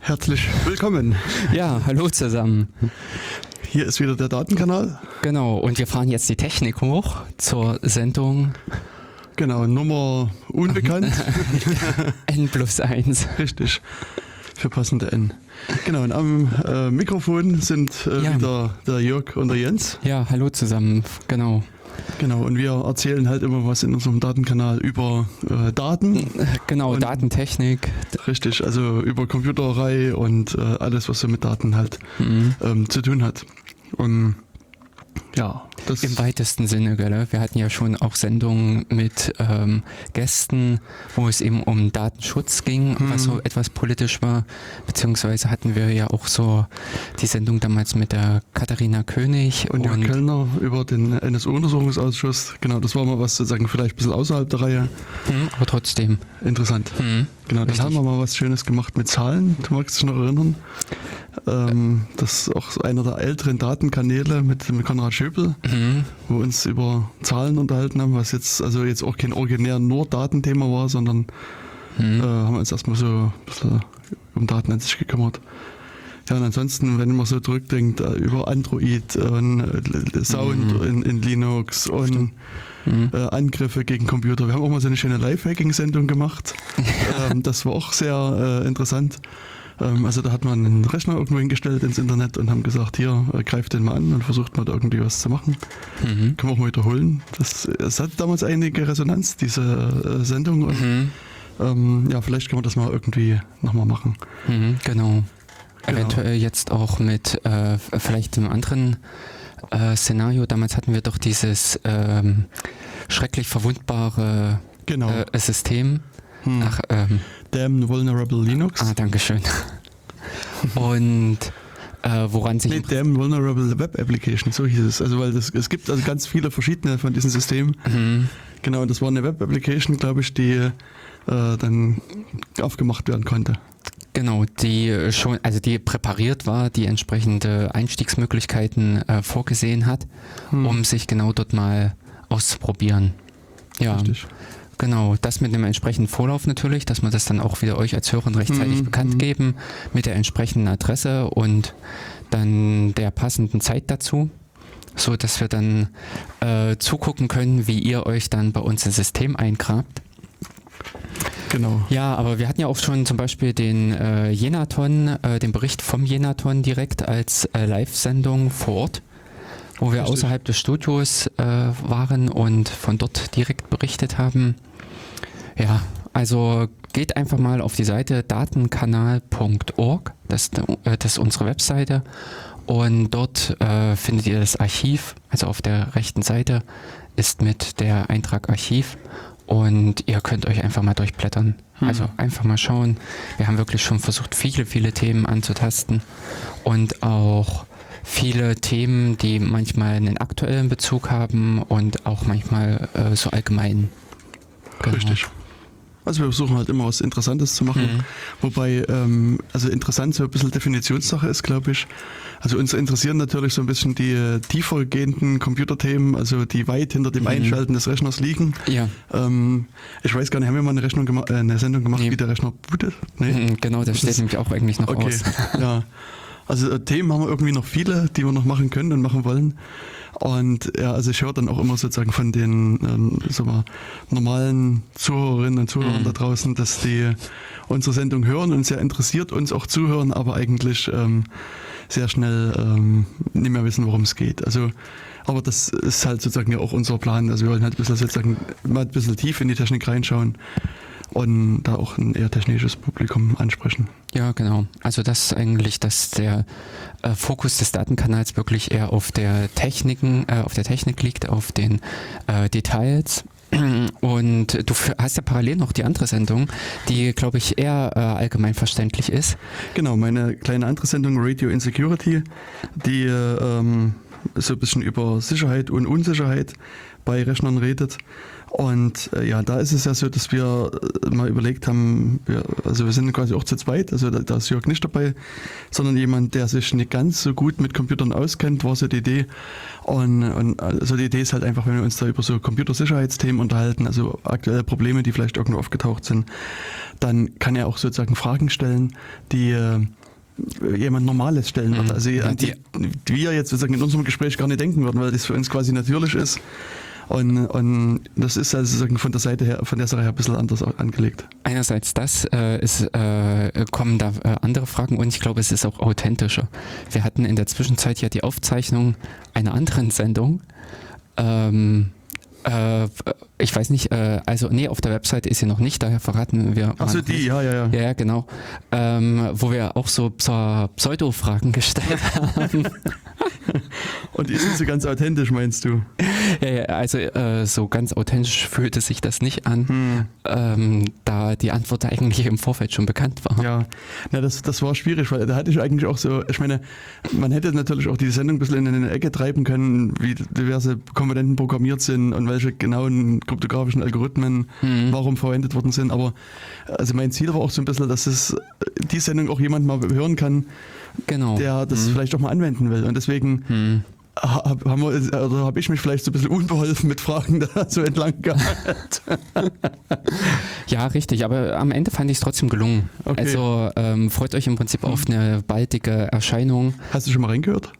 Herzlich willkommen. Ja, hallo zusammen. Hier ist wieder der Datenkanal. Genau, und wir fahren jetzt die Technik hoch zur Sendung Genau, Nummer unbekannt. N plus 1. Richtig. Für passende N. Genau, und am äh, Mikrofon sind äh, Ja. wieder der Jörg und der Jens. Ja, hallo zusammen. Genau. Genau, und wir erzählen halt immer was in unserem Datenkanal über äh, Daten. Genau, Und- Datentechnik. Richtig, also über Computerei und äh, alles, was so mit Daten halt Mhm. ähm, zu tun hat. Und ja, das Im weitesten Sinne, gell? Wir hatten ja schon auch Sendungen mit ähm, Gästen, wo es eben um Datenschutz ging, was so etwas politisch war. Beziehungsweise hatten wir ja auch so die Sendung damals mit der Katharina König und Jörg Kellner über den NSU-Untersuchungsausschuss. Genau, das war mal was sozusagen vielleicht ein bisschen außerhalb der Reihe. Mhm, aber trotzdem. Interessant. Mhm. Genau, dann Richtig. haben wir mal was Schönes gemacht mit Zahlen. Du magst dich noch erinnern? Ähm, das ist auch einer der älteren Datenkanäle mit, mit Konrad Schöpel, Mhm. wo wir uns über Zahlen unterhalten haben, was jetzt also jetzt auch kein originär nur Datenthema war, sondern Mhm. äh, haben wir uns erstmal so ein bisschen um Daten an sich gekümmert. Ja, und ansonsten, wenn man so zurückdenkt, äh, über Android und äh, Sound Mhm. in, in Linux und Mhm. äh, Angriffe gegen Computer. Wir haben auch mal so eine schöne Live-Hacking-Sendung gemacht. ähm, das war auch sehr äh, interessant. Ähm, also da hat man einen Rechner irgendwo hingestellt ins Internet und haben gesagt, hier, äh, greift den mal an und versucht mal da irgendwie was zu machen. Mhm. Können wir auch mal wiederholen. Das, es hat damals einige Resonanz, diese äh, Sendung. Und, Mhm. ähm, ja, vielleicht können wir das mal irgendwie nochmal machen. Mhm, genau. Genau. Eventuell jetzt auch mit äh, vielleicht einem anderen äh, Szenario. Damals hatten wir doch dieses ähm, schrecklich verwundbare Genau. äh, System. Hm. Ach, ähm, Damn Vulnerable Linux. ah, Dankeschön. Und äh, woran sich Nee, Damn Vulnerable Web Application, so hieß es. Also weil das, es gibt also ganz viele verschiedene von diesen Systemen. Mhm. Genau, und das war eine Web-Application, glaube ich, die äh, dann aufgemacht werden konnte. Genau, die schon, also die präpariert war, die entsprechende Einstiegsmöglichkeiten äh, vorgesehen hat, Hm. um sich genau dort mal auszuprobieren. Ja, Richtig. Genau. Das mit einem entsprechenden Vorlauf natürlich, dass wir das dann auch wieder euch als Hörern rechtzeitig Mhm, bekannt mhm. geben mit der entsprechenden Adresse und dann der passenden Zeit dazu, so dass wir dann äh, zugucken können, wie ihr euch dann bei uns ins System eingrabt. Genau. Ja, aber wir hatten ja auch schon zum Beispiel den äh, Jenaton, äh, den Bericht vom Jenaton direkt als äh, Live-Sendung vor Ort, wo wir Richtig. außerhalb des Studios äh, waren und von dort direkt berichtet haben. Ja, also geht einfach mal auf die Seite datenkanal.org, das, ist, äh, das ist unsere Webseite und dort äh, findet ihr das Archiv, also auf der rechten Seite ist mit der Eintrag Archiv und ihr könnt euch einfach mal durchblättern. Hm. Also einfach mal schauen. Wir haben wirklich schon versucht, viele, viele Themen anzutasten und auch viele Themen, die manchmal einen aktuellen Bezug haben und auch manchmal äh, so allgemein. Genau. Richtig. Also wir versuchen halt immer was Interessantes zu machen. Mhm. Wobei, ähm, also interessant so ein bisschen Definitionssache ist, glaube ich. Also uns interessieren natürlich so ein bisschen die äh, tiefer gehenden Computerthemen, also die weit hinter dem Mhm. Einschalten des Rechners liegen. Ja, Ähm, ich weiß gar nicht, haben wir mal eine, Rechnung gema- äh, eine Sendung gemacht, Nee. wie der Rechner bootet? mhm, genau, das Das steht nämlich auch eigentlich noch Okay, aus. ja. Also äh, Themen haben wir irgendwie noch viele, die wir noch machen können und machen wollen. Und ja, also ich höre dann auch immer sozusagen von den ähm, sagen wir, normalen Zuhörerinnen und Zuhörern Mhm. da draußen, dass die unsere Sendung hören und sehr interessiert uns auch zuhören, aber eigentlich ähm, sehr schnell ähm, nicht mehr wissen, worum es geht. Also aber das ist halt sozusagen ja auch unser Plan. Also wir wollen halt ein bisschen sozusagen mal ein bisschen tief in die Technik reinschauen und da auch ein eher technisches Publikum ansprechen. Ja, genau. Also das ist eigentlich, dass der äh, Fokus des Datenkanals wirklich eher auf der Techniken, äh, auf der Technik liegt, auf den äh, Details. Und du hast ja parallel noch die andere Sendung, die, glaube ich, eher äh, allgemein verständlich ist. Genau, meine kleine andere Sendung Radio Insecurity, die ähm, so ein bisschen über Sicherheit und Unsicherheit bei Rechnern redet. Und äh, ja, da ist es ja so, dass wir äh, mal überlegt haben, wir, also wir sind quasi auch zu zweit, also da, da ist Jörg nicht dabei, sondern jemand, der sich nicht ganz so gut mit Computern auskennt, war so die Idee. Und, und also die Idee ist halt einfach, wenn wir uns da über so Computersicherheitsthemen unterhalten, also aktuelle Probleme, die vielleicht irgendwo aufgetaucht sind, dann kann er auch sozusagen Fragen stellen, die äh, jemand Normales stellen wird. Mhm. Also die, die wir jetzt sozusagen in unserem Gespräch gar nicht denken würden, weil das für uns quasi natürlich ist. Und, und das ist also von der Seite her, von der Sache her ein bisschen anders angelegt. Einerseits das, äh, ist, äh, kommen da äh, andere Fragen und ich glaube, es ist auch authentischer. Wir hatten in der Zwischenzeit ja die Aufzeichnung einer anderen Sendung. Ähm, äh, ich weiß nicht, äh, also nee, auf der Webseite ist sie noch nicht, daher verraten wir. Achso, die, nicht. ja, ja, ja. Ja, ja, genau. Ähm, wo wir auch so Pseu- Pseudo-Fragen gestellt haben. Und die sind so ganz authentisch, meinst du? ja, ja, also äh, so ganz authentisch fühlte sich das nicht an, Hm. ähm, da die Antwort eigentlich im Vorfeld schon bekannt war. Ja, Na, das, das war schwierig, weil da hatte ich eigentlich auch so, ich meine, man hätte natürlich auch die Sendung ein bisschen in eine Ecke treiben können, wie diverse Komponenten programmiert sind und welche genauen kryptografischen Algorithmen Mhm. warum verwendet worden sind. Aber also mein Ziel war auch so ein bisschen, dass es die Sendung auch jemand mal hören kann, Genau. der das Mhm. vielleicht auch mal anwenden will. Und deswegen Hm. habe oder habe ich mich vielleicht so ein bisschen unbeholfen mit Fragen da so entlang gehalten. Ja, richtig, aber am Ende fand ich es trotzdem gelungen. Okay. Also ähm, freut euch im Prinzip auf eine baldige Erscheinung. Hast du schon mal reingehört?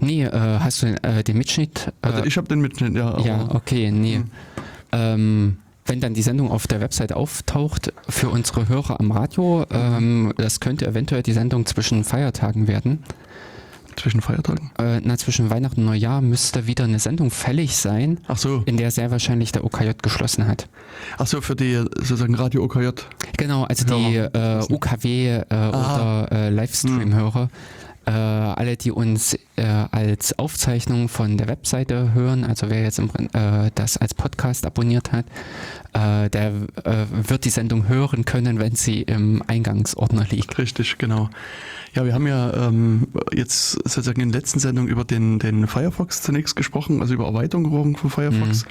Nee, äh, hast du äh, den Mitschnitt? Äh, Also ich habe den Mitschnitt, ja. ja, okay, nee. Hm. Ähm, wenn dann die Sendung auf der Website auftaucht, für unsere Hörer am Radio, ähm, das könnte eventuell die Sendung zwischen Feiertagen werden. Zwischen Feiertagen. Äh, na, zwischen Weihnachten und Neujahr müsste wieder eine Sendung fällig sein, Ach so. in der sehr wahrscheinlich der OKJ geschlossen hat. Ach so, für die sozusagen Radio OKJ. Genau, also die äh, UKW äh, oder äh, Livestream-Hörer, äh, alle, die uns äh, als Aufzeichnung von der Webseite hören, also wer jetzt im, äh, das als Podcast abonniert hat, äh, der äh, wird die Sendung hören können, wenn sie im Eingangsordner liegt. Richtig, genau. Ja, wir haben ja ähm, jetzt sozusagen in der letzten Sendung über den, den Firefox zunächst gesprochen, also über Erweiterungen von Firefox.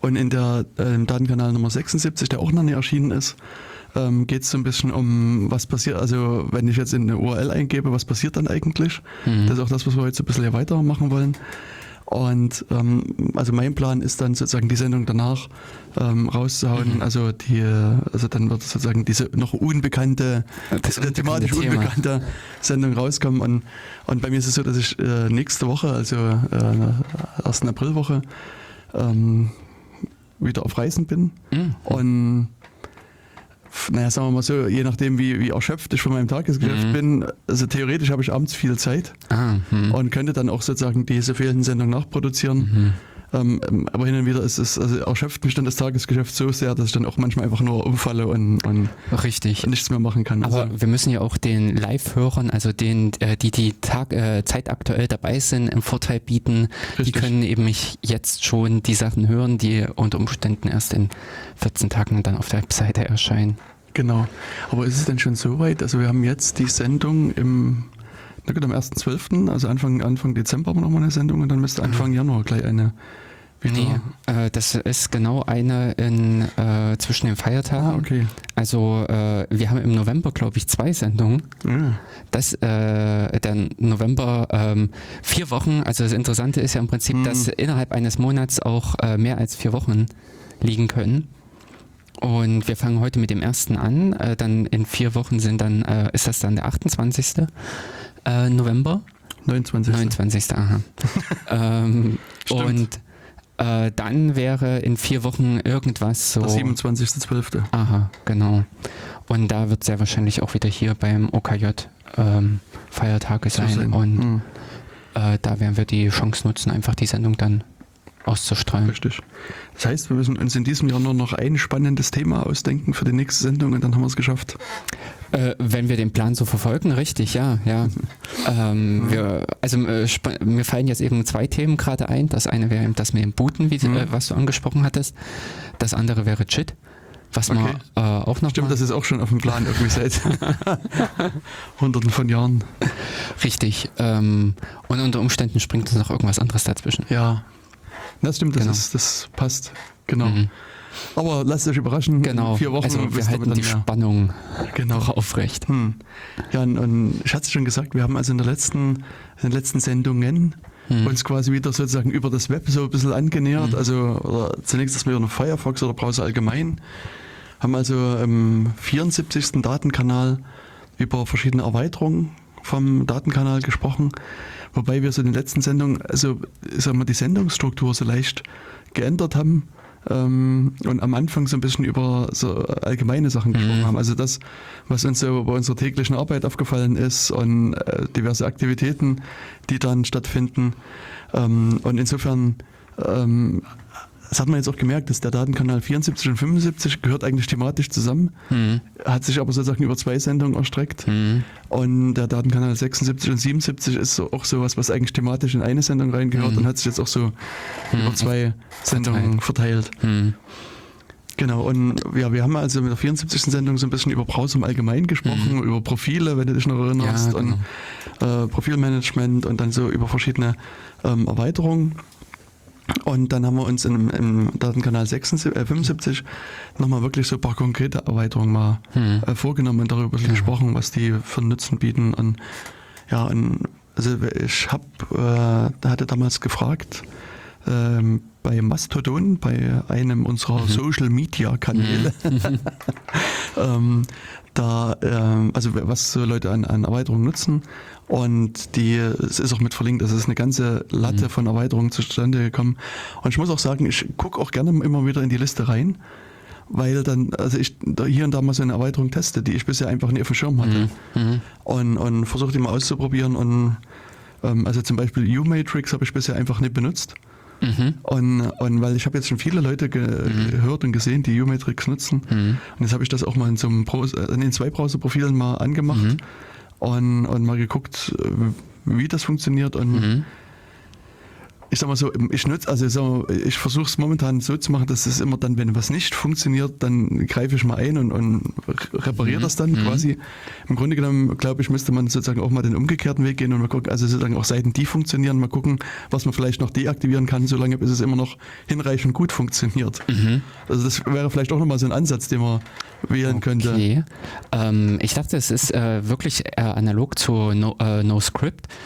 Und in der äh, Datenkanal Nummer 76, der auch noch nicht erschienen ist, ähm, geht es so ein bisschen um, was passiert, also wenn ich jetzt in eine URL eingebe, was passiert dann eigentlich? Mhm. Das ist auch das, was wir heute so ein bisschen hier weitermachen wollen. Und ähm, also mein Plan ist dann sozusagen die Sendung danach ähm, rauszuhauen. Mhm. Also die, also dann wird sozusagen diese noch unbekannte, Das äh, thematisch unbekannte Thema. unbekannte Sendung rauskommen. Und, und bei mir ist es so, dass ich äh, nächste Woche, also äh, 1. Aprilwoche, ähm, wieder auf Reisen bin. Mhm. Und naja, sagen wir mal so, je nachdem, wie, wie erschöpft ich von meinem Tagesgeschäft Mhm. bin, also theoretisch habe ich abends viel Zeit Ah, hm. und könnte dann auch sozusagen diese fehlenden Sendungen nachproduzieren. Mhm. Ähm, ähm, aber hin und wieder ist es, also erschöpft mich dann das Tagesgeschäft so sehr, dass ich dann auch manchmal einfach nur umfalle und, und Richtig. nichts mehr machen kann. Aber Also, wir müssen ja auch den Live-Hörern, also den, äh, die die Tag, äh, zeitaktuell dabei sind, im Vorteil bieten. Die Richtig. können eben nicht jetzt schon die Sachen hören, die unter Umständen erst in 14 Tagen dann auf der Webseite erscheinen. genau. Aber ist es denn schon so weit? Also wir haben jetzt die Sendung im, na gut, am 1.12., also Anfang, Anfang Dezember haben wir nochmal eine Sendung und dann müsste Anfang Januar gleich eine Nee, äh, das ist genau eine in, äh, zwischen den Feiertagen. Ah, okay. Also äh, wir haben im November, glaube ich, zwei Sendungen. Ja. Das, äh, der November, ähm, vier Wochen, also das Interessante ist ja im Prinzip, Mhm. dass innerhalb eines Monats auch äh, mehr als vier Wochen liegen können. Und wir fangen heute mit dem ersten an, äh, dann in vier Wochen sind dann, äh, ist das dann der 28. Äh, November? 29. 29. Aha. ähm, und äh, dann wäre in vier Wochen irgendwas so. Der 27.12. Aha, genau. Und da wird sehr wahrscheinlich auch wieder hier beim OKJ ähm, Feiertage sein. sein. Und Hm, äh, da werden wir die Chance nutzen, einfach die Sendung dann auszustrahlen. richtig. Das heißt, wir müssen uns in diesem Jahr nur noch ein spannendes Thema ausdenken für die nächste Sendung und dann haben wir es geschafft. Äh, wenn wir den Plan so verfolgen, richtig, ja, ja. ähm, wir, also äh, mir fallen jetzt eben zwei Themen gerade ein. Das eine wäre eben das mit dem Booten, wie, Mhm. äh, was du angesprochen hattest. Das andere wäre Chit, was Okay. wir äh, auch noch Stimmt, mal, das ist auch schon auf dem Plan irgendwie seit hunderten von Jahren. richtig. Ähm, und unter Umständen springt uns noch irgendwas anderes dazwischen. Ja. Das stimmt, das, Genau. ist, das passt. Genau. Mhm. Aber lasst euch überraschen. Genau. In vier Wochen also wir halten die mehr. Spannung Genau. aufrecht. Hm. Ja, und, und ich hatte es schon gesagt, wir haben also in, der letzten, in den letzten Sendungen Hm. uns quasi wieder sozusagen über das Web so ein bisschen angenähert. Mhm. Also oder zunächst erstmal über Firefox oder Browser allgemein. Haben also im 74. Datenkanal über verschiedene Erweiterungen vom Datenkanal gesprochen. Wobei wir so in den letzten Sendungen, also ich sag mal, die Sendungsstruktur so leicht geändert haben. Ähm, und am Anfang so ein bisschen über so allgemeine Sachen gesprochen Mhm. haben. Also das, was uns so bei unserer täglichen Arbeit aufgefallen ist und äh, diverse Aktivitäten, die dann stattfinden. Ähm, und insofern, ähm, das hat man jetzt auch gemerkt, dass der Datenkanal 74 und 75 gehört eigentlich thematisch zusammen, Mhm. hat sich aber sozusagen über zwei Sendungen erstreckt. Mhm. Und der Datenkanal 76 und 77 ist so, auch sowas, was eigentlich thematisch in eine Sendung reingehört Mhm. und hat sich jetzt auch so über zwei Sendungen verteilt. Mhm. Genau, und ja, wir haben also mit der 74. Sendung so ein bisschen über Browser im Allgemeinen gesprochen, über Profile, wenn du dich noch erinnerst, Mhm. Ja, genau. und äh, Profilmanagement und dann so über verschiedene ähm, Erweiterungen. Und dann haben wir uns im, im Datenkanal 76, äh, 75 nochmal wirklich so ein paar konkrete Erweiterungen mal Mhm. äh, vorgenommen und darüber Ja. gesprochen, was die für Nutzen bieten. Und ja, und also ich habe, äh, da hatte damals gefragt, ähm, bei Mastodon, bei einem unserer Mhm. Social Media Kanäle, ähm, da, ähm, also was so Leute an, an Erweiterungen nutzen. Und die, es ist auch mit verlinkt, also es ist eine ganze Latte Mhm. von Erweiterungen zustande gekommen. Und ich muss auch sagen, ich gucke auch gerne immer wieder in die Liste rein, weil dann, also ich da hier und da mal so eine Erweiterung teste, die ich bisher einfach nie auf dem Schirm hatte. Mhm. Mhm. Und, und versuche die mal auszuprobieren. Und ähm, also zum Beispiel U-Matrix habe ich bisher einfach nicht benutzt. Mhm. Und, und weil ich habe jetzt schon viele Leute ge gehört und gesehen, die U-Matrix nutzen. Mhm. Und jetzt habe ich das auch mal in so einem Browser, äh, in den zwei Browser-Profilen mal angemacht Mhm. und, und mal geguckt, wie das funktioniert. Und Mhm. Ich sag mal so, ich nutze, also so, ich versuche es momentan so zu machen, dass es immer dann, wenn was nicht funktioniert, dann greife ich mal ein und, und repariere Mhm. das dann Mhm. quasi. Im Grunde genommen, glaube ich, müsste man sozusagen auch mal den umgekehrten Weg gehen und mal gucken, also sozusagen auch Seiten, die funktionieren, mal gucken, was man vielleicht noch deaktivieren kann, solange bis es immer noch hinreichend gut funktioniert. Mhm. Also das wäre vielleicht auch nochmal so ein Ansatz, den man wählen könnte. Okay. Ähm, ich dachte, es ist äh, wirklich äh, analog zu No, äh, no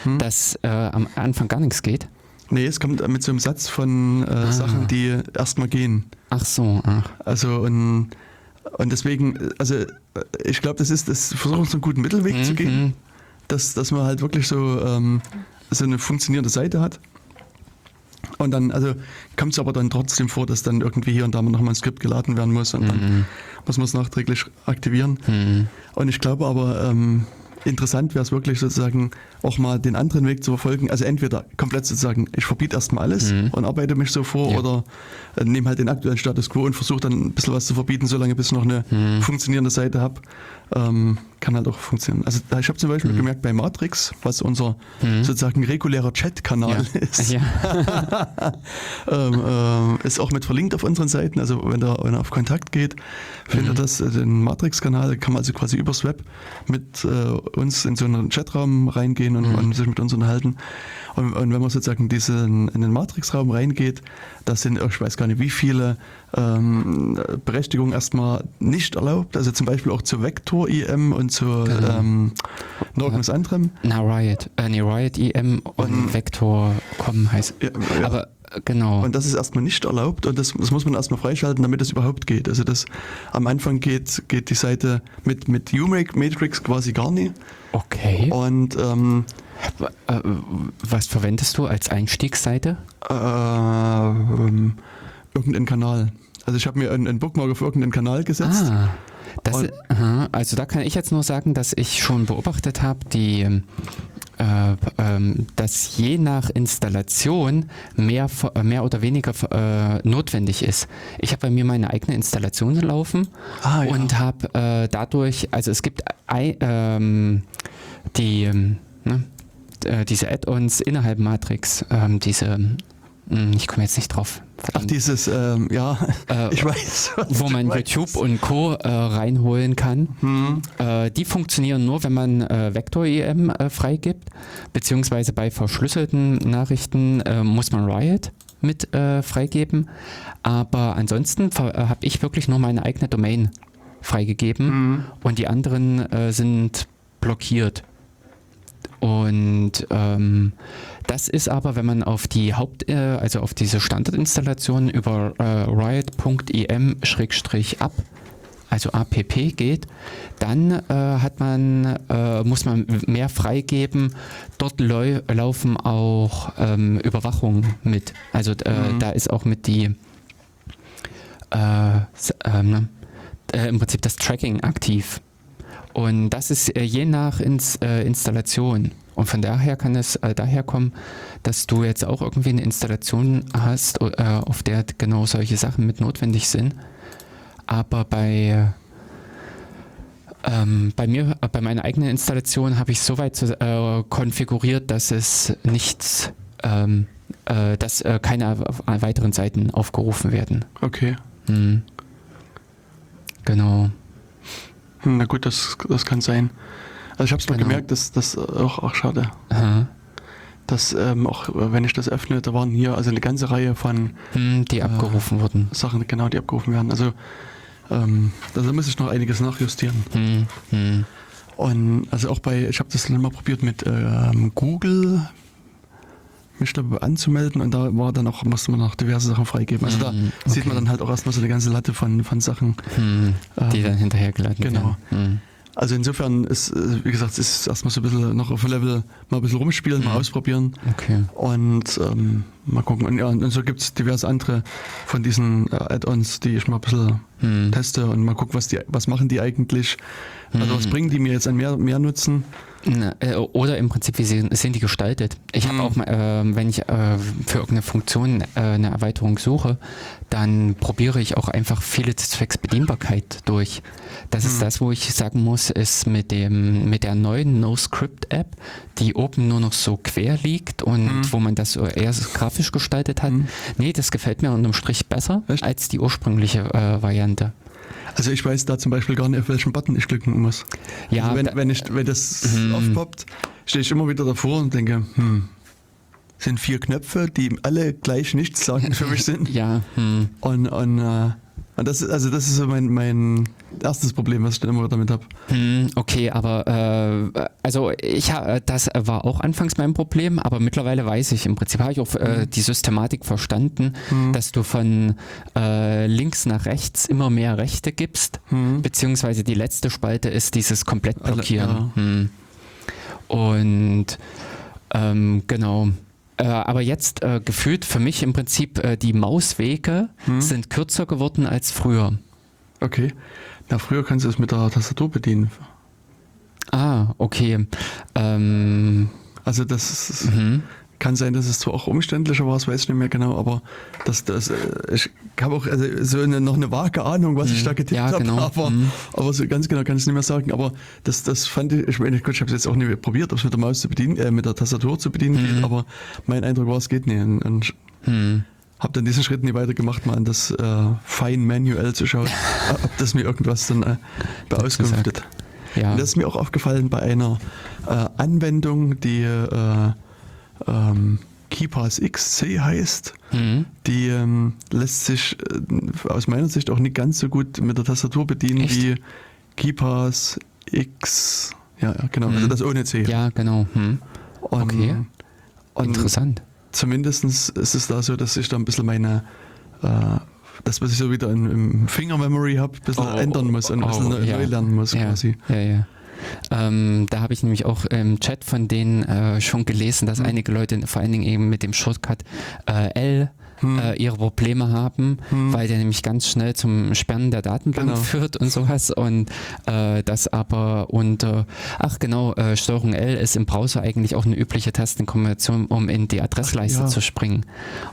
Hm? dass äh, am Anfang gar nichts geht. Nee, es kommt mit so einem Satz von äh, Ah. Sachen, die erstmal gehen. Ach so, ach. Also und, und deswegen, also äh, ich glaube, das ist, das versuchen so einen guten Mittelweg zu gehen, Mhm. dass, dass man halt wirklich so, ähm, so eine funktionierende Seite hat. Und dann, also kommt es aber dann trotzdem vor, dass dann irgendwie hier und da mal nochmal ein Skript geladen werden muss und dann Mhm. muss man es nachträglich aktivieren. Mhm. Und ich glaube aber, ähm, interessant wäre es wirklich sozusagen auch mal den anderen Weg zu verfolgen. Also entweder komplett sozusagen, ich verbiete erstmal alles Mhm. und arbeite mich so vor Ja. oder äh, nehme halt den aktuellen Status quo und versuche dann ein bisschen was zu verbieten, solange bis ich noch eine Mhm. funktionierende Seite habe. Ähm, kann halt auch funktionieren. Also da- ich habe zum Beispiel gemerkt bei Matrix, was unser Mhm. sozusagen regulärer Chat-Kanal Ja. ist, Ja. ähm, ähm, ist auch mit verlinkt auf unseren Seiten. Also wenn er, wenn er auf Kontakt geht, findet Mhm. das äh, den Matrix-Kanal, kann man also quasi übers Web mit äh, uns in so einen Chatraum reingehen und, Mhm. und sich mit uns unterhalten. Und, und wenn man sozusagen diesen, in den Matrix-Raum reingeht, das sind, ich weiß gar nicht, wie viele ähm, Berechtigungen erstmal nicht erlaubt. Also zum Beispiel auch zur Vector-IM und zur Genau. ähm, noch was anderem. Na, Riot. Äh, nee, Riot EM und Und- Vector.com heißt. Ja, ja. Aber äh, genau. Und das ist erstmal nicht erlaubt und das, das muss man erstmal freischalten, damit es überhaupt geht. Also das am Anfang geht, geht die Seite mit, mit U-Matrix quasi gar nicht. okay. Und ähm, äh, was verwendest du als Einstiegsseite? äh, ähm, irgendeinen Kanal. Also ich habe mir einen, einen Bookmark auf irgendeinen Kanal gesetzt. Ah, das, aha, also da kann ich jetzt nur sagen, dass ich schon beobachtet habe, die, ähm, äh, ähm, dass je nach Installation mehr, äh, mehr oder weniger äh, notwendig ist. Ich habe bei mir meine eigene Installation laufen Ah, ja. und habe äh, dadurch, also es gibt ähm, die, ähm, äh, diese Add-ons innerhalb Matrix, ähm, diese, mh, ich komme jetzt nicht drauf. Ach, dieses, ähm, ja, Äh, ich weiß. wo man meinst. YouTube und Co. Äh, reinholen kann. Hm. Äh, die funktionieren nur, wenn man äh, Vector-EM freigibt, beziehungsweise bei verschlüsselten Nachrichten muss man Riot mit freigeben. Aber ansonsten habe ich wirklich nur meine eigene Domain freigegeben Mhm. und die anderen äh, sind blockiert. Und ähm, das ist aber, wenn man auf die Haupt, äh, also auf diese Standardinstallation über äh, riot.im-app, also app geht, dann äh, hat man, äh, muss man mehr freigeben. Dort lau laufen auch ähm, Überwachungen mit. Also äh, Mhm. da ist auch mit die äh, ähm, ne? äh, im Prinzip das Tracking aktiv. Und das ist äh, je nach Ins, äh, Installation. Und von daher kann es äh, daher kommen, dass du jetzt auch irgendwie eine Installation hast, äh, auf der genau solche Sachen mit notwendig sind. Aber bei, ähm, bei mir, äh, bei meiner eigenen Installation habe ich soweit so, äh, konfiguriert, dass es nichts, ähm, äh, dass keine weiteren Seiten aufgerufen werden. Okay. Hm. Genau. Hm, Na gut, das, das kann sein. Also ich habe es mal Genau. gemerkt, dass das auch, auch schade, Aha. dass ähm, auch äh, wenn ich das öffne, da waren hier also eine ganze Reihe von Hm, die abgerufen wurden. Sachen, genau, die abgerufen werden. Also ähm, da muss ich noch einiges nachjustieren. Hm, hm. Und also auch bei, ich habe das dann mal probiert mit ähm, Google mich da anzumelden und da war dann auch, musste man noch diverse Sachen freigeben. Also da Mhm, sieht man okay. dann halt auch erstmal so eine ganze Latte von, von Sachen. Hm, die Ähm, dann hinterhergeladen genau. werden. Hm. Also insofern ist, äh, wie gesagt, es ist erstmal so ein bisschen noch auf Level mal ein bisschen rumspielen, mal Mhm. ausprobieren Okay. und ähm, mal gucken. Und, ja, und so gibt es diverse andere von diesen äh, Add-ons, die ich mal ein bisschen Hm. teste und mal gucken, was die, was machen die eigentlich. Also was Mhm. bringen die mir jetzt an mehr, mehr Nutzen? Äh, Oder im Prinzip, wie sind die gestaltet? Ich habe Mhm. auch mal, äh, wenn ich äh, für irgendeine Funktion äh, eine Erweiterung suche, dann probiere ich auch einfach viele zwecks Bedienbarkeit durch. Das ist Mhm. das, wo ich sagen muss, ist mit dem mit der neuen NoScript-App, die oben nur noch so quer liegt und Mhm. wo man das eher grafisch gestaltet hat. Mhm. Nee, das gefällt mir unterm Strich besser Echt? als die ursprüngliche äh, Variante. Also ich weiß da zum Beispiel gar nicht, auf welchen Button ich klicken muss. Ja, also wenn, da- wenn, ich, wenn das Mhm. aufpoppt, stehe ich immer wieder davor und denke, hm, sind vier Knöpfe, die alle gleich nichts sagen für mich sind. ja, hm. Und, und, äh, und das ist also das ist so mein, mein erstes Problem, was ich dann immer damit habe. Hm, okay, aber äh, also ich das war auch anfangs mein Problem, aber mittlerweile weiß ich im Prinzip habe ich auch äh, die Systematik verstanden, Hm. dass du von äh, links nach rechts immer mehr Rechte gibst, Hm. beziehungsweise die letzte Spalte ist dieses komplett Alle- blockieren. ja. Hm. Und ähm, genau. Äh, aber jetzt äh, gefühlt für mich im Prinzip äh, die Mauswege Hm. sind kürzer geworden als früher. Okay. Na, früher kannst du es mit der Tastatur bedienen. Ah, okay. Ähm, Also das ist, mhm. Kann sein, dass es zwar auch umständlicher war, das weiß ich nicht mehr genau, aber das, das, äh, ich habe auch also so eine, noch eine vage Ahnung, was ich Mhm. da getippt Ja, habe, genau. aber, Mhm. aber so ganz genau kann ich es nicht mehr sagen. Aber das, das fand ich, ich meine, gut, ich habe es jetzt auch nicht probiert, ob es mit der Maus zu bedienen, äh, mit der Tastatur zu bedienen Mhm. geht, aber mein Eindruck war, es geht nicht. Und, und ich Hm. habe dann diesen Schritt nie weitergemacht, mal an das äh, fein manuell zu schauen, ob das mir irgendwas dann äh, beauskunftet. Ja. Und das ist mir auch aufgefallen bei einer äh, Anwendung, die äh, ähm, KeyPass XC heißt. Hm. Die ähm, lässt sich äh, aus meiner Sicht auch nicht ganz so gut mit der Tastatur bedienen Echt? wie KeyPass X. Ja, genau, also Mhm. das ohne C. Ja, genau. Hm. Und, okay. Und Interessant. zumindest ist es da so, dass ich da ein bisschen meine, äh, das, was ich so wieder in, im Finger-Memory habe, ein bisschen Oh, ändern muss und ein bisschen oh, neu, ja. lernen muss Ja, quasi. ja, ja. Ähm, da habe ich nämlich auch im Chat von denen äh, schon gelesen, dass Hm. einige Leute vor allen Dingen eben mit dem Shortcut äh, L Hm. äh, ihre Probleme haben, Hm. weil der nämlich ganz schnell zum Sperren der Datenbank Genau. führt und sowas und äh, das aber unter, ach genau, äh, Steuerung L ist im Browser eigentlich auch eine übliche Tastenkombination, um in die Adressleiste Ach, ja. zu springen.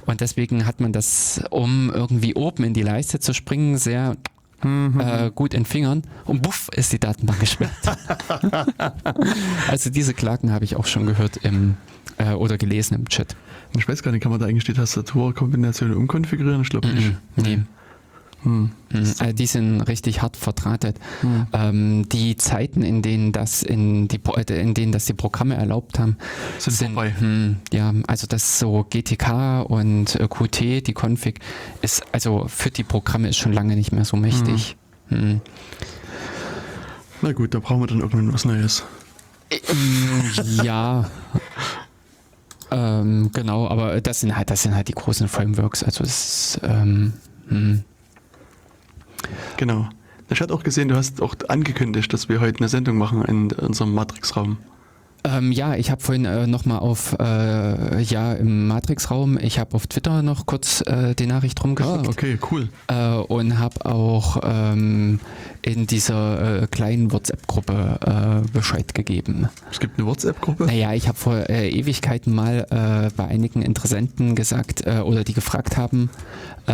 Und deswegen hat man das, um irgendwie oben in die Leiste zu springen, sehr Mhm. äh, gut in Fingern und buff ist die Datenbank gesperrt. also diese Klagen habe ich auch schon gehört im äh, oder gelesen im Chat. Ich weiß gar nicht, kann man da eigentlich die Tastaturkombination umkonfigurieren? Ich glaube nicht. Mhm. Nee. Hm. Mhm. Also die sind richtig hart verdrahtet. Hm. Ähm, die Zeiten, in denen das in die Pro- äh, in denen das die Programme erlaubt haben, Sind vorbei. Hm, ja, also das so GTK und äh, Qt, die Config ist also für die Programme ist schon lange nicht mehr so mächtig. Hm. Na gut, da brauchen wir dann irgendwann was Neues. Ja. ähm, genau, aber das sind halt, das sind halt die großen Frameworks. Also es, ähm, hm. Genau. Ich hatte auch gesehen, du hast auch angekündigt, dass wir heute eine Sendung machen in unserem Matrix-Raum. ähm, ja, ich habe vorhin äh, nochmal auf, äh, ja, im Matrix-Raum, ich habe auf Twitter noch kurz äh, die Nachricht Ah, rumgeschickt okay, cool. äh, und habe auch ähm, in dieser äh, kleinen WhatsApp-Gruppe äh, Bescheid gegeben. Es gibt eine WhatsApp-Gruppe. Naja, ich habe vor äh, Ewigkeiten mal bei einigen Interessenten gesagt äh, oder die gefragt haben, äh,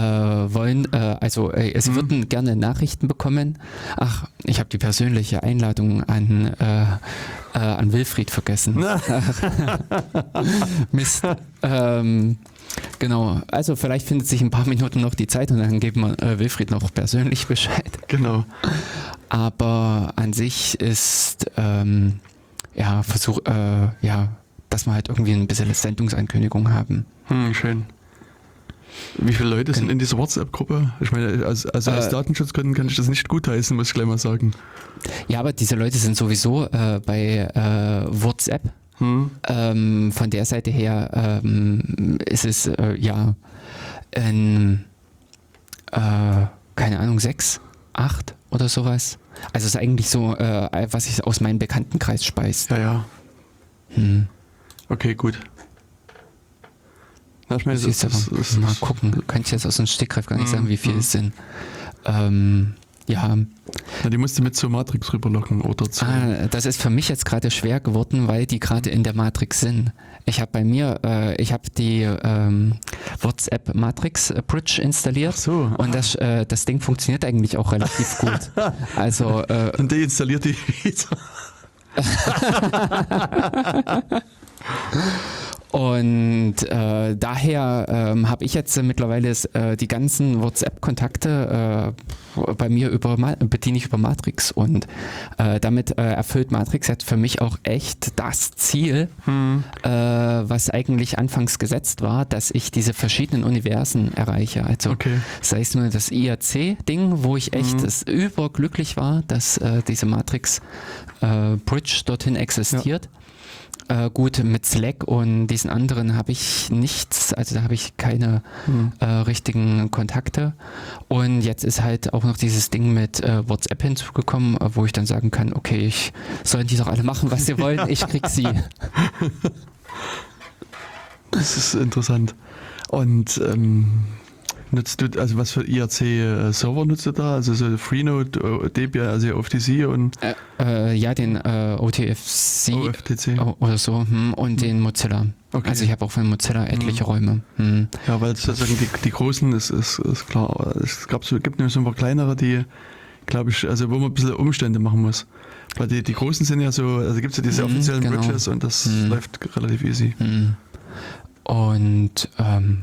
wollen, äh, also äh, sie Mhm. würden gerne Nachrichten bekommen. Ach, ich habe die persönliche Einladung an, äh, äh, an Wilfried vergessen. Mist. ähm, genau, also vielleicht findet sich in ein paar Minuten noch die Zeit und dann geben wir äh, Wilfried noch persönlich Bescheid. Genau. Aber an sich ist, ähm, ja, Versuch, äh, ja, dass wir halt irgendwie ein bisschen Sendungsankündigung haben. Hm, schön. Wie viele Leute sind Gen- in dieser WhatsApp-Gruppe? Ich meine, also, also aus Äh, Datenschutzgründen kann ich das nicht gutheißen, muss ich gleich mal sagen. Ja, aber diese Leute sind sowieso äh, bei äh, WhatsApp. Hm? Ähm, von der Seite her ähm, ist es äh, ja ein, äh, keine Ahnung, sechs, acht oder sowas. Also es ist eigentlich so, äh, was sich aus meinem Bekanntenkreis speist. Ja, ja. Hm. Okay, gut. Ich meine, das, du, das, das, mal gucken, kann ich jetzt aus dem Stegreif gar nicht sagen, wie viele mhm. es sind. Ähm, ja, na, die musst du mit zur Matrix rüberlocken oder zu. ah, das ist für mich jetzt gerade schwer geworden, weil die gerade in der Matrix sind. Ich habe bei mir, äh, ich habe die ähm, WhatsApp Matrix äh, Bridge installiert Ach so. und das, äh, das Ding funktioniert eigentlich auch relativ gut. Also äh, Und deinstalliert die wieder. Und äh, daher ähm, habe ich jetzt äh, mittlerweile äh, die ganzen WhatsApp-Kontakte äh, bei mir über Ma bediene ich über Matrix und äh, damit äh, erfüllt Matrix jetzt für mich auch echt das Ziel, Hm. äh, was eigentlich anfangs gesetzt war, dass ich diese verschiedenen Universen erreiche. Also Okay. sei es nur das IRC-Ding, wo ich echt es überglücklich war, dass äh, diese Matrix äh, Bridge dorthin existiert. Äh, gut, mit Slack und diesen anderen habe ich nichts, also da habe ich keine Hm. äh, richtigen Kontakte. Und jetzt ist halt auch noch dieses Ding mit äh, WhatsApp hinzugekommen, äh, wo ich dann sagen kann, okay, ich sollen die doch alle machen, was sie wollen, ich krieg sie. Das ist interessant. Und ähm, nutzt du, also was für IRC-Server nutzt du da? Also so Freenode, äh, Debian, also OFTC und Äh, äh, ja, den äh, OTFC OFTC? o- oder so hm, und den Mozilla. Okay. Also ich habe auch von Mozilla etliche Räume. Hm. Ja, weil sozusagen die, die großen ist, ist, ist klar. Es gab so, gibt nämlich so ein paar kleinere, die, glaube ich, also wo man ein bisschen Umstände machen muss. Weil die, die großen sind ja so, also gibt es ja diese Mhm, offiziellen genau. Bridges und das Mhm. läuft relativ easy. Hm. Und ähm,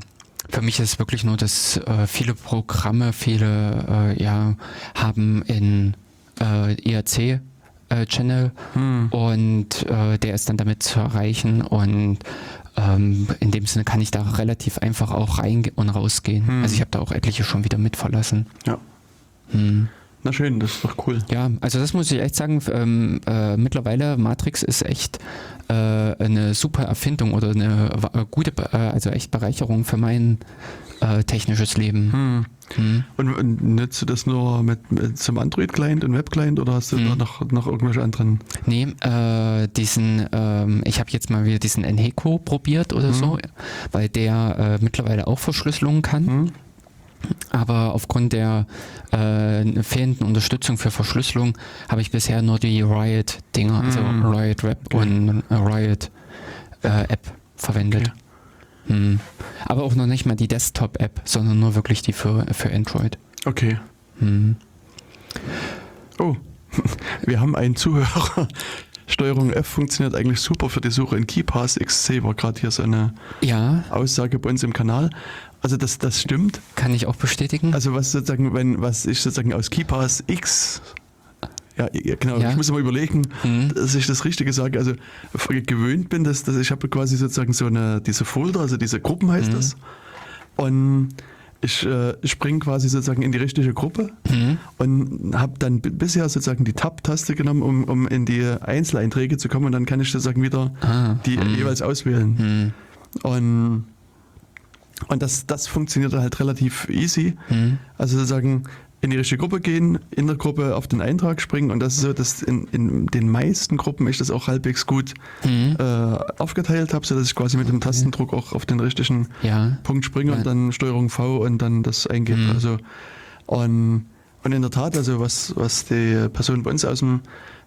für mich ist es wirklich nur, dass äh, viele Programme, viele äh, ja, haben in äh, IRC äh, Channel Hm. und äh, der ist dann damit zu erreichen und ähm, in dem Sinne kann ich da relativ einfach auch rein und rausgehen. Hm. Also ich habe da auch etliche schon wieder mit verlassen. Ja. Hm. Na schön, das ist doch cool. Ja, also das muss ich echt sagen, ähm, äh, mittlerweile Matrix ist echt äh, eine super Erfindung oder eine äh, gute, äh, also echt Bereicherung für mein äh, technisches Leben. Hm. Hm. Und, und nutzt du das nur mit, mit zum Android-Client und Web-Client oder hast du Hm. da noch, noch irgendwelche anderen? Nee, äh, diesen, ähm, ich habe jetzt mal wieder diesen Enheco probiert oder Mhm. so, weil der äh, mittlerweile auch Verschlüsselung kann. Aber aufgrund der äh, fehlenden Unterstützung für Verschlüsselung habe ich bisher nur die Riot-Dinger, also Mm. Riot Web Okay. und äh, Riot äh, App verwendet. Hm. Aber auch noch nicht mal die Desktop-App, sondern nur wirklich die für, für Android. Okay. Hm. Oh, wir haben einen Zuhörer. Steuerung F funktioniert eigentlich super für die Suche in KeyPass XC, war gerade hier so eine Ja, Aussage bei uns im Kanal. Also das, das stimmt. kann ich auch bestätigen. Also was sozusagen, wenn, was ich sozusagen aus KeyPass X, ja, genau, Ja. ich muss mal überlegen, Mhm. dass ich das Richtige sage. Also gewöhnt bin, dass, dass ich habe quasi sozusagen so eine, diese Folder, also diese Gruppen heißt Mhm. das. Und ich äh, springe quasi sozusagen in die richtige Gruppe Mhm. und habe dann bisher sozusagen die Tab-Taste genommen, um, um in die Einzeleinträge zu kommen und dann kann ich sozusagen wieder Ah, die mhm. jeweils auswählen. Hm, Und, und das, das funktioniert halt relativ easy. hm, Also sozusagen in die richtige Gruppe gehen, in der Gruppe auf den Eintrag springen und das ist so, dass in, in den meisten Gruppen ich das auch halbwegs gut hm. äh, aufgeteilt habe, sodass ich quasi mit dem Tastendruck auch auf den richtigen Ja. Punkt springe Ja. und dann Steuerung V und dann das eingebe. Mhm. Also und, und in der Tat, also was, was die Person bei uns aus dem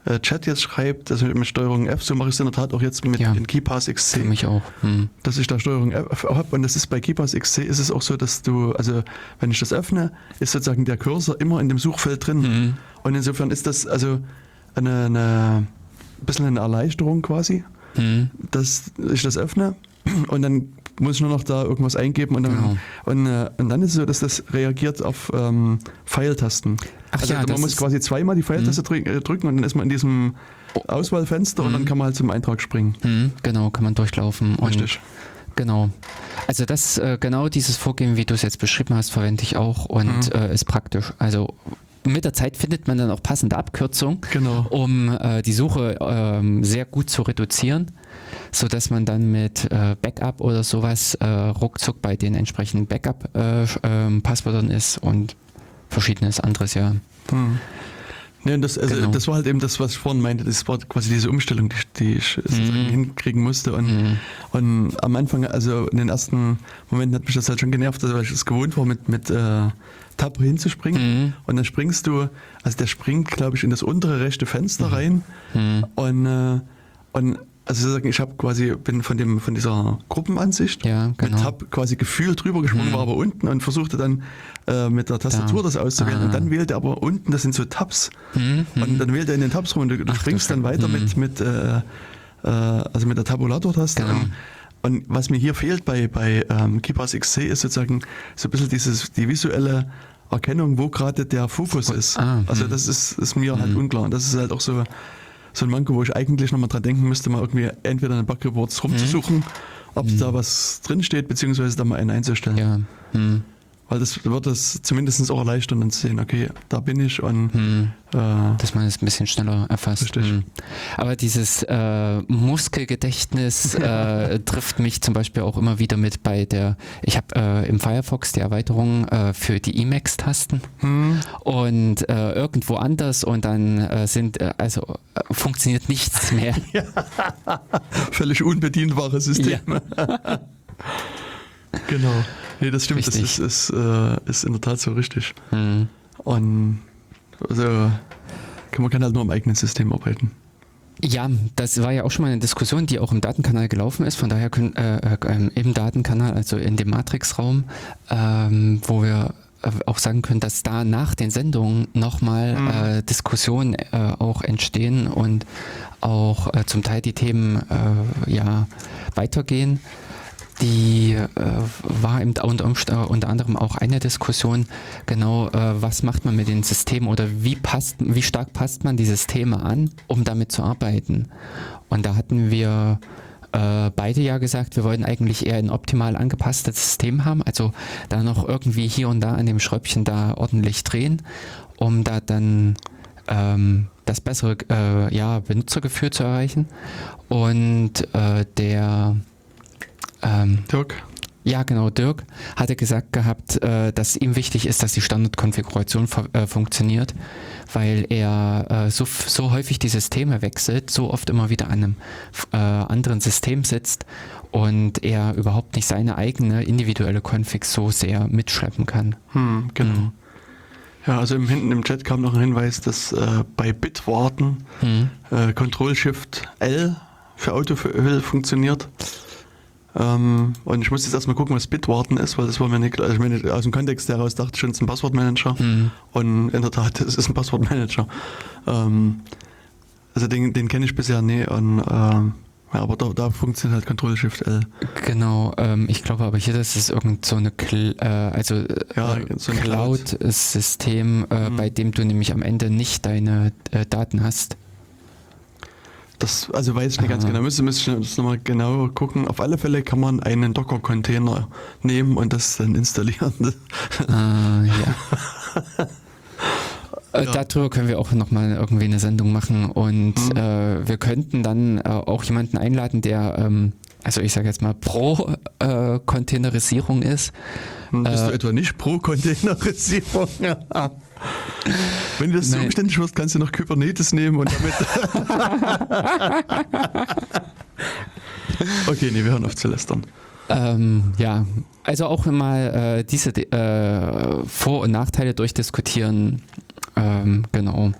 äh, Chat jetzt schreibt, also mit Steuerung F, so mache ich es in der Tat auch jetzt mit Ja. in KeyPass XC Für mich auch. Hm. dass ich da Steuerung F habe und das ist bei KeyPass XC ist es auch so, dass du, also wenn ich das öffne, ist sozusagen der Cursor immer in dem Suchfeld drin Mhm. und insofern ist das also eine, eine ein bisschen eine Erleichterung quasi, Hm. dass ich das öffne und dann muss ich nur noch da irgendwas eingeben und dann, Genau. und, äh, und dann ist es so, dass das reagiert auf ähm, Pfeiltasten. Ach also ja, man muss quasi zweimal die Pfeiltaste drück- äh, drücken und dann ist man in diesem Auswahlfenster und dann kann man halt zum Eintrag springen. Hm. Genau, kann man durchlaufen. Richtig. Genau. Also das, äh, genau dieses Vorgehen, wie du es jetzt beschrieben hast, verwende ich auch und Mhm. äh, ist praktisch. Also mit der Zeit findet man dann auch passende Abkürzungen, Genau. um äh, die Suche ähm, sehr gut zu reduzieren, sodass man dann mit äh, Backup oder sowas äh, ruckzuck bei den entsprechenden Backup-Passwörtern ist und verschiedenes anderes, ja. Hm. Und das, also Genau. das war halt eben das, was ich vorhin meinte. Das war quasi diese Umstellung, die, ich- die ich Mhm. hinkriegen musste. Und, Mhm. und am Anfang, also in den ersten Momenten hat mich das halt schon genervt, also weil ich es gewohnt war, mit, mit äh, Tab hinzuspringen. Mhm. Und dann springst du, also der springt, glaube ich, in das untere rechte Fenster rein. Mhm. Und, äh, und also sozusagen, ich habe quasi, bin von dem von dieser Gruppenansicht Ja, genau. mit Tab quasi gefühlt drüber gesprungen, Mhm. war aber unten und versuchte dann äh, mit der Tastatur Da. das auszuwählen. Ah. Und dann wählte er aber unten, das sind so Tabs. Mhm. Und dann wählt er in den Tabs rum und du, du Ach, springst dann weiter Scheiße. mit, mit, äh, äh, also mit der Tabulator-Taste. Genau. Und, was mir hier fehlt bei, bei ähm, KeyPass XC ist sozusagen so ein bisschen dieses, die visuelle Erkennung, wo gerade der Fokus ist. Ah, also hm. das ist, ist mir halt Hm. unklar. Und das ist halt auch so, so ein Manko, wo ich eigentlich nochmal dran denken müsste, mal irgendwie entweder in den Bug-Reports rumzusuchen, ob Hm. da was drinsteht, beziehungsweise da mal einen einzustellen. Ja. Hm. Weil das wird es zumindest auch erleichtern, dann zu sehen, okay, da bin ich und Hm. äh, dass man es ein bisschen schneller erfasst. Richtig. Hm. Aber dieses äh, Muskelgedächtnis äh, trifft mich zum Beispiel auch immer wieder mit bei der, ich habe äh, im Firefox die Erweiterung äh, für die Emacs-Tasten hm, und äh, irgendwo anders und dann sind, also funktioniert nichts mehr. völlig unbedienbare Systeme. genau. Nee, das stimmt, Richtig. das ist, ist, äh, ist in der Tat so richtig. Hm. Und also kann man kann halt nur im eigenen System arbeiten. Ja, das war ja auch schon mal eine Diskussion, die auch im Datenkanal gelaufen ist. Von daher können äh, äh, ähm, im Datenkanal, also in dem Matrix-Raum, ähm, wo wir äh, auch sagen können, dass da nach den Sendungen nochmal Mhm. äh, Diskussionen äh, auch entstehen und auch äh, zum Teil die Themen äh, ja weitergehen. Die äh, war im, unter, äh, unter anderem auch eine Diskussion, genau, äh, was macht man mit den Systemen oder wie passt, wie stark passt man die Systeme an, um damit zu arbeiten. Und da hatten wir äh, beide ja gesagt, wir wollten eigentlich eher ein optimal angepasstes System haben, also da noch irgendwie hier und da an dem Schräubchen da ordentlich drehen, um da dann ähm, das bessere äh, ja, Benutzergefühl zu erreichen. Und äh, der ähm, Dirk? ja, genau. Dirk hatte gesagt gehabt, äh, dass ihm wichtig ist, dass die Standardkonfiguration äh, funktioniert, weil er äh, so, so häufig die Systeme wechselt, so oft immer wieder an einem äh, anderen System sitzt und er überhaupt nicht seine eigene individuelle Config so sehr mitschleppen kann. Hm, genau. Mhm. Ja, also im, hinten im Chat kam noch ein Hinweis, dass äh, bei Bitwarten Mhm. äh, Control-Shift-L für Autofill funktioniert. Ähm, und ich muss jetzt erstmal gucken, was Bitwarten ist, weil das war mir nicht klar. Also ich meine, aus dem Kontext heraus dachte ich schon, es ist ein Passwortmanager. Mhm. Und in der Tat, es ist ein Passwortmanager. Ähm, Also den, den kenne ich bisher nie. Und, ähm, ja, aber da, da funktioniert halt Control Shift L. Genau, ähm, ich glaube aber hier, das ist irgend so eine Cl äh, also äh, Ja, so ein Cloud-System, äh, Mhm. bei dem du nämlich am Ende nicht deine äh, Daten hast. Das, also weiß ich nicht ganz Aha. genau. Müsste, müsste ich das nochmal genau gucken. Auf alle Fälle kann man einen Docker-Container nehmen und das dann installieren. Äh, ja. Äh, Ja. Darüber können wir auch nochmal irgendwie eine Sendung machen und Mhm. äh, wir könnten dann äh, auch jemanden einladen, der, ähm, also ich sage jetzt mal pro äh, Containerisierung ist. Bist Äh, du etwa nicht pro Containerisierung? Wenn du das so Nein. umständlich wirst, kannst du noch Kubernetes nehmen und damit. okay, nee, wir hören auf zu lästern. Ähm, ja, also auch mal äh, diese äh, Vor- und Nachteile durchdiskutieren. Ähm, genau.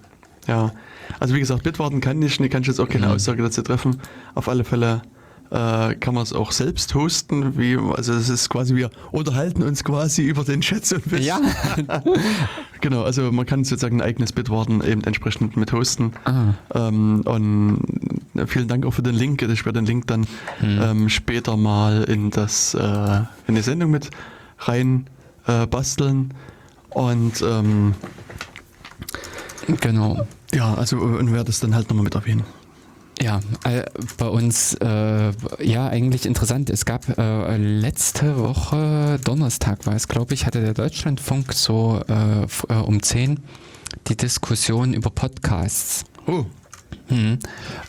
Ja, also wie gesagt, Bitwarden kann ich, nee, kann ich jetzt auch keine Mhm. Aussage dazu treffen. Auf alle Fälle äh, kann man es auch selbst hosten. Wie, also es ist quasi, wir unterhalten uns quasi über den Chat so ein bisschen. Ja. Genau, also man kann sozusagen ein eigenes Bitwarden eben entsprechend mit hosten. ah, Ähm, und äh, vielen Dank auch für den Link. Ich werde den Link dann hm. ähm, später mal in das äh, in die Sendung mit rein äh, basteln. Und ähm, genau. ja, also und werde es dann halt nochmal mit erwähnen. Ja, äh, bei uns, äh, ja, eigentlich interessant. Es gab äh, letzte Woche, Donnerstag war es, glaube ich, hatte der Deutschlandfunk so äh, äh, um 10 die Diskussion über Podcasts. Oh, Mhm.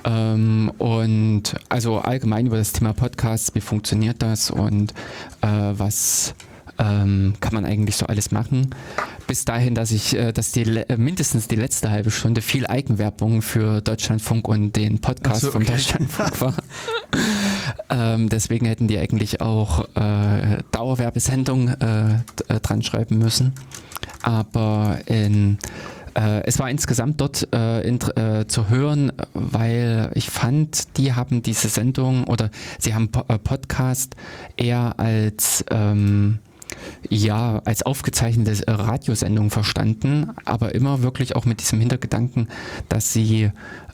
Ähm, und also allgemein über das Thema Podcasts, wie funktioniert das und äh, was ähm, kann man eigentlich so alles machen. Bis dahin, dass ich, äh, dass die äh, mindestens die letzte halbe Stunde viel Eigenwerbung für Deutschlandfunk und den Podcast so, vom okay. Deutschlandfunk war. ähm, deswegen hätten die eigentlich auch äh, Dauerwerbesendung äh, äh, dran schreiben müssen. Aber in äh, es war insgesamt dort äh, int- äh, zu hören, weil ich fand, die haben diese Sendung oder sie haben po äh, Podcast eher als ähm, ja, als aufgezeichnete Radiosendung verstanden, aber immer wirklich auch mit diesem Hintergedanken, dass sie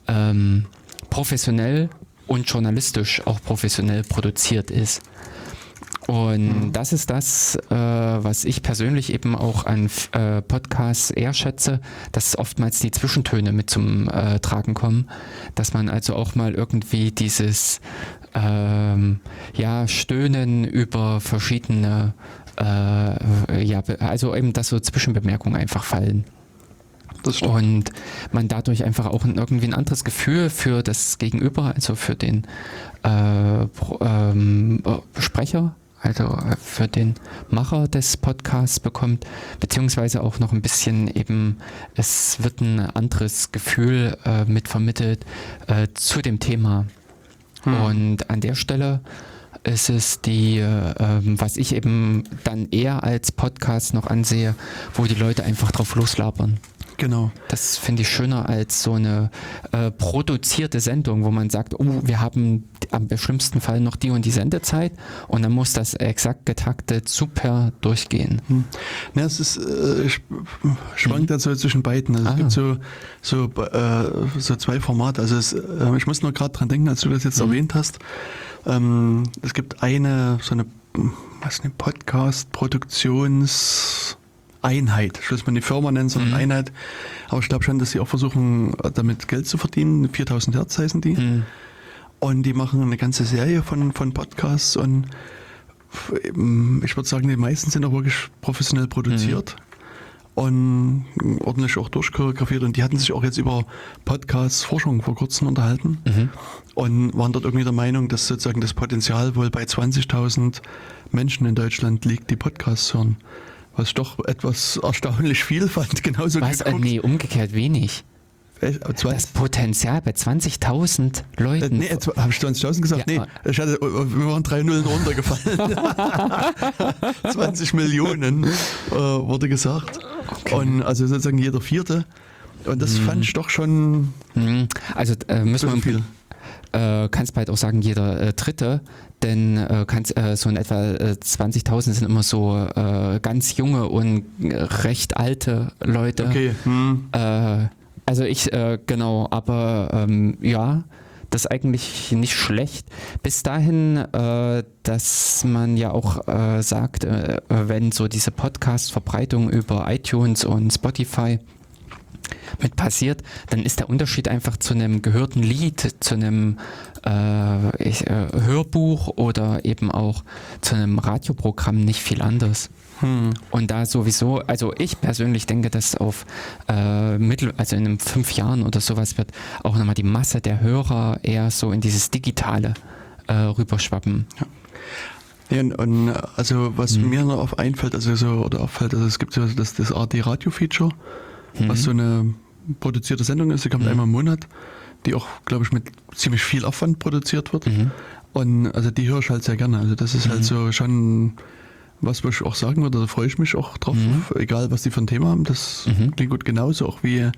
ähm, professionell und journalistisch auch professionell produziert ist. Und das ist das, äh, was ich persönlich eben auch an äh, Podcasts eher schätze, dass oftmals die Zwischentöne mit zum äh, Tragen kommen, dass man also auch mal irgendwie dieses ähm, ja, Stöhnen über verschiedene, äh, ja, also eben, dass so Zwischenbemerkungen einfach fallen. Und man dadurch einfach auch irgendwie ein anderes Gefühl für das Gegenüber, also für den äh, ähm, äh, Sprecher, also äh, für den Macher des Podcasts bekommt, beziehungsweise auch noch ein bisschen eben, es wird ein anderes Gefühl äh, mit vermittelt äh, zu dem Thema. Hm. Und an der Stelle ist es die, äh, ähm, was ich eben dann eher als Podcast noch ansehe, wo die Leute einfach drauf loslabern. Genau. Das finde ich schöner als so eine äh, produzierte Sendung, wo man sagt, oh, wir haben am schlimmsten Fall noch die und die Sendezeit und dann muss das exakt getaktet super durchgehen. Hm. Na, es ist äh, sch- schwankt also zwischen beiden. Also Ah. Es gibt so, so, äh, so zwei Formate. Also es, äh, ich muss nur gerade dran denken, als du das jetzt Mhm. erwähnt hast. Ähm, es gibt eine, so eine, was eine Podcast-Produktionseinheit. Ich will es mal nicht Firma nennen, sondern Mhm. Einheit. Aber ich glaube schon, dass sie auch versuchen, damit Geld zu verdienen. 4000 Hertz heißen die. Hm. Und die machen eine ganze Serie von, von Podcasts und ähm, ich würde sagen, die meisten sind auch wirklich professionell produziert und ordentlich auch durchchoreografiert. Und die hatten sich auch jetzt über Podcasts Forschung vor kurzem unterhalten Mhm. und waren dort irgendwie der Meinung, dass sozusagen das Potenzial wohl bei 20.000 Menschen in Deutschland liegt, die Podcasts hören. Was ich doch etwas erstaunlich viel fand. Genauso Was? Äh, geguckt. nee, umgekehrt wenig. Zwei- Das Potenzial bei 20.000 Äh, Leuten. nee, habe ich 20.000 gesagt? Ja, nee, ich hatte, wir waren drei Nullen runtergefallen. 20 Millionen äh, wurde gesagt. Okay. Und also sozusagen jeder Vierte. Und das fand ich doch schon Mhm. Also äh, müssen wir viel. äh, kannst bald auch sagen, jeder äh, Dritte, denn äh, kannst, äh, so in etwa äh, 20.000 sind immer so äh, ganz junge und recht alte Leute. Okay. Hm. Äh, Also ich, äh, genau, aber ähm, ja, das eigentlich nicht schlecht. Bis dahin, äh, dass man ja auch äh, sagt, äh, wenn so diese Podcast-Verbreitung über iTunes und Spotify mit passiert, dann ist der Unterschied einfach zu einem gehörten Lied, zu einem äh, ich, äh, Hörbuch oder eben auch zu einem Radioprogramm nicht viel anders. Hm. Und da sowieso, also ich persönlich denke, dass auf äh, Mittel, also in fünf Jahren oder sowas wird auch nochmal die Masse der Hörer eher so in dieses Digitale äh, rüberschwappen. Ja, und, und also was Mhm. mir noch auf einfällt, also so, oder auffällt, also es gibt so das, das AD Radio Feature, was so eine produzierte Sendung ist, die kommt Mhm. einmal im Monat, die auch, glaube ich, mit ziemlich viel Aufwand produziert wird. Mhm. Und also die höre ich halt sehr gerne. Also das ist halt Mhm. so schon was, ich auch sagen würde, da freue ich mich auch drauf, Mhm. egal was die für ein Thema haben. Das Mhm. klingt gut genauso, auch wie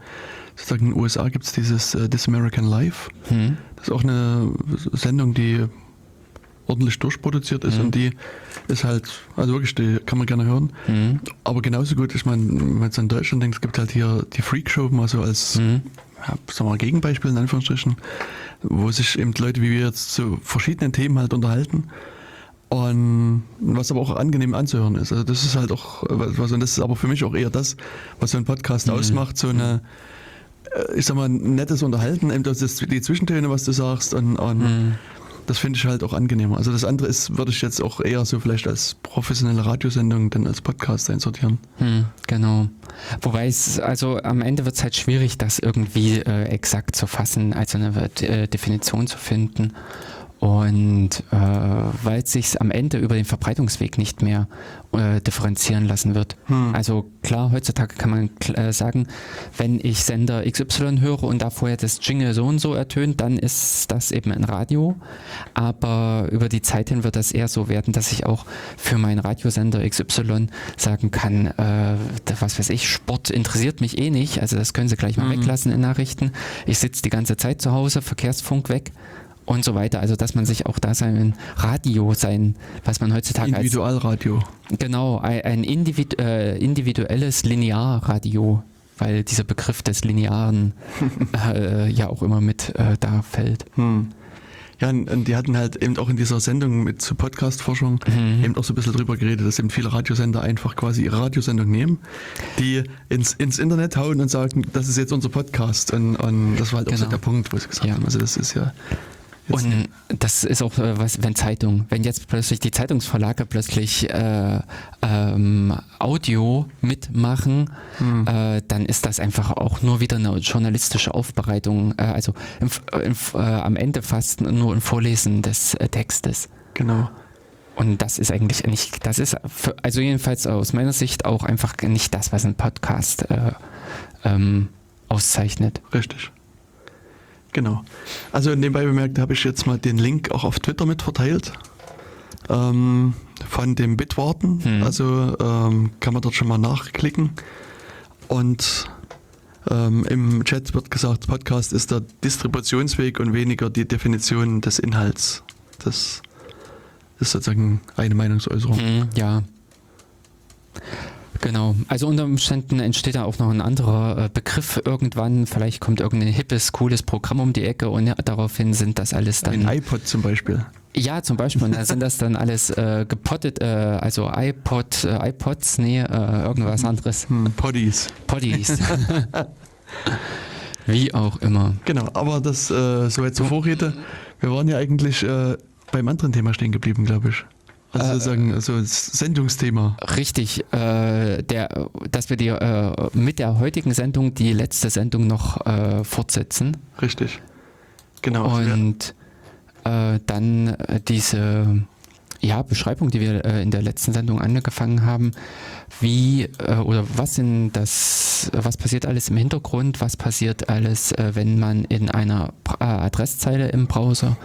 sozusagen in den USA gibt es dieses äh, This American Life. Hm. Das ist auch eine Sendung, die ordentlich durchproduziert ist Mhm. und die ist halt, also wirklich, die kann man gerne hören. Hm. Aber genauso gut, ich meine, wenn man jetzt an Deutschland denkt, es gibt halt hier die Freak Show mal so als Hm. ja, sagen wir mal, Gegenbeispiel in Anführungsstrichen, wo sich eben Leute wie wir jetzt zu verschiedenen Themen halt unterhalten. Und was aber auch angenehm anzuhören ist. Also das ist halt auch, was, was- und das ist aber für mich auch eher das, was so ein Podcast Mhm. ausmacht, so eine, äh, ich sag mal, ein nettes Unterhalten, eben das ist die Zwischentöne, was du sagst, und, und Hm. das finde ich halt auch angenehmer. Also das andere ist, würde ich jetzt auch eher so vielleicht als professionelle Radiosendung denn als Podcast einsortieren. Hm, genau. Wobei es, also am Ende wird es halt schwierig, das irgendwie äh, exakt zu fassen, also eine äh, Definition zu finden. Und äh, weil es sich am Ende über den Verbreitungsweg nicht mehr äh, differenzieren lassen wird. Hm. Also klar, heutzutage kann man äh, sagen, wenn ich Sender XY höre und da vorher das Jingle so und so ertönt, dann ist das eben ein Radio. Aber über die Zeit hin wird das eher so werden, dass ich auch für meinen Radiosender XY sagen kann, äh, was weiß ich, Sport interessiert mich eh nicht. Also das können Sie gleich mal Mhm. weglassen in Nachrichten. Ich sitze die ganze Zeit zu Hause, Verkehrsfunk weg. Und so weiter. Also, dass man sich auch da sein Radio, sein, was man heutzutage als Individualradio. Genau, ein, ein individu äh, individuelles Linearradio, weil dieser Begriff des Linearen äh, ja auch immer mit äh, da fällt. Hm. Ja, und, die hatten halt eben auch in dieser Sendung mit zur Podcast-Forschung Mhm. eben auch so ein bisschen drüber geredet, dass eben viele Radiosender einfach quasi ihre Radiosendung nehmen, die ins, ins Internet hauen und sagen, das ist jetzt unser Podcast. Und, und das war halt auch so Genau. der Punkt, wo sie gesagt Ja. haben. Also das ist ja jetzt Und das ist auch äh, was, wenn Zeitung, wenn jetzt plötzlich die Zeitungsverlage plötzlich äh, ähm, Audio mitmachen, Hm. äh, dann ist das einfach auch nur wieder eine journalistische Aufbereitung, äh, also im, im, äh, am Ende fast nur ein Vorlesen des Textes. genau. Und das ist eigentlich nicht, das ist, für, also jedenfalls aus meiner Sicht auch einfach nicht das, was ein Podcast äh, ähm, auszeichnet. Richtig. Genau. Also nebenbei bemerkt habe ich jetzt mal den Link auch auf Twitter mit verteilt. Ähm, von dem Bitwarten. Hm. Also ähm, kann man dort schon mal nachklicken. Und ähm, im Chat wird gesagt, Podcast ist der Distributionsweg und weniger die Definition des Inhalts. Das ist sozusagen eine Meinungsäußerung. Mhm, ja. Genau. Also unter Umständen entsteht da auch noch ein anderer äh, Begriff irgendwann. Vielleicht kommt irgendein hippes, cooles Programm um die Ecke und daraufhin sind das alles Ein dann. iPod zum Beispiel. Ja, zum Beispiel. Und dann sind das dann alles äh, gepottet, äh, also iPod, äh, iPods, nee, äh, irgendwas anderes. Hm, Poddies. Poddies. Wie auch immer. Genau, aber das äh, soweit zur Vorrede. Wir waren ja eigentlich äh, beim anderen Thema stehen geblieben, glaube ich. Also Äh, sozusagen so das Sendungsthema. Richtig, äh, der, dass wir die, äh, mit der heutigen Sendung die letzte Sendung noch äh, fortsetzen Richtig. Genau. also und äh, dann äh, diese ja, Beschreibung, die wir in der letzten Sendung angefangen haben, wie oder was in das, was passiert alles im Hintergrund, was passiert alles, wenn man in einer Adresszeile im Browser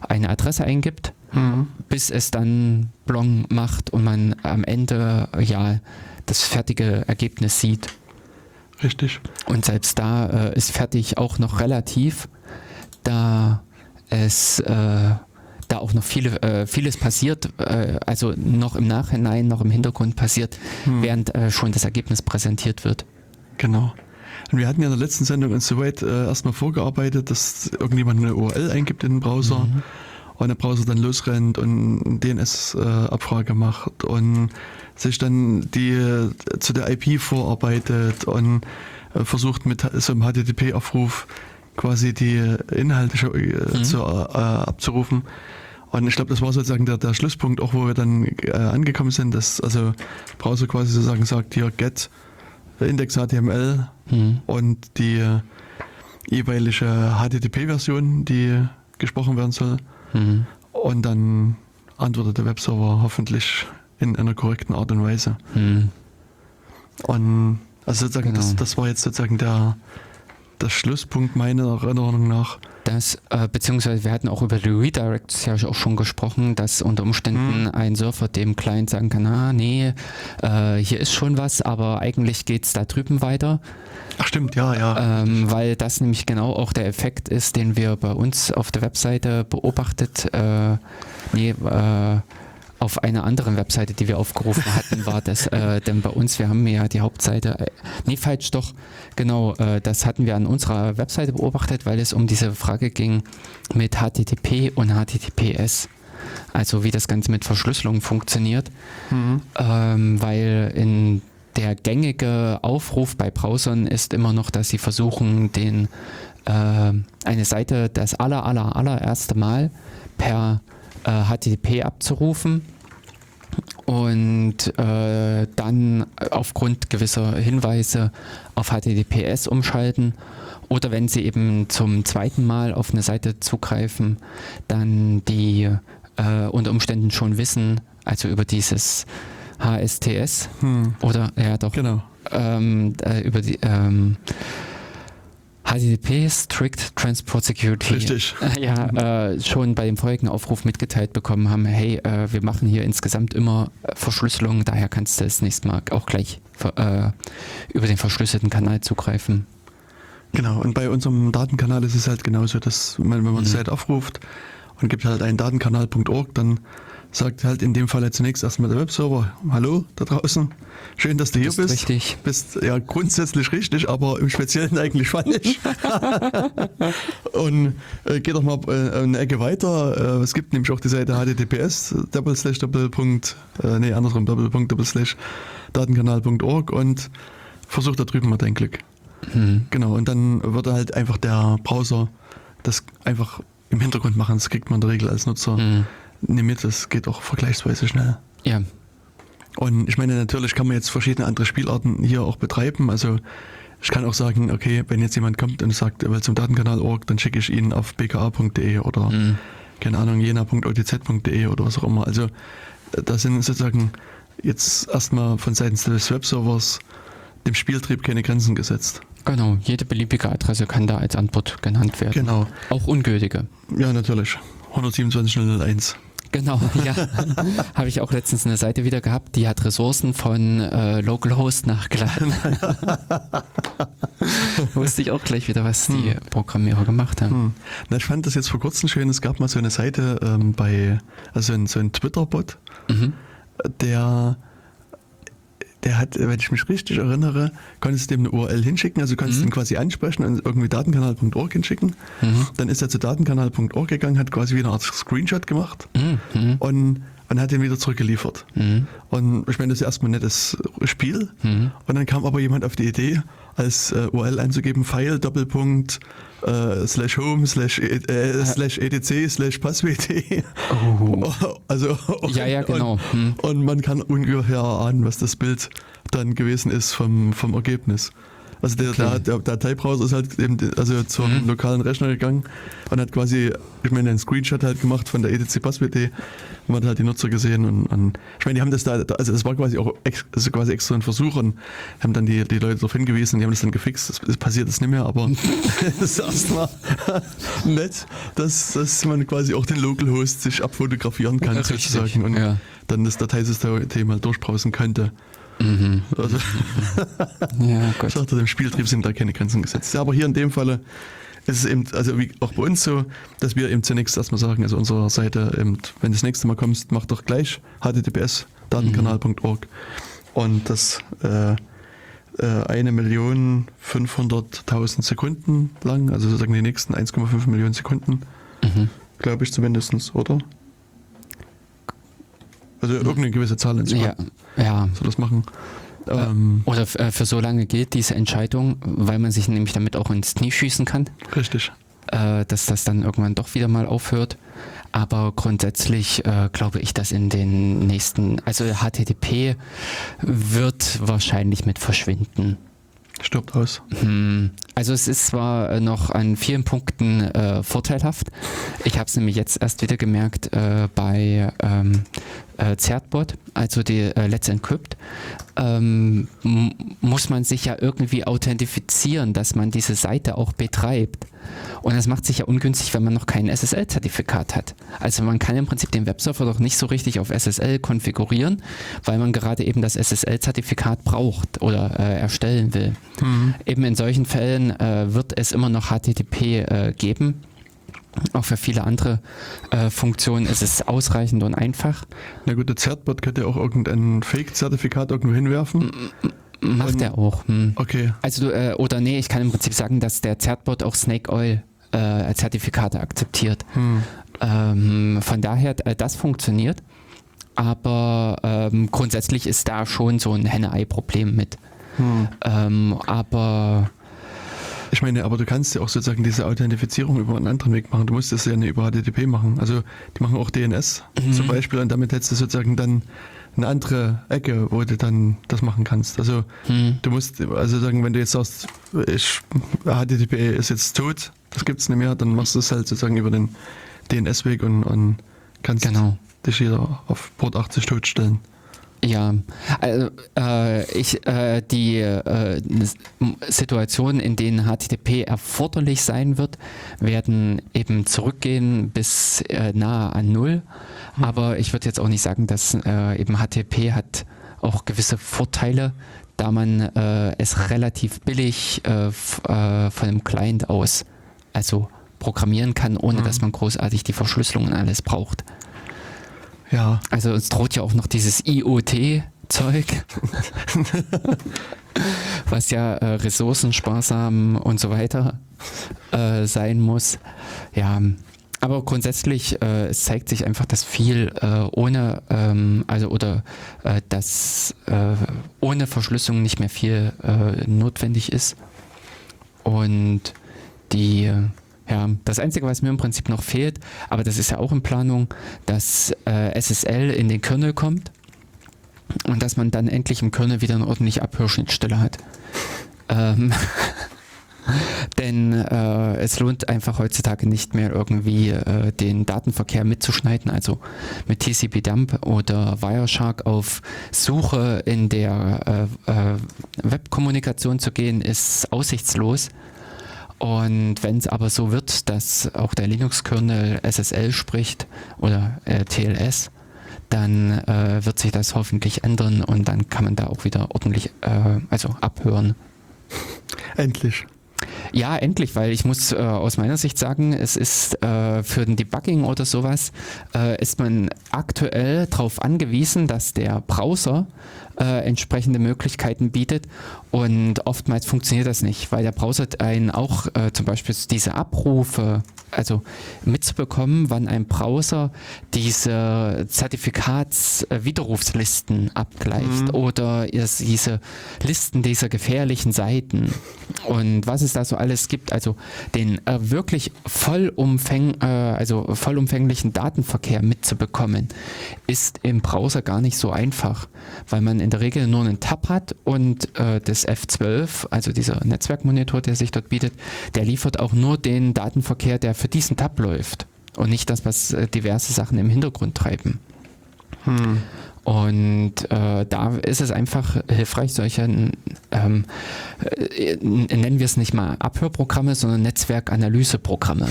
eine Adresse eingibt Mhm. bis es dann Blong macht und man am Ende ja das fertige Ergebnis sieht. Richtig. Und selbst da äh, ist fertig auch noch relativ, da es äh, da auch noch viele, äh, vieles passiert, äh, also noch im Nachhinein, noch im Hintergrund passiert, Hm. während äh, schon das Ergebnis präsentiert wird. Genau. Und wir hatten ja in der letzten Sendung uns soweit äh, erstmal vorgearbeitet, dass irgendjemand eine URL eingibt in den Browser Mhm. Und der Browser dann losrennt und DNS-Abfrage macht und sich dann die zu der IP vorarbeitet und äh, versucht mit so einem HTTP-Aufruf quasi die Inhalte äh, Mhm. zu, äh, abzurufen. Und ich glaube, das war sozusagen der, der Schlusspunkt, auch wo wir dann äh, angekommen sind, dass also Browser quasi sozusagen sagt, hier get Index HTML Mhm. und die äh, jeweilige HTTP-Version, die gesprochen werden soll. Mhm. Und dann antwortet der Webserver hoffentlich in einer korrekten Art und Weise. Mhm. Und also sozusagen, Genau. das, das war jetzt sozusagen der, der Schlusspunkt meiner Erinnerung nach. Das, äh, beziehungsweise wir hatten auch über die Redirects ja auch schon gesprochen, dass unter Umständen Mhm. ein Surfer dem Client sagen kann, ah nee, äh, hier ist schon was, aber eigentlich geht es da drüben weiter, Ach stimmt, ja, ja. ähm, weil das nämlich genau auch der Effekt ist, den wir bei uns auf der Webseite beobachtet, äh, nee, äh, auf einer anderen Webseite, die wir aufgerufen hatten, war das, äh, denn bei uns, wir haben ja die Hauptseite, äh, nee, falsch, doch, genau, äh, das hatten wir an unserer Webseite beobachtet, weil es um diese Frage ging mit HTTP und HTTPS. Also wie das Ganze mit Verschlüsselung funktioniert, Mhm. ähm, weil in der gängige Aufruf bei Browsern ist immer noch, dass sie versuchen, den, äh, eine Seite das aller, aller, allererste Mal per äh, HTTP abzurufen und äh, dann aufgrund gewisser Hinweise auf HTTPS umschalten oder wenn sie eben zum zweiten Mal auf eine Seite zugreifen, dann die äh, unter Umständen schon wissen, also über dieses HSTS Hm. oder ja doch Genau. ähm, äh, über die ähm, HTTP Strict Transport Security Richtig. ja, äh, schon bei dem vorigen Aufruf mitgeteilt bekommen haben, hey, äh, wir machen hier insgesamt immer äh, Verschlüsselung, daher kannst du das nächste Mal auch gleich äh, über den verschlüsselten Kanal zugreifen. Genau, und bei unserem Datenkanal ist es halt genauso, dass man, wenn man Mhm. Seite aufruft und gibt halt einen Datenkanal.org, dann sagt halt in dem Fall zunächst erstmal der Webserver, hallo da draußen, schön, dass du hier Ist bist. richtig. Bist ja grundsätzlich richtig, aber im Speziellen eigentlich falsch. und äh, geh doch mal äh, eine Ecke weiter. Äh, es gibt nämlich auch die Seite https doppel slash doppelpunkt, äh, nee, andersrum, doppelpunkt, doppel slash datenkanal.org und versuch da drüben mal dein Glück. Hm. Genau, und dann würde halt einfach der Browser das einfach im Hintergrund machen. Das kriegt man in der Regel als Nutzer Hm. Mit. Das geht auch vergleichsweise schnell. Ja, Und ich meine, natürlich kann man jetzt verschiedene andere Spielarten hier auch betreiben. Also ich kann auch sagen, okay, wenn jetzt jemand kommt und sagt, er will zum Datenkanal.org, dann schicke ich ihn auf bka.de oder hm. keine Ahnung, jena.otz.de oder was auch immer. Also da sind sozusagen jetzt erstmal von seitens des Webservers dem Spieltrieb keine Grenzen gesetzt. genau. Jede beliebige Adresse kann da als Antwort genannt werden. Genau. Auch ungültige. Ja, natürlich. 127.001. Genau, ja. Habe ich auch letztens eine Seite wieder gehabt, die hat Ressourcen von äh, Localhost nachgeladen. Wusste ich auch gleich wieder, was die Programmierer gemacht haben. Hm. Na, ich fand das jetzt vor kurzem schön. Es gab mal so eine Seite ähm, bei, also ein, so ein Twitter-Bot, Mhm. der, der hat, wenn ich mich richtig erinnere, konntest du dem eine URL hinschicken, also du konntest Mhm. ihn quasi ansprechen und irgendwie datenkanal.org hinschicken. Mhm. Dann ist er zu datenkanal.org gegangen, hat quasi wieder eine Art Screenshot gemacht Mhm. Mhm. und, und hat den wieder zurückgeliefert. Mhm. Und ich meine, das ist erstmal ein nettes Spiel. Mhm. Und dann kam aber jemand auf die Idee, als äh, URL einzugeben, File, Doppelpunkt, äh, slash home, slash, e- äh, slash etc, slash passwd. Oh. Also, Ja, ja, genau. Hm. Und, und man kann ungefähr erahnen, was das Bild dann gewesen ist vom, vom Ergebnis. Also der, Okay. der, der Dateibrowser ist halt eben also zum Mhm. lokalen Rechner gegangen und hat quasi, ich meine, einen Screenshot halt gemacht von der etc Passwd und man hat halt die Nutzer gesehen und, und ich meine, die haben das da, also das war quasi auch ex, also quasi extra ein Versuch und haben dann die, die Leute darauf hingewiesen, die haben das dann gefixt, das, das passiert das nicht mehr, aber das ist erstmal nett, dass, dass man quasi auch den Localhost sich abfotografieren kann Richtig, sozusagen und ja. dann das Dateisystem halt durchbrausen könnte. Mhm. Also Ja, ich Gott. dachte, dem Spieltrieb sind da keine Grenzen gesetzt. Ja, aber hier in dem Falle ist es eben, also wie auch bei uns so, dass wir eben zunächst erstmal sagen, also unserer Seite, eben, wenn du das nächste Mal kommst, mach doch gleich https datenkanal.org und das äh, äh, eine Million 500.000 Sekunden lang, also sozusagen die nächsten 1,5 Millionen Sekunden, Mhm. glaube ich zumindest, oder? Also irgendeine gewisse Zahl in Ja, ja. soll das machen. Ähm, Oder f- äh, für so lange gilt diese Entscheidung, weil man sich nämlich damit auch ins Knie schießen kann, richtig. äh, dass das dann irgendwann doch wieder mal aufhört. Aber grundsätzlich äh, glaube ich, dass in den nächsten, also HTTP wird wahrscheinlich mit verschwinden. Stirbt aus. Hm, Also es ist zwar äh, noch an vielen Punkten äh, vorteilhaft. Ich habe es nämlich jetzt erst wieder gemerkt äh, bei ähm, äh, Zertbot, also die äh, Let's Encrypt, ähm, muss man sich ja irgendwie authentifizieren, dass man diese Seite auch betreibt. Und das macht sich ja ungünstig, wenn man noch kein SSL-Zertifikat hat. Also man kann im Prinzip den Webserver doch nicht so richtig auf SSL konfigurieren, weil man gerade eben das SSL-Zertifikat braucht oder äh, erstellen will. Eben in solchen Fällen äh, wird es immer noch HTTP äh, geben. Auch für viele andere äh, Funktionen ist es ausreichend und einfach. Na gut, der Zertbot könnte ja auch irgendein Fake-Zertifikat irgendwo hinwerfen. Macht Und- er auch. Hm. Okay. Also, du, äh, oder nee, ich kann im Prinzip sagen, dass der Zertbot auch Snake Oil äh, Zertifikate akzeptiert. Hm. Ähm, von daher, äh, das funktioniert. Aber ähm, grundsätzlich ist da schon so ein Henne-Ei-Problem mit. Hm. Ähm, aber Ich meine, aber du kannst ja auch sozusagen diese Authentifizierung über einen anderen Weg machen. Du musst das ja nicht über HTTP machen. Also die machen auch DNS Mhm. zum Beispiel und damit hättest du sozusagen dann eine andere Ecke, wo du dann das machen kannst. Also hm, du musst, also sagen, wenn du jetzt sagst, ich, HTTP ist jetzt tot, das gibt's nicht mehr, dann machst du es halt sozusagen über den DNS-Weg und, und kannst genau. dich wieder auf Port 80 totstellen. Ja, also äh, ich äh, die äh, Situationen, in denen HTTP erforderlich sein wird, werden eben zurückgehen bis äh, nahe an null. Aber ich würde jetzt auch nicht sagen, dass äh, eben HTTP hat auch gewisse Vorteile, da man äh, es relativ billig äh, äh, von einem Client aus also programmieren kann, ohne Mhm. dass man großartig die Verschlüsselung und alles braucht. Ja, Also uns droht ja auch noch dieses IoT-Zeug, was ja äh, ressourcensparsam und so weiter äh, sein muss. Ja, aber grundsätzlich äh, es zeigt sich einfach, dass viel äh, ohne, ähm, also oder äh, dass äh, ohne Verschlüsselung nicht mehr viel äh, notwendig ist. Und die, äh, ja, das Einzige, was mir im Prinzip noch fehlt, aber das ist ja auch in Planung, dass äh, SSL in den Kernel kommt und dass man dann endlich im Kernel wieder eine ordentliche Abhörschnittstelle hat. Ähm, denn äh, es lohnt einfach heutzutage nicht mehr irgendwie äh, den Datenverkehr mitzuschneiden, also mit TCP-Dump oder Wireshark auf Suche in der äh, äh, Webkommunikation zu gehen, ist aussichtslos. Und wenn es aber so wird, dass auch der Linux-Kernel SSL spricht oder äh, TLS, dann äh, wird sich das hoffentlich ändern und dann kann man da auch wieder ordentlich äh, also abhören. endlich. Ja, endlich, weil ich muss äh, aus meiner Sicht sagen, es ist äh, für den Debugging oder sowas, äh, ist man aktuell darauf angewiesen, dass der Browser äh, entsprechende Möglichkeiten bietet und oftmals funktioniert das nicht, weil der Browser einen auch äh, zum Beispiel diese Abrufe, also mitzubekommen, wann ein Browser diese Zertifikatswiderrufslisten abgleicht Mhm. oder es, diese Listen dieser gefährlichen Seiten und was es da so alles gibt, also den äh, wirklich vollumfäng, äh, also vollumfänglichen Datenverkehr mitzubekommen, ist im Browser gar nicht so einfach, weil man in der Regel nur einen Tab hat und äh, das F12, also dieser Netzwerkmonitor, der sich dort bietet, der liefert auch nur den Datenverkehr, der für diesen Tab läuft und nicht das, was äh, diverse Sachen im Hintergrund treiben. Hm. Und äh, da ist es einfach hilfreich, solche, ähm, äh, nennen wir es nicht mal Abhörprogramme, sondern Netzwerkanalyseprogramme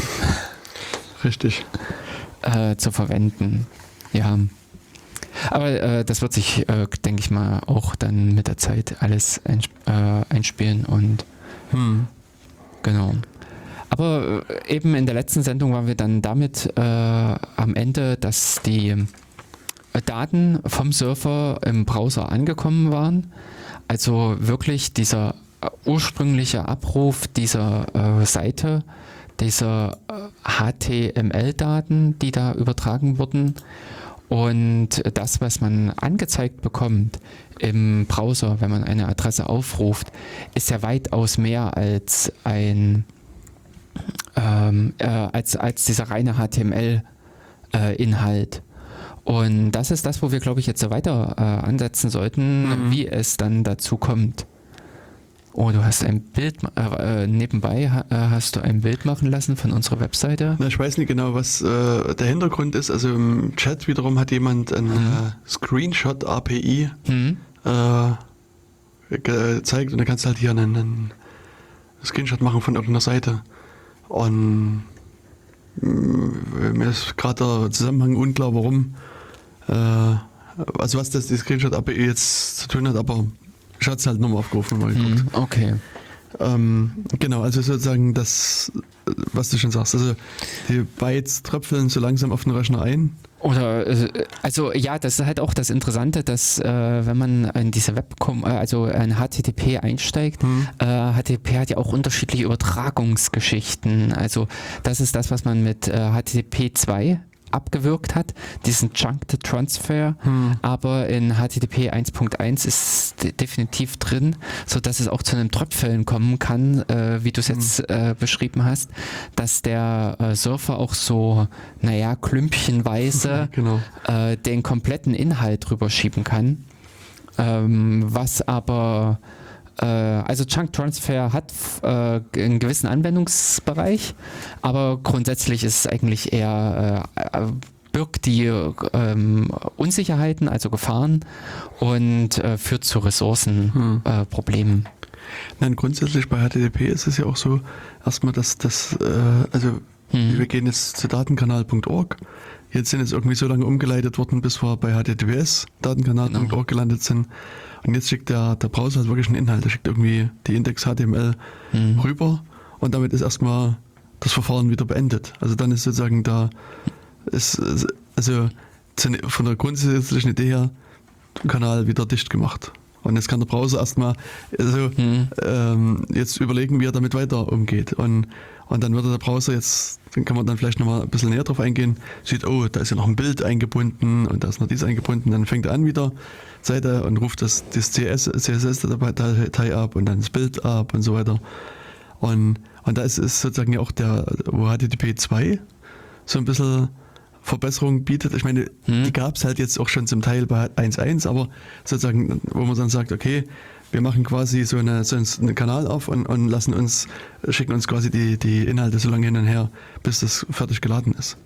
Richtig. äh, zu verwenden. Ja. Aber äh, das wird sich, äh, denke ich mal, auch dann mit der Zeit alles einsp äh, einspielen und Hm. Genau. Aber äh, eben in der letzten Sendung waren wir dann damit äh, am Ende, dass die äh, Daten vom Surfer im Browser angekommen waren, Also wirklich dieser ursprüngliche Abruf dieser Seite, dieser HTML-Daten, die da übertragen wurden und das, was man angezeigt bekommt im Browser, wenn man eine Adresse aufruft, ist ja weitaus mehr als ein ähm, äh, als, als dieser reine HTML-Inhalt. Äh, und das ist das, wo wir, glaube ich, jetzt so weiter äh, ansetzen sollten, mhm. wie es dann dazu kommt. Oh, du hast ein Bild, äh, äh nebenbei äh, hast du ein Bild machen lassen von unserer Webseite. Na, ich weiß nicht genau, was äh, der Hintergrund ist. Also im Chat wiederum hat jemand ein mhm. Screenshot API mhm. gezeigt und da kannst du halt hier einen, einen Screenshot machen von irgendeiner Seite. Und mir ist gerade der Zusammenhang unklar, warum. Äh, also was das die Screenshot API jetzt zu tun hat, aber ich hatte es halt nochmal aufgerufen und mal geguckt. Hm, okay. Ähm, genau, also sozusagen das, was du schon sagst, also die Bytes tröpfeln so langsam auf den Rechner ein. Oder äh, also ja, das ist halt auch das Interessante, dass äh, wenn man in diese Web, äh, also in HTTP einsteigt, hm. äh, HTTP hat ja auch unterschiedliche Übertragungsgeschichten. Also das ist das, was man mit äh, HTTP 2 abgewirkt hat, diesen Chunked Transfer, hm. aber in HTTP 1.1 ist definitiv drin, so dass es auch zu einem Tröpfeln kommen kann, äh, wie du es hm. jetzt äh, beschrieben hast, dass der äh, Surfer auch so, naja, klümpchenweise genau. Äh, den kompletten Inhalt drüber schieben kann, ähm, was aber also Chunk Transfer hat äh, einen gewissen Anwendungsbereich, aber grundsätzlich ist es eigentlich eher äh, birgt die ähm, Unsicherheiten, also Gefahren und äh, führt zu Ressourcenproblemen. Hm. Nein, grundsätzlich bei HTTP ist es ja auch so, erstmal, dass das, äh, also hm. wir gehen jetzt zu datenkanal.org. Jetzt sind es irgendwie so lange umgeleitet worden, bis wir bei HTTPS datenkanal.org genau. gelandet sind. Und jetzt schickt der, der Browser halt wirklich einen Inhalt. Der schickt irgendwie die Index HTML mhm. rüber und damit ist erstmal das Verfahren wieder beendet. Also dann ist sozusagen da, ist, also von der grundsätzlichen Idee her, Kanal wieder dicht gemacht. Und jetzt kann der Browser erstmal also, mhm. ähm, jetzt überlegen, wie er damit weiter umgeht. Und, und dann würde der Browser jetzt, dann kann man dann vielleicht nochmal ein bisschen näher drauf eingehen, sieht, oh, da ist ja noch ein Bild eingebunden und da ist noch dies eingebunden, dann fängt er an wieder Seite und ruft das, das CS, CSS-Datei ab und dann das Bild ab und so weiter. Und, und da ist, ist sozusagen ja auch der, wo HTTP 2 so ein bisschen Verbesserung bietet. Ich meine, hm. die gab es halt jetzt auch schon zum Teil bei 1.1, aber sozusagen, wo man dann sagt, okay, wir machen quasi so, eine, so einen Kanal auf und, und lassen uns, schicken uns quasi die, die Inhalte so lange hin und her, bis das fertig geladen ist.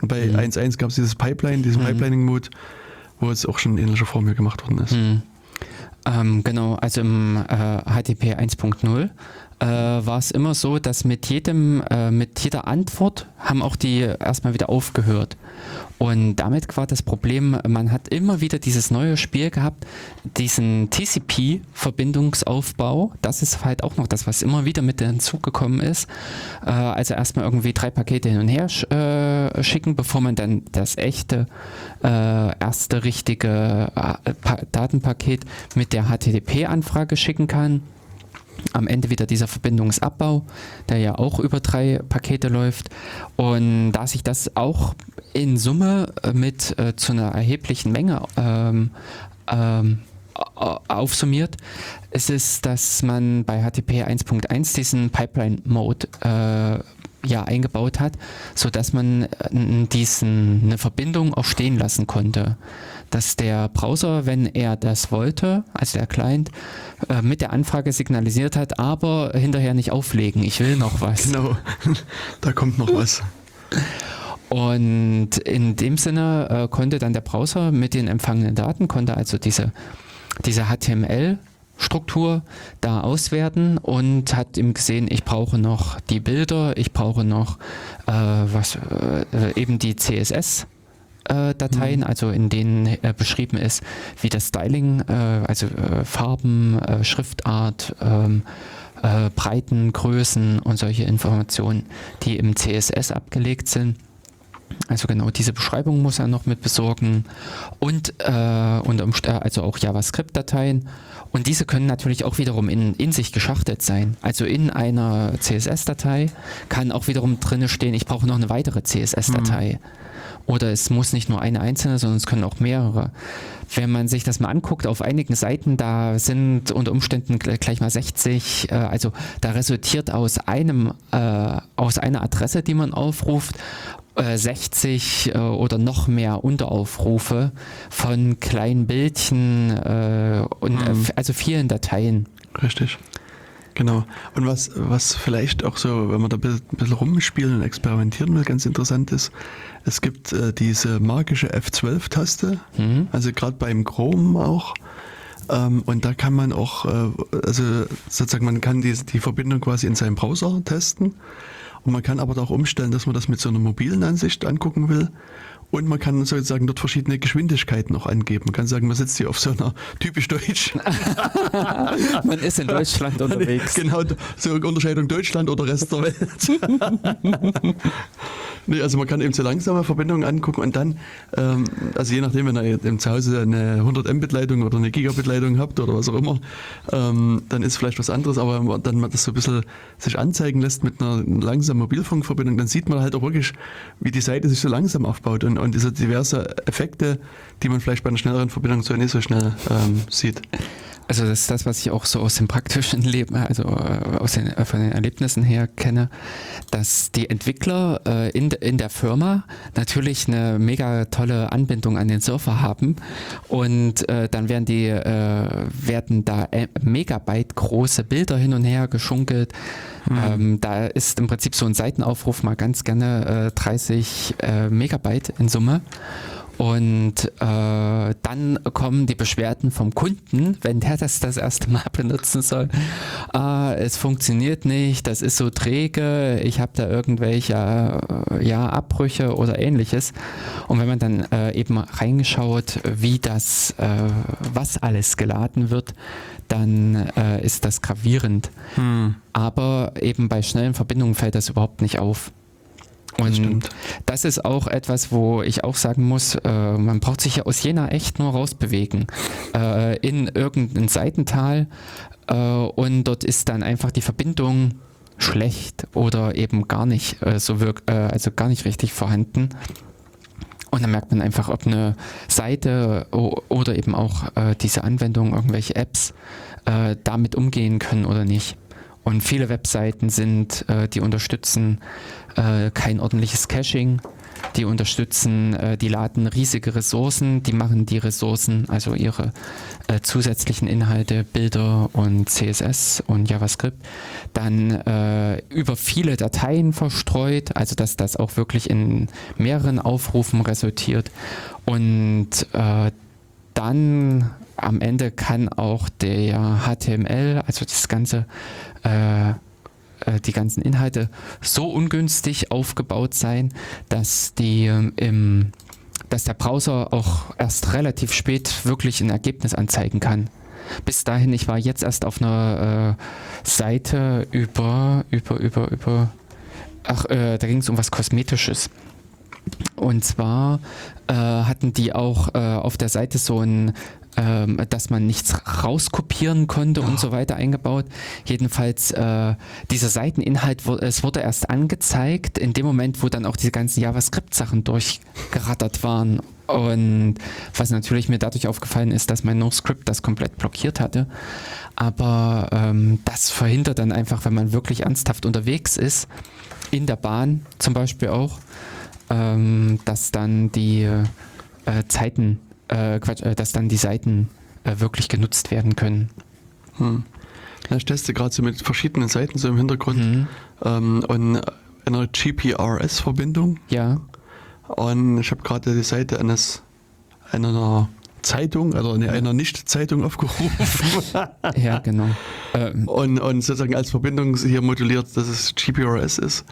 Und bei hm. 1.1 gab es dieses Pipeline, diesen hm. Pipelining-Mode, wo es auch schon in ähnlicher Form hier gemacht worden ist. Hm. Ähm, genau, also im äh, HTTP 1.0 äh, war es immer so, dass mit jedem, äh, mit jeder Antwort haben auch die erstmal wieder aufgehört. Und damit war das Problem, man hat immer wieder dieses neue Spiel gehabt, diesen TCP-Verbindungsaufbau. Das ist halt auch noch das, was immer wieder mit hinzugekommen ist. Äh, also erstmal irgendwie drei Pakete hin und her sch äh, schicken, bevor man dann das echte, äh, erste richtige äh, Datenpaket mit der HTTP-Anfrage schicken kann am Ende wieder dieser Verbindungsabbau, der ja auch über drei Pakete läuft. Und da sich das auch in Summe äh, mit äh, zu einer erheblichen Menge ähm, ähm, aufsummiert, ist es, dass man bei HTTP 1.1 diesen Pipeline-Mode äh, ja eingebaut hat, sodass man äh, diesen, eine Verbindung auch stehen lassen konnte dass der Browser, wenn er das wollte, also der Client, äh, mit der Anfrage signalisiert hat, aber hinterher nicht auflegen, ich will noch was. Genau, da kommt noch was. Und in dem Sinne äh, konnte dann der Browser mit den empfangenen Daten, konnte also diese, diese HTML Struktur da auswerten und hat ihm gesehen, ich brauche noch die Bilder, ich brauche noch äh, was äh, eben die CSS äh, Dateien, mhm. also in denen äh, beschrieben ist, wie das Styling, äh, also äh, Farben, Schriftart, ähm, äh, Breiten, Größen und solche Informationen, die im CSS abgelegt sind. Also genau diese Beschreibung muss er noch mit besorgen und, und also auch JavaScript-Dateien Und diese können natürlich auch wiederum in, in sich geschachtelt sein. Also in einer CSS-Datei kann auch wiederum drinne stehen, ich brauche noch eine weitere CSS-Datei. Oder es muss nicht nur eine einzelne, sondern es können auch mehrere. Wenn man sich das mal anguckt, auf einigen Seiten, da sind unter Umständen gl- gleich mal 60, äh, also da resultiert aus einem, äh, aus einer Adresse, die man aufruft, äh, 60 äh, oder noch mehr Unteraufrufe von kleinen Bildchen äh, und äh, f- also vielen Dateien. Richtig. Genau. Und was, was vielleicht auch so, wenn man da ein bisschen, ein bisschen rumspielen und experimentieren will, ganz interessant ist, es gibt äh, diese magische F12-Taste, Mhm. also gerade beim Chrome auch. Ähm, und da kann man auch, äh, also sozusagen, man kann die, die Verbindung quasi in seinem Browser testen. Und man kann aber auch umstellen, dass man das mit so einer mobilen Ansicht angucken will. Und man kann sozusagen dort verschiedene Geschwindigkeiten noch angeben. Man kann sagen, man sitzt hier auf so einer typisch deutsch Man ist in Deutschland unterwegs. Genau, so Unterscheidung Deutschland oder Rest der Welt. nee, also man kann eben so langsame Verbindungen angucken und dann, ähm, also je nachdem, wenn ihr eben zu Hause eine 100 Mbit-Leitung oder eine Gigabit-Leitung habt oder was auch immer, ähm, dann ist vielleicht was anderes, aber wenn man dann mal das so ein bisschen sich anzeigen lässt mit einer langsamen Mobilfunkverbindung, dann sieht man halt auch wirklich, wie die Seite sich so langsam aufbaut und, und diese diverse Effekte, die man vielleicht bei einer schnelleren Verbindung so nicht so schnell ähm, sieht. Also das ist das, was ich auch so aus dem praktischen Leben, also äh, aus den, äh, von den Erlebnissen her kenne, dass die Entwickler äh, in, in der Firma natürlich eine mega tolle Anbindung an den Surfer haben und äh, dann werden die äh, werden da äh, Megabyte große Bilder hin und her geschunkelt. Ähm, da ist im Prinzip so ein Seitenaufruf mal ganz gerne äh, 30 äh, Megabyte in Summe. Und äh, dann kommen die Beschwerden vom Kunden, wenn der das das erste Mal benutzen soll. Ah, es funktioniert nicht, das ist so träge, ich habe da irgendwelche äh, ja, Abbrüche oder ähnliches. Und wenn man dann äh, eben reinschaut, wie das, äh, was alles geladen wird, dann äh, ist das gravierend. Aber eben bei schnellen Verbindungen fällt das überhaupt nicht auf. Und stimmt. das ist auch etwas, wo ich auch sagen muss, äh, man braucht sich ja aus Jena echt nur rausbewegen. Äh, in irgendein Seitental äh, und dort ist dann einfach die Verbindung schlecht oder eben gar nicht äh, so wirk äh, also gar nicht richtig vorhanden. Und dann merkt man einfach, ob eine Seite oder eben auch äh, diese Anwendung, irgendwelche Apps damit umgehen können oder nicht. Und viele Webseiten sind, die unterstützen äh, kein ordentliches Caching, die unterstützen, äh, die laden riesige Ressourcen, die machen die Ressourcen, also ihre äh, zusätzlichen Inhalte, Bilder und CSS und JavaScript, dann äh, über viele Dateien verstreut, also dass das auch wirklich in mehreren Aufrufen resultiert. Und äh, dann am Ende kann auch der HTML, also das ganze, äh, die ganzen Inhalte so ungünstig aufgebaut sein, dass die ähm, im, dass der Browser auch erst relativ spät wirklich ein Ergebnis anzeigen kann. Bis dahin, ich war jetzt erst auf einer äh, Seite über, über, über, über, ach, äh, da ging es um was Kosmetisches. Und zwar äh, hatten die auch äh, auf der Seite so ein, ähm, dass man nichts rauskopieren konnte und so weiter eingebaut. Jedenfalls äh, dieser Seiteninhalt, es wurde erst angezeigt in dem Moment, wo dann auch diese ganzen JavaScript-Sachen durchgerattert waren. Und was natürlich mir dadurch aufgefallen ist, dass mein NoScript das komplett blockiert hatte. Aber ähm, das verhindert dann einfach, wenn man wirklich ernsthaft unterwegs ist, in der Bahn zum Beispiel auch, ähm, dass dann die äh, Zeiten, äh, Quatsch, äh, dass dann die Seiten äh, wirklich genutzt werden können. Hm. Ja, ich teste gerade so mit verschiedenen Seiten so im Hintergrund Mhm. ähm, und einer GPRS-Verbindung. Ja, Und ich habe gerade die Seite eines einer Zeitung, also eine, einer Nicht-Zeitung aufgerufen ja, genau. Ähm, und, und sozusagen als Verbindung hier moduliert, dass es GPRS ist.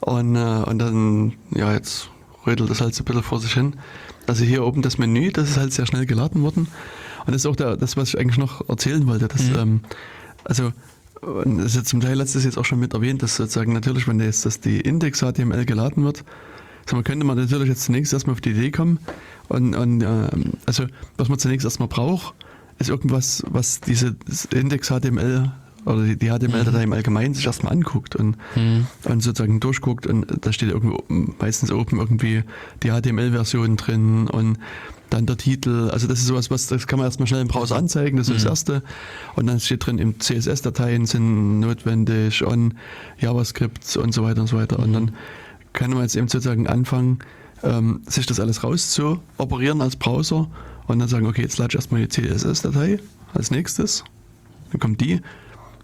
Und, äh, und dann, ja, jetzt rödelt das halt so ein bisschen vor sich hin. Also hier oben das Menü, das ist halt sehr schnell geladen worden. Und das ist auch der, das, was ich eigentlich noch erzählen wollte. Dass, Mhm. ähm, also, das ist ja zum Teil letztes jetzt auch schon mit erwähnt, dass sozusagen natürlich, wenn jetzt dass die Index-HTML geladen wird, so man könnte man natürlich jetzt zunächst erstmal auf die Idee kommen und, und ähm, also was man zunächst erstmal braucht, ist irgendwas, was diese Index HTML oder die, die HTML-Datei im Allgemeinen sich erstmal anguckt und, Mhm. und sozusagen durchguckt und da steht irgendwo meistens oben irgendwie die HTML-Version drin und dann der Titel. Also das ist sowas, was das kann man erstmal schnell im Browser anzeigen, das ist das Erste. Und dann steht drin, im CSS-Dateien sind notwendig und JavaScript und so weiter und so weiter. Und dann kann man jetzt eben sozusagen anfangen, ähm, sich das alles raus zu operieren als Browser und dann sagen, okay, jetzt lade ich erstmal die CSS-Datei als nächstes. Dann kommt die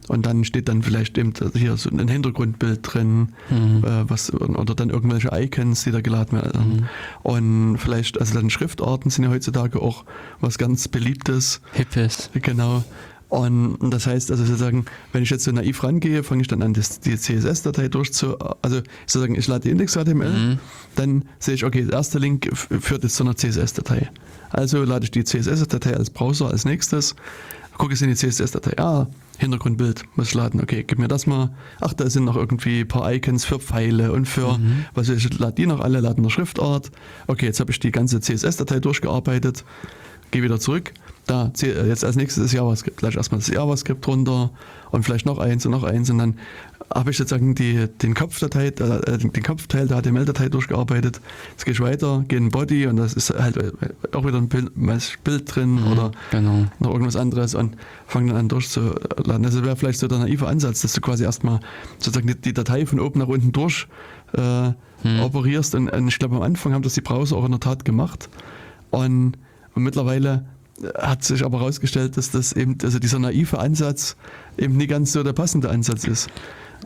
und dann steht dann vielleicht eben hier so ein Hintergrundbild drin, Mhm. äh, was, oder dann irgendwelche Icons, die da geladen werden. Und vielleicht, also dann Schriftarten sind ja heutzutage auch was ganz Beliebtes. Hippes. Genau. Und das heißt also sozusagen, wenn ich jetzt so naiv rangehe, fange ich dann an, das, die CSS-Datei durchzu, also sozusagen, ich lade die Index-HTML, Mhm. dann sehe ich, okay, der erste Link führt jetzt zu einer CSS-Datei. Also lade ich die CSS-Datei als Browser als nächstes, gucke ich in die CSS-Datei, ah, Hintergrundbild muss ich laden, okay, gib mir das mal. Ach, da sind noch irgendwie ein paar Icons für Pfeile und für, was weiß ich, lade die noch alle, lade eine Schriftart. Okay, jetzt habe ich die ganze CSS-Datei durchgearbeitet, gehe wieder zurück. Da, äh, jetzt als nächstes ist JavaScript. Gleich erstmal das JavaScript runter und vielleicht noch eins und noch eins und dann habe ich sozusagen die, den, Kopfdatei, äh, den Kopfteil der HTML-Datei durchgearbeitet. Jetzt gehe ich weiter, gehe in Body und das ist halt äh, auch wieder ein Bild, ein Bild drin oder Genau. noch irgendwas anderes und fange dann an durchzuladen. Das wäre vielleicht so der naive Ansatz, dass du quasi erstmal sozusagen die, die Datei von oben nach unten durch äh, operierst. Und, und ich glaube, am Anfang haben das die Browser auch in der Tat gemacht. Und, und mittlerweile hat sich aber herausgestellt, dass das eben, also dieser naive Ansatz eben nie ganz so der passende Ansatz ist.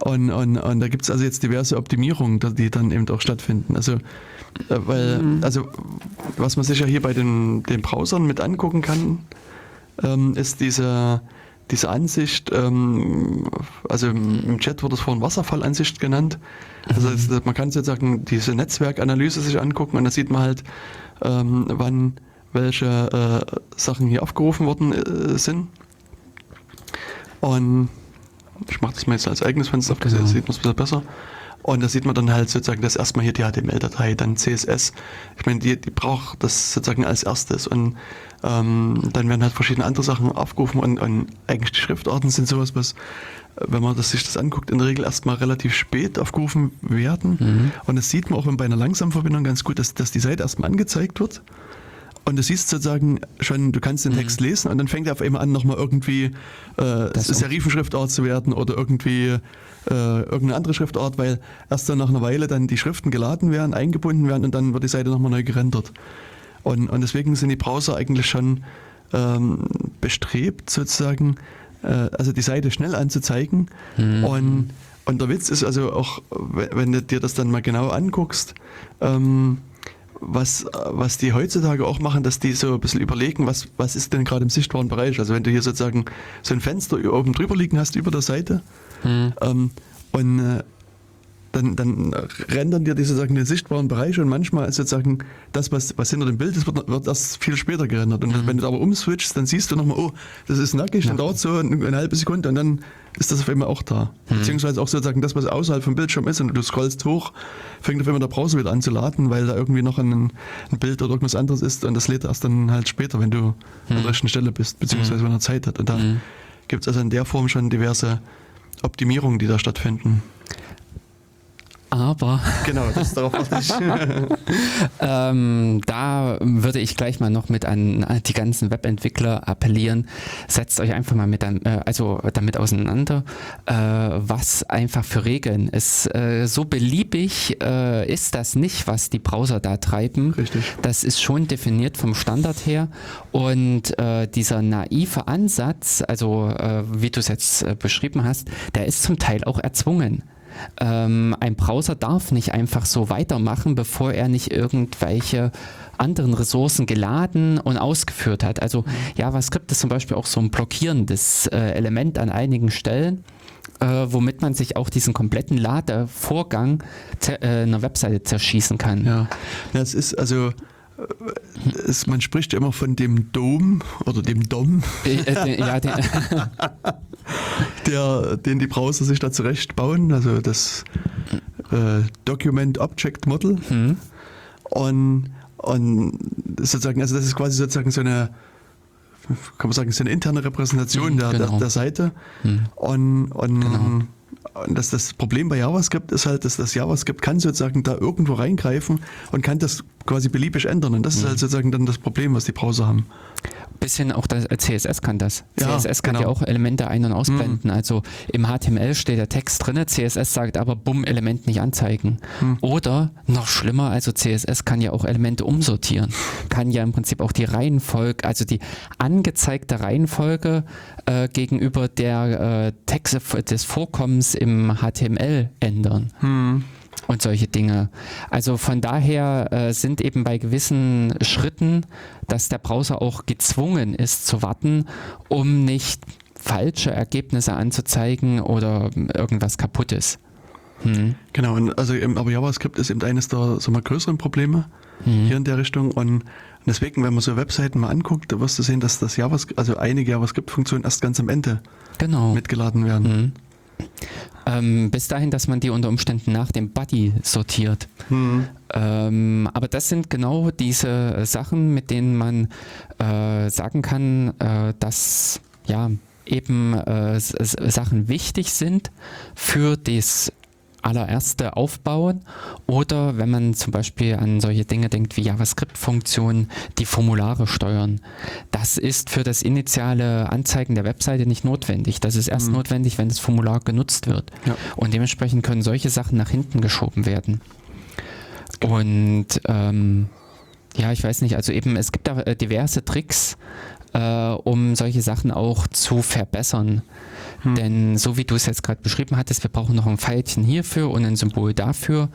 Und, und, und da gibt es also jetzt diverse Optimierungen, die dann eben auch stattfinden. Also, äh, weil, also was man sich ja hier bei den, den Browsern mit angucken kann, ähm, ist diese, diese Ansicht, ähm, also im Chat wurde es vorhin Wasserfallansicht genannt. Also es, man kann sozusagen diese Netzwerkanalyse sich angucken und da sieht man halt, ähm, wann welche äh, Sachen hier aufgerufen worden äh, sind. Und ich mache das mal jetzt als eigenes Fenster auf, Genau. da sieht man es ein bisschen besser. Und da sieht man dann halt sozusagen, dass erstmal hier die HTML-Datei, dann CSS. Ich meine, die, die braucht das sozusagen als erstes. Und ähm, dann werden halt verschiedene andere Sachen aufgerufen und, und eigentlich die Schriftarten sind sowas, was, wenn man das, sich das anguckt, in der Regel erstmal relativ spät aufgerufen werden. Und das sieht man auch bei einer langsamen Verbindung ganz gut, dass, dass die Seite erstmal angezeigt wird. Und du siehst sozusagen schon, du kannst den Text lesen und dann fängt er auf einmal an, nochmal irgendwie äh. Serifenschriftart zu werden oder irgendwie äh, irgendeine andere Schriftart, weil erst dann nach einer Weile dann die Schriften geladen werden, eingebunden werden und dann wird die Seite nochmal neu gerendert. Und, und deswegen sind die Browser eigentlich schon ähm, bestrebt, sozusagen, äh, also die Seite schnell anzuzeigen. Und, und der Witz ist also auch, wenn wenn du dir das dann mal genau anguckst, ähm, was, was die heutzutage auch machen, dass die so ein bisschen überlegen, was, was ist denn gerade im sichtbaren Bereich. Also wenn du hier sozusagen so ein Fenster oben drüber liegen hast über der Seite ähm, und äh, dann, dann rendern dir die sozusagen den sichtbaren Bereich und manchmal ist sozusagen das, was, was hinter dem Bild ist, wird, wird das viel später gerendert. Und wenn du aber umswitchst, dann siehst du nochmal, oh, das ist nackig, dann dauert so eine, eine halbe Sekunde und dann ist das auf einmal auch da. Beziehungsweise auch sozusagen das, was außerhalb vom Bildschirm ist und du scrollst hoch, fängt auf einmal der Browser wieder an zu laden, weil da irgendwie noch ein, ein Bild oder irgendwas anderes ist und das lädt erst dann halt später, wenn du an der rechten Stelle bist, beziehungsweise wenn er Zeit hat. Und da gibt es also in der Form schon diverse Optimierungen, die da stattfinden. Aber Genau, das darauf warte ich. ähm, da würde ich gleich mal noch mit an die ganzen Webentwickler appellieren. Setzt euch einfach mal mit an, äh, also damit auseinander, äh, was einfach für Regeln ist. Äh, so beliebig äh, ist das nicht, was die Browser da treiben. Richtig. Das ist schon definiert vom Standard her. Und äh, dieser naive Ansatz, also wie du es jetzt beschrieben hast, der ist zum Teil auch erzwungen. Ähm, ein Browser darf nicht einfach so weitermachen, bevor er nicht irgendwelche anderen Ressourcen geladen und ausgeführt hat. Also JavaScript ist zum Beispiel auch so ein blockierendes äh, Element an einigen Stellen, äh, womit man sich auch diesen kompletten Ladevorgang äh, einer Webseite zerschießen kann. Ja, es ist also, es, man spricht ja immer von dem Dom oder dem DOM, Äh, äh, den- ja, den, der, den die Browser sich da zurecht bauen, also das äh, Document Object Model. hm, Und, und sozusagen, also das ist quasi sozusagen so eine, kann man sagen, ist eine interne Repräsentation Mhm, der, genau. der, der Seite. Mhm. Und, und, Genau. Und das, das Problem bei JavaScript ist halt, dass das JavaScript kann sozusagen da irgendwo reingreifen und kann das quasi beliebig ändern. Und das Mhm. ist halt sozusagen dann das Problem, was die Browser haben. Bisschen auch das äh, CSS kann das. Ja, CSS kann genau. ja auch Elemente ein- und ausblenden. Also im HTML steht der Text drin, CSS sagt aber bumm, Element nicht anzeigen. Hm. Oder noch schlimmer, also CSS kann ja auch Elemente umsortieren. Kann ja im Prinzip auch die Reihenfolge, also die angezeigte Reihenfolge äh, gegenüber der äh, Texte des Vorkommens im HTML ändern und solche Dinge. Also von daher äh, sind eben bei gewissen Schritten, dass der Browser auch gezwungen ist zu warten, um nicht falsche Ergebnisse anzuzeigen oder irgendwas kaputtes. Hm. Genau, und also eben, aber JavaScript ist eben eines der so mal größeren Probleme Hm. hier in der Richtung. Und deswegen, wenn man so Webseiten mal anguckt, da wirst du sehen, dass das JavaScript, also einige JavaScript-Funktionen erst ganz am Ende Genau. mitgeladen werden. Hm. Ähm, bis dahin, dass man die unter Umständen nach dem Body sortiert. Hm. Ähm, aber das sind genau diese Sachen, mit denen man äh, sagen kann, äh, dass ja eben äh, Sachen wichtig sind für das allererste Aufbauen oder wenn man zum Beispiel an solche Dinge denkt wie JavaScript-Funktionen, die Formulare steuern. Das ist für das initiale Anzeigen der Webseite nicht notwendig. Das ist erst Mhm. notwendig, wenn das Formular genutzt wird. Ja. Und dementsprechend können solche Sachen nach hinten geschoben werden. Und ähm, ja, ich weiß nicht, also eben, es gibt da äh, diverse Tricks, äh, um solche Sachen auch zu verbessern. Hm. Denn so wie du es jetzt gerade beschrieben hattest, wir brauchen noch ein Pfeilchen hierfür und ein Symbol dafür.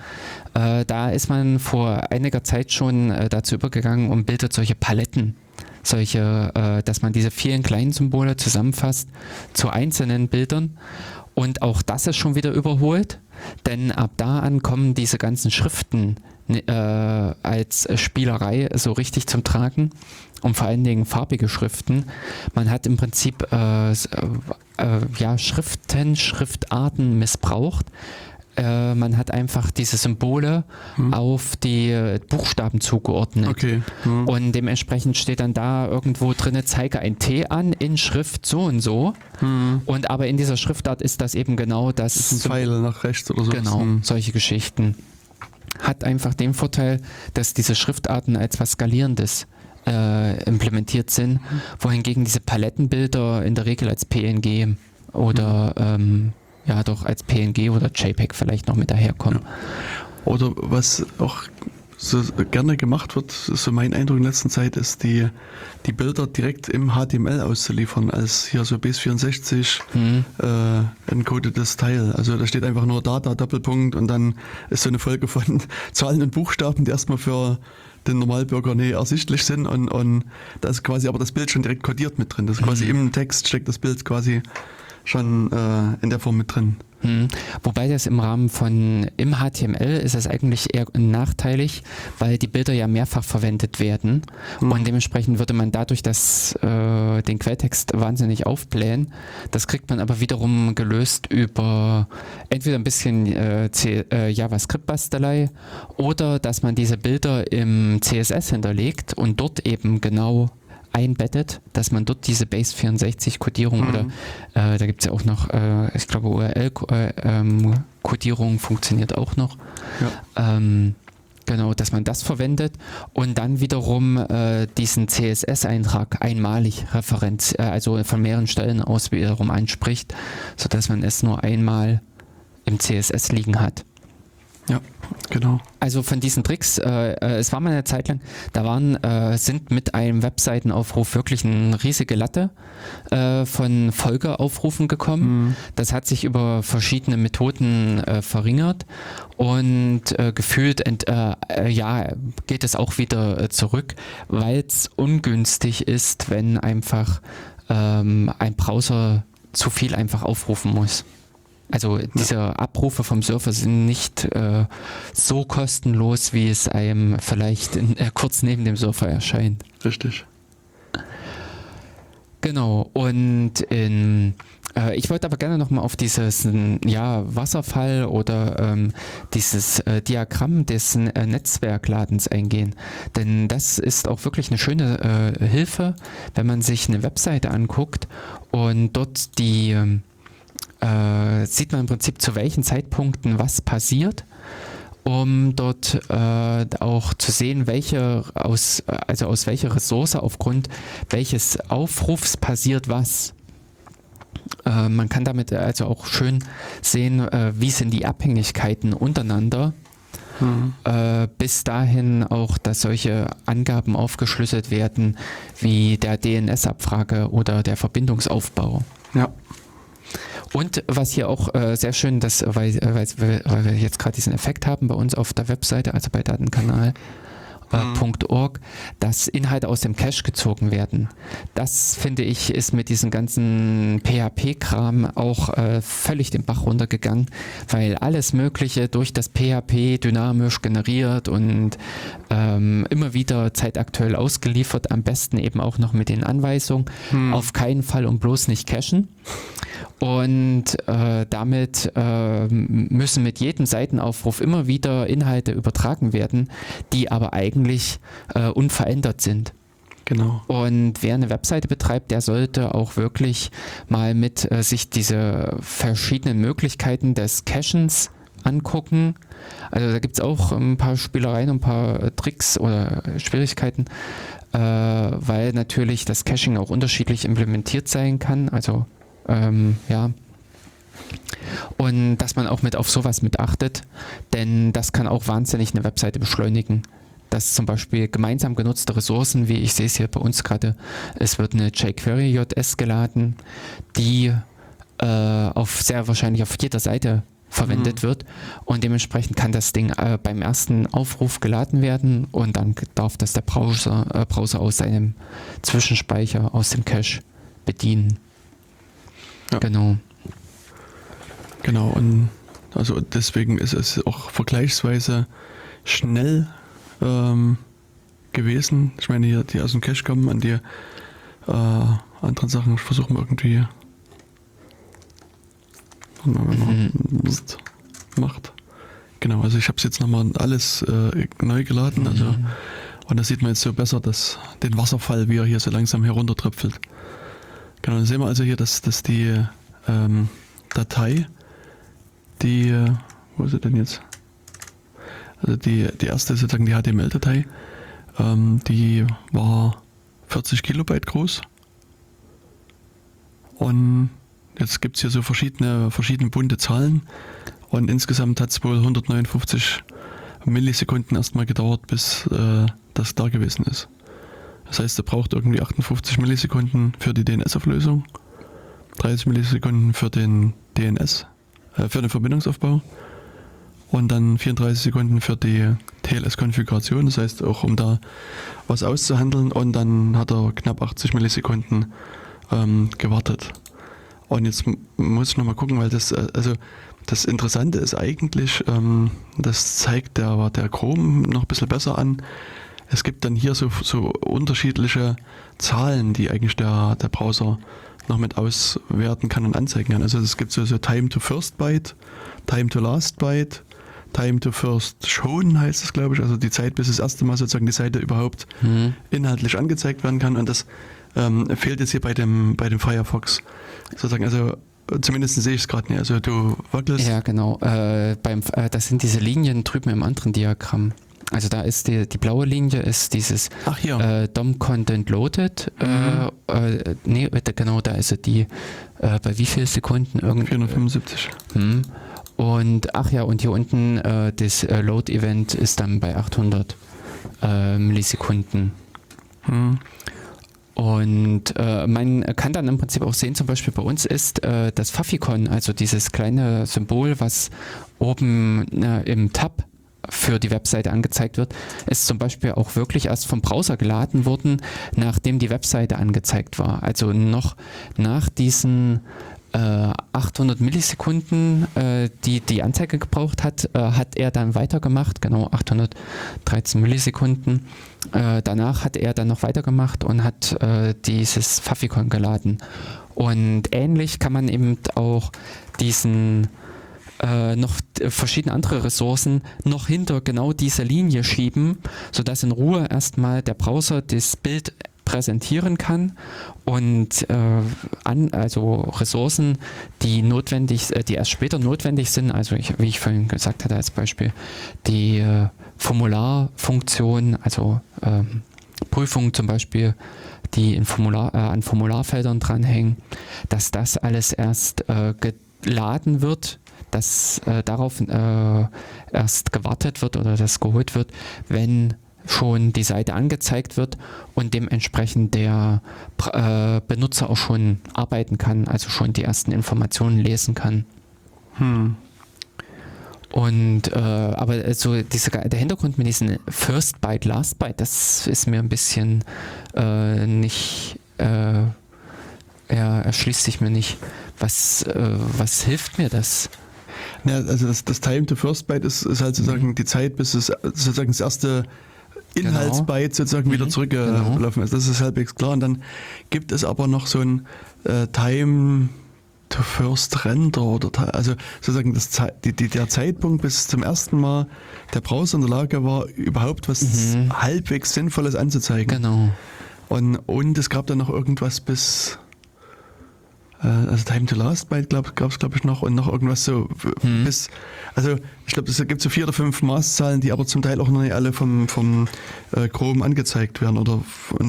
Äh, da ist man vor einiger Zeit schon äh, dazu übergegangen und bildet solche Paletten. Solche, äh, dass man diese vielen kleinen Symbole zusammenfasst zu einzelnen Bildern. Und auch das ist schon wieder überholt, denn ab da an kommen diese ganzen Schriften äh, als Spielerei so richtig zum Tragen und vor allen Dingen farbige Schriften. Man hat im Prinzip äh, äh, äh, ja, Schriften, Schriftarten missbraucht. Äh, man hat einfach diese Symbole Hm. auf die äh, Buchstaben zugeordnet. Okay. Hm. Und dementsprechend steht dann da irgendwo drinne, zeige ein T an in Schrift so und so. Hm. Und aber in dieser Schriftart ist das eben genau das. Das ist ein Pfeil nach rechts oder so. Genau, Hm. solche Geschichten. Hat einfach den Vorteil, dass diese Schriftarten als was Skalierendes äh, implementiert sind, wohingegen diese Palettenbilder in der Regel als PNG oder ähm, ja doch als PNG oder JPEG vielleicht noch mit daherkommen. Oder was auch so gerne gemacht wird, so mein Eindruck in letzter Zeit, ist die, die Bilder direkt im HTML auszuliefern, als hier so Base64 Hm. äh, encodetes Teil. Also da steht einfach nur Data, Doppelpunkt und dann ist so eine Folge von Zahlen und Buchstaben, die erstmal für den Normalbürger nie ersichtlich sind und, und da ist quasi aber das Bild schon direkt kodiert mit drin. Das ist quasi im Text steckt das Bild quasi schon äh, in der Form mit drin. Hm. Wobei das im Rahmen von im HTML ist es eigentlich eher nachteilig, weil die Bilder ja mehrfach verwendet werden Mhm. und dementsprechend würde man dadurch das, äh, den Quelltext wahnsinnig aufblähen. Das kriegt man aber wiederum gelöst über entweder ein bisschen äh, äh, JavaScript-Bastelei oder dass man diese Bilder im CSS hinterlegt und dort eben genau einbettet, dass man dort diese Base64-Kodierung Mhm. oder äh, da gibt es ja auch noch, äh, ich glaube, URL-Kodierung funktioniert auch noch. Ja. Ähm, genau, dass man das verwendet und dann wiederum äh, diesen CSS-Eintrag einmalig Referenz, äh, also von mehreren Stellen aus wiederum anspricht, sodass man es nur einmal im CSS liegen hat. Ja, genau. Also von diesen Tricks, äh, äh, es war mal eine Zeit lang, da waren, äh, sind mit einem Webseitenaufruf wirklich eine riesige Latte äh, von Folgeaufrufen gekommen. Mhm. Das hat sich über verschiedene Methoden äh, verringert und äh, gefühlt ent, äh, äh, ja, geht es auch wieder zurück, weil es ungünstig ist, wenn einfach ähm, ein Browser zu viel einfach aufrufen muss. Also diese Abrufe vom Surfer sind nicht äh, so kostenlos, wie es einem vielleicht in, äh, kurz neben dem Surfer erscheint. Richtig. Genau, und in, Äh, ich wollte aber gerne nochmal auf dieses ja, Wasserfall oder ähm, dieses äh, Diagramm des äh, Netzwerkladens eingehen. Denn das ist auch wirklich eine schöne äh, Hilfe, wenn man sich eine Webseite anguckt und dort die ähm, äh, sieht man im Prinzip zu welchen Zeitpunkten was passiert um dort äh, auch zu sehen, welche aus, also aus welcher Ressource aufgrund welches Aufrufs passiert was. Äh, man kann damit also auch schön sehen, äh, wie sind die Abhängigkeiten untereinander. Mhm. Äh, bis dahin auch, dass solche Angaben aufgeschlüsselt werden, wie der DNS-Abfrage oder der Verbindungsaufbau. Ja. Und was hier auch äh, sehr schön, dass, weil, weil, weil wir jetzt gerade diesen Effekt haben bei uns auf der Webseite, also bei Datenkanal, Mhm. dass Inhalte aus dem Cache gezogen werden. Das finde ich ist mit diesem ganzen PHP-Kram auch äh, völlig den Bach runtergegangen, weil alles Mögliche durch das PHP dynamisch generiert und ähm, immer wieder zeitaktuell ausgeliefert, am besten eben auch noch mit den Anweisungen. Mhm. Auf keinen Fall und bloß nicht cachen. Und äh, damit äh, müssen mit jedem Seitenaufruf immer wieder Inhalte übertragen werden, die aber eigentlich äh, unverändert sind. Genau. Und wer eine Webseite betreibt, der sollte auch wirklich mal mit äh, sich diese verschiedenen Möglichkeiten des Cachens angucken. Also da gibt es auch ein paar Spielereien, ein paar Tricks oder Schwierigkeiten, äh, weil natürlich das Caching auch unterschiedlich implementiert sein kann. Also ähm, ja. Und dass man auch mit auf sowas mit achtet, denn das kann auch wahnsinnig eine Webseite beschleunigen. Dass zum Beispiel gemeinsam genutzte Ressourcen, wie ich sehe es hier bei uns gerade, es wird eine jQuery JS geladen, die äh, auf sehr wahrscheinlich auf jeder Seite verwendet mhm. wird und dementsprechend kann das Ding äh, beim ersten Aufruf geladen werden und dann darf das der Browser, äh, Browser aus seinem Zwischenspeicher, aus dem Cache bedienen. Ja. Genau. Genau, und also deswegen ist es auch vergleichsweise schnell ähm, gewesen. Ich meine, hier die aus dem Cache kommen, an die äh, anderen Sachen versuchen wir irgendwie wenn man mhm. macht. Genau, also ich habe es jetzt nochmal alles äh, neu geladen. Also, mhm. Und da sieht man jetzt so besser, dass den Wasserfall, wie er hier so langsam heruntertröpfelt. Genau, dann sehen wir also hier, dass, dass die ähm, Datei, die, wo ist sie denn jetzt? Also die, die erste sozusagen die HTML-Datei, ähm, die war 40 Kilobyte groß. Und jetzt gibt es hier so verschiedene, verschiedene bunte Zahlen. Und insgesamt hat es wohl 159 Millisekunden erstmal gedauert, bis äh, das da gewesen ist. Das heißt, er braucht irgendwie 58 Millisekunden für die DNS-Auflösung, 30 Millisekunden für den DNS, äh, für den Verbindungsaufbau und dann 34 Sekunden für die TLS-Konfiguration, das heißt auch um da was auszuhandeln und dann hat er knapp 80 Millisekunden ähm, gewartet. Und jetzt muss ich nochmal gucken, weil das, äh, also das Interessante ist eigentlich, ähm, das zeigt der, der Chrome noch ein bisschen besser an, es gibt dann hier so, so unterschiedliche Zahlen, die eigentlich der, der Browser noch mit auswerten kann und anzeigen kann. Also es gibt so, so Time to First Byte, Time to Last Byte, Time to First Shown heißt es, glaube ich. Also die Zeit, bis das erste Mal sozusagen die Seite überhaupt mhm. inhaltlich angezeigt werden kann. Und das ähm, fehlt jetzt hier bei dem, bei dem Firefox sozusagen. Also zumindest sehe ich es gerade nicht. Also du wackelst. Ja, genau. Äh, beim, äh, das sind diese Linien drüben im anderen Diagramm. Also da ist die, die blaue Linie ist dieses äh, DOM Content Loaded. Äh, mhm. Äh, nee, genau, da ist die äh, bei wie viel Sekunden? Irgendwie, 475. Hm. Und ach ja, und hier unten äh, das Load Event ist dann bei 800 Millisekunden. Mhm. Und äh, man kann dann im Prinzip auch sehen, zum Beispiel bei uns ist äh, das Fafikon, also dieses kleine Symbol, was oben äh, im Tab für die Webseite angezeigt wird, ist zum Beispiel auch wirklich erst vom Browser geladen worden, nachdem die Webseite angezeigt war. Also noch nach diesen äh, 800 Millisekunden, äh, die die Anzeige gebraucht hat, äh, hat er dann weitergemacht, genau 813 Millisekunden. Äh, danach hat er dann noch weitergemacht und hat äh, dieses Fafikon geladen. Und ähnlich kann man eben auch diesen äh, noch verschiedene andere Ressourcen noch hinter genau diese Linie schieben, sodass in Ruhe erstmal der Browser das Bild präsentieren kann und äh, an, also Ressourcen, die notwendig, äh, die erst später notwendig sind, also ich, wie ich vorhin gesagt hatte als Beispiel, die äh, Formularfunktion, also ähm, Prüfungen zum Beispiel, die in Formular, äh, an Formularfeldern dranhängen, dass das alles erst äh, geladen wird, dass äh, darauf äh, erst gewartet wird oder das geholt wird, wenn schon die Seite angezeigt wird und dementsprechend der äh, Benutzer auch schon arbeiten kann, also schon die ersten Informationen lesen kann. Hm. Und äh, aber so diese, der Hintergrund mit diesem First Byte, Last Byte, das ist mir ein bisschen äh, nicht, äh, erschließt sich mir nicht. Was, äh, was hilft mir das? Ja, also das, das Time to First Byte ist, ist halt sozusagen mhm. die Zeit, bis es sozusagen das erste Genau. Inhaltsbyte sozusagen mhm. wieder zurückgelaufen genau. ist. Das ist halbwegs klar. Und dann gibt es aber noch so ein äh, Time to First Render oder also sozusagen das, die, die, der Zeitpunkt, bis zum ersten Mal der Browser in der Lage war, überhaupt was mhm. halbwegs Sinnvolles anzuzeigen. Genau. Und, und es gab dann noch irgendwas bis äh, also Time to Last Byte gab es glaube ich noch und noch irgendwas so mhm. bis, also ich glaube, es gibt so vier oder fünf Maßzahlen, die aber zum Teil auch noch nicht alle vom, vom äh, Chrome angezeigt werden oder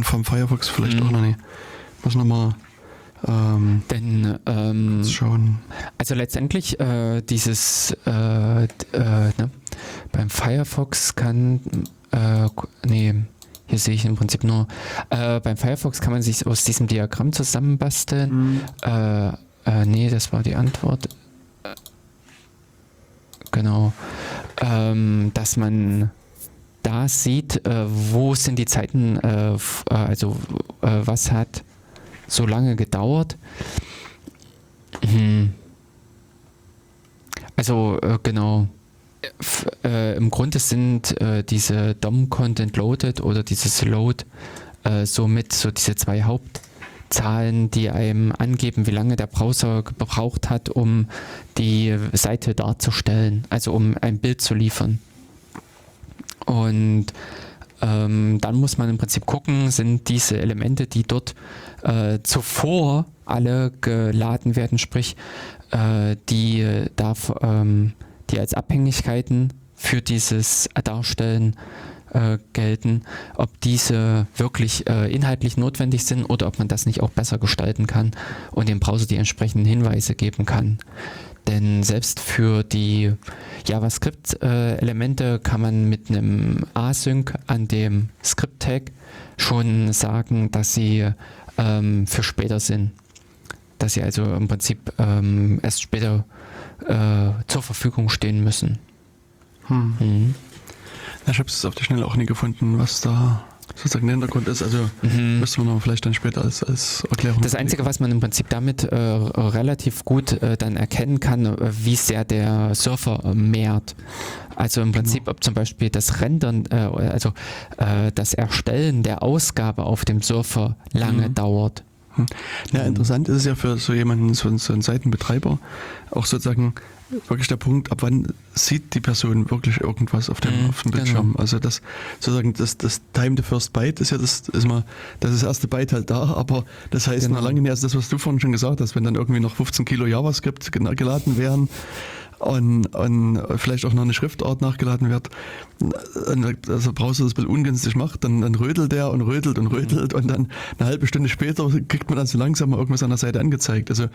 vom Firefox vielleicht mhm. auch noch nicht. Muss nochmal ähm, Denn ähm, schauen. Also letztendlich äh, dieses äh, äh, ne, beim Firefox kann äh, nee hier sehe ich im Prinzip nur, äh, beim Firefox kann man sich aus diesem Diagramm zusammenbasteln. Mhm. Äh, äh, nee, das war die Antwort. Äh, genau. Ähm, dass man da sieht, äh, wo sind die Zeiten, äh, also was hat so lange gedauert. Hm. Also genau äh, im Grunde sind äh, diese DOM-Content Loaded oder dieses Load äh, somit so diese zwei Hauptzahlen, die einem angeben, wie lange der Browser gebraucht hat, um die Seite darzustellen, also um ein Bild zu liefern. Und ähm, dann muss man im Prinzip gucken, sind diese Elemente, die dort äh, zuvor alle geladen werden, sprich, äh, die darf ähm, die als Abhängigkeiten für dieses Darstellen äh, gelten, ob diese wirklich äh, inhaltlich notwendig sind oder ob man das nicht auch besser gestalten kann und dem Browser die entsprechenden Hinweise geben kann. Denn selbst für die JavaScript-Elemente äh, kann man mit einem Async an dem Script-Tag schon sagen, dass sie ähm, für später sind. Dass sie also im Prinzip ähm, erst später äh, zur Verfügung stehen müssen. Hm. Mhm. ich habe es auf der Schnelle auch nie gefunden, was da sozusagen der Hintergrund ist. Also mhm. müssen wir noch vielleicht dann später als, als Erklärung. Das Einzige, was man im Prinzip damit äh, relativ gut äh, dann erkennen kann, äh, wie sehr der Surfer äh, mehrt. Also im Prinzip, genau. ob zum Beispiel das Rendern, äh, also das Erstellen der Ausgabe auf dem Surfer lange mhm. dauert. Ja, interessant ist es ja für so jemanden, so, so einen Seitenbetreiber, auch sozusagen wirklich der Punkt, ab wann sieht die Person wirklich irgendwas auf dem, mhm, auf dem Bildschirm. Genau. Also das sozusagen das, das Time the First Byte ist ja das ist mal das, ist das erste Byte halt da, aber das heißt genau. noch lange nicht, also das, was du vorhin schon gesagt hast, wenn dann irgendwie noch 15 Kilo JavaScript geladen wären, und, und vielleicht auch noch eine Schriftart nachgeladen wird, also Browser das bisschen ungünstig macht, dann, dann rödelt der und rödelt und rödelt und dann eine halbe Stunde später kriegt man dann so langsam mal irgendwas an der Seite angezeigt. Also,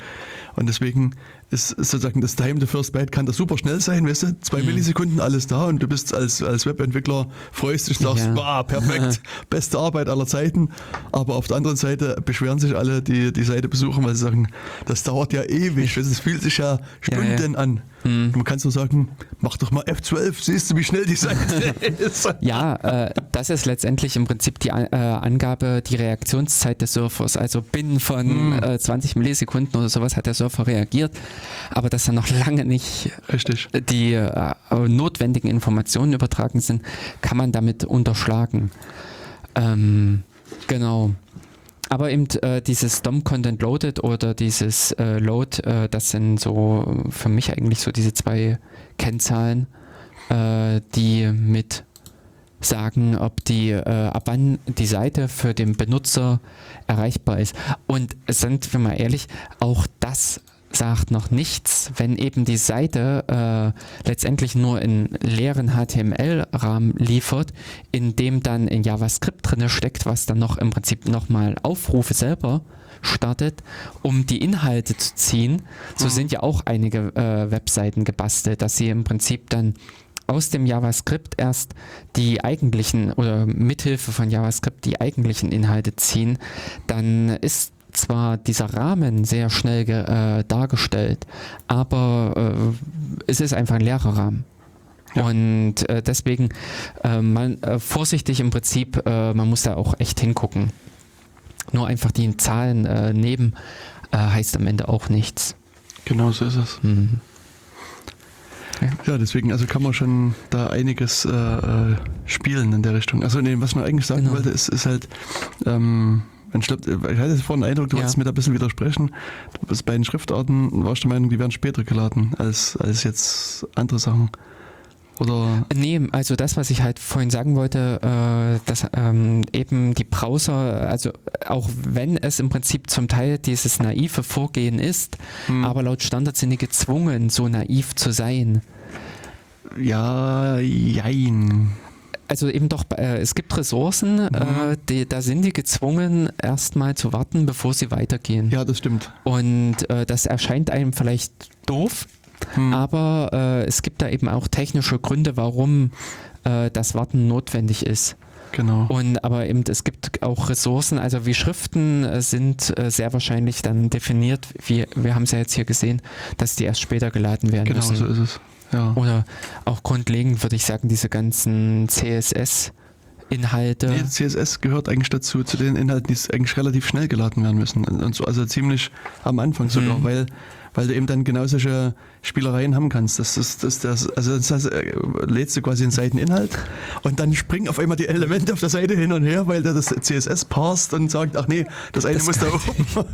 und deswegen ist sozusagen das Time the First Byte kann das super schnell sein, weißt du, zwei mhm. Millisekunden alles da und du bist als, als Webentwickler, freust dich, sagst, ja. wow, perfekt, beste Arbeit aller Zeiten. Aber auf der anderen Seite beschweren sich alle, die die Seite besuchen, weil sie sagen, das dauert ja ewig, es fühlt sich ja Stunden ja, ja. an. Mhm. Man kann so sagen, mach doch mal F12, siehst du, wie schnell die Seite ist. Ja, äh, das ist letztendlich im Prinzip die äh, Angabe, die Reaktionszeit des Surfers. Also binnen von mhm. äh, 20 Millisekunden oder sowas hat der Surfer reagiert, aber dass dann noch lange nicht Richtig. die äh, notwendigen Informationen übertragen sind, kann man damit unterschlagen. Ähm, genau. aber eben äh, dieses DOM Content Loaded oder dieses äh, Load, äh, das sind so für mich eigentlich so diese zwei Kennzahlen, äh, die mit sagen, ob die, äh, ab wann die Seite für den Benutzer erreichbar ist. Und sind wir mal ehrlich, auch das sagt noch nichts, wenn eben die Seite äh, letztendlich nur einen leeren HTML-Rahmen liefert, in dem dann in JavaScript drin steckt, was dann noch im Prinzip nochmal Aufrufe selber startet, um die Inhalte zu ziehen. So Mhm. sind ja auch einige äh, Webseiten gebastelt, dass sie im Prinzip dann aus dem JavaScript erst die eigentlichen oder mithilfe von JavaScript die eigentlichen Inhalte ziehen, dann ist zwar dieser Rahmen sehr schnell äh, dargestellt, aber äh, es ist einfach ein leerer Rahmen. Ja. Und äh, deswegen äh, man, äh, vorsichtig im Prinzip, äh, man muss da auch echt hingucken. Nur einfach die Zahlen neben heißt am Ende auch nichts. Genau so ist es. Mhm. Ja, deswegen, also kann man schon da einiges äh, spielen in der Richtung. Also nee, was man eigentlich sagen Genau. wollte, ist, ist halt, ähm, ich, glaub, ich hatte vorhin den Eindruck, du Ja. wolltest mir da ein bisschen widersprechen. Du bist bei den Schriftarten warst du der Meinung, die werden später geladen als, als jetzt andere Sachen. Oder Nee, also das, was ich halt vorhin sagen wollte, äh, dass ähm, eben die Browser, also auch wenn es im Prinzip zum Teil dieses naive Vorgehen ist, Hm. aber laut Standard sind die gezwungen, so naiv zu sein. ja, jein. Also eben doch, äh, es gibt Ressourcen, Mhm. äh, die, da sind die gezwungen, erstmal zu warten, bevor sie weitergehen. Ja, das stimmt. Und äh, das erscheint einem vielleicht doof, Hm. aber äh, es gibt da eben auch technische Gründe, warum äh, das Warten notwendig ist. Genau. Und aber eben es gibt auch Ressourcen, also wie Schriften äh, sind sehr wahrscheinlich dann definiert, wie wir haben es ja jetzt hier gesehen, dass die erst später geladen werden Genau müssen. so ist es. Ja. Oder auch grundlegend würde ich sagen, diese ganzen CSS-Inhalte. Nee, CSS gehört eigentlich dazu, zu den Inhalten, die eigentlich relativ schnell geladen werden müssen. Und so, also ziemlich am Anfang sogar, Mhm. weil, weil du eben dann genau solche Spielereien haben kannst. Das ist das, das, also das heißt, äh, lädst du quasi einen Seiteninhalt und dann springen auf einmal die Elemente auf der Seite hin und her, weil der das CSS parst und sagt, ach nee, das eine Das muss da oben.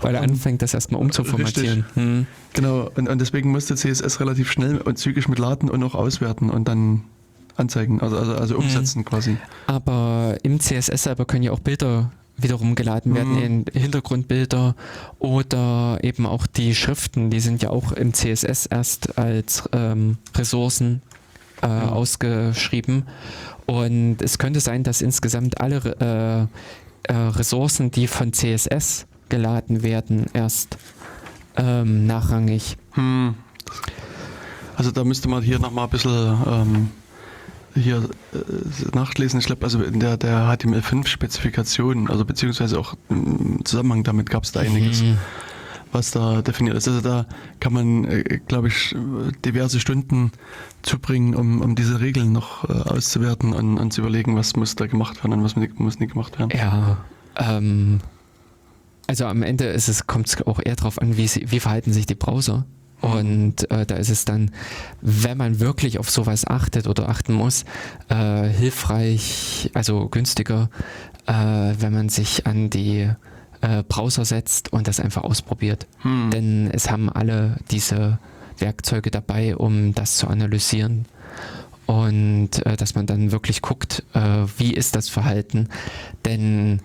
weil er anfängt, das erstmal umzuformatieren. Hm. genau, und, und deswegen musste CSS relativ schnell und zügig mit laden und auch auswerten und dann anzeigen, also, also, also umsetzen quasi. Aber im CSS selber können ja auch Bilder wiederum geladen werden, Mhm. in Hintergrundbilder oder eben auch die Schriften, die sind ja auch im CSS erst als ähm, Ressourcen äh, Ja. ausgeschrieben. Und es könnte sein, dass insgesamt alle äh, äh, Ressourcen, die von CSS geladen werden, erst ähm, nachrangig. Hm. Also da müsste man hier nochmal ein bisschen ähm, hier äh, nachlesen. Ich glaube, also in der, der HTML5-Spezifikation, also beziehungsweise auch im Zusammenhang damit gab es da einiges, Mhm. was da definiert ist. Also da kann man, äh, glaube ich, diverse Stunden zubringen, um, um diese Regeln noch äh, auszuwerten und, und zu überlegen, was muss da gemacht werden und was muss nicht gemacht werden. Ja, ähm, also am Ende ist es, kommt es auch eher darauf an, wie, wie verhalten sich die Browser. Und äh, da ist es dann, wenn man wirklich auf sowas achtet oder achten muss, äh, hilfreich, also günstiger, äh, wenn man sich an die äh, Browser setzt und das einfach ausprobiert. Hm. Denn es haben alle diese Werkzeuge dabei, um das zu analysieren. Und äh, dass man dann wirklich guckt, äh, wie ist das Verhalten. Denn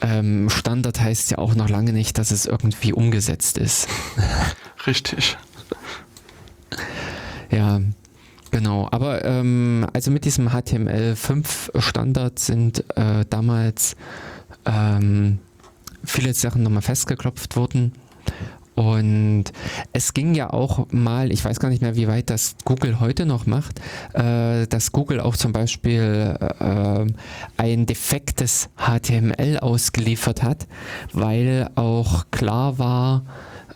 ähm, Standard heißt ja auch noch lange nicht, dass es irgendwie umgesetzt ist. Richtig. Ja, genau. Aber ähm, also mit diesem HTML5 Standard sind äh, damals ähm, viele Sachen nochmal festgeklopft worden. Und es ging ja auch mal, ich weiß gar nicht mehr, wie weit das Google heute noch macht, äh, dass Google auch zum Beispiel äh, ein defektes HTML ausgeliefert hat, weil auch klar war,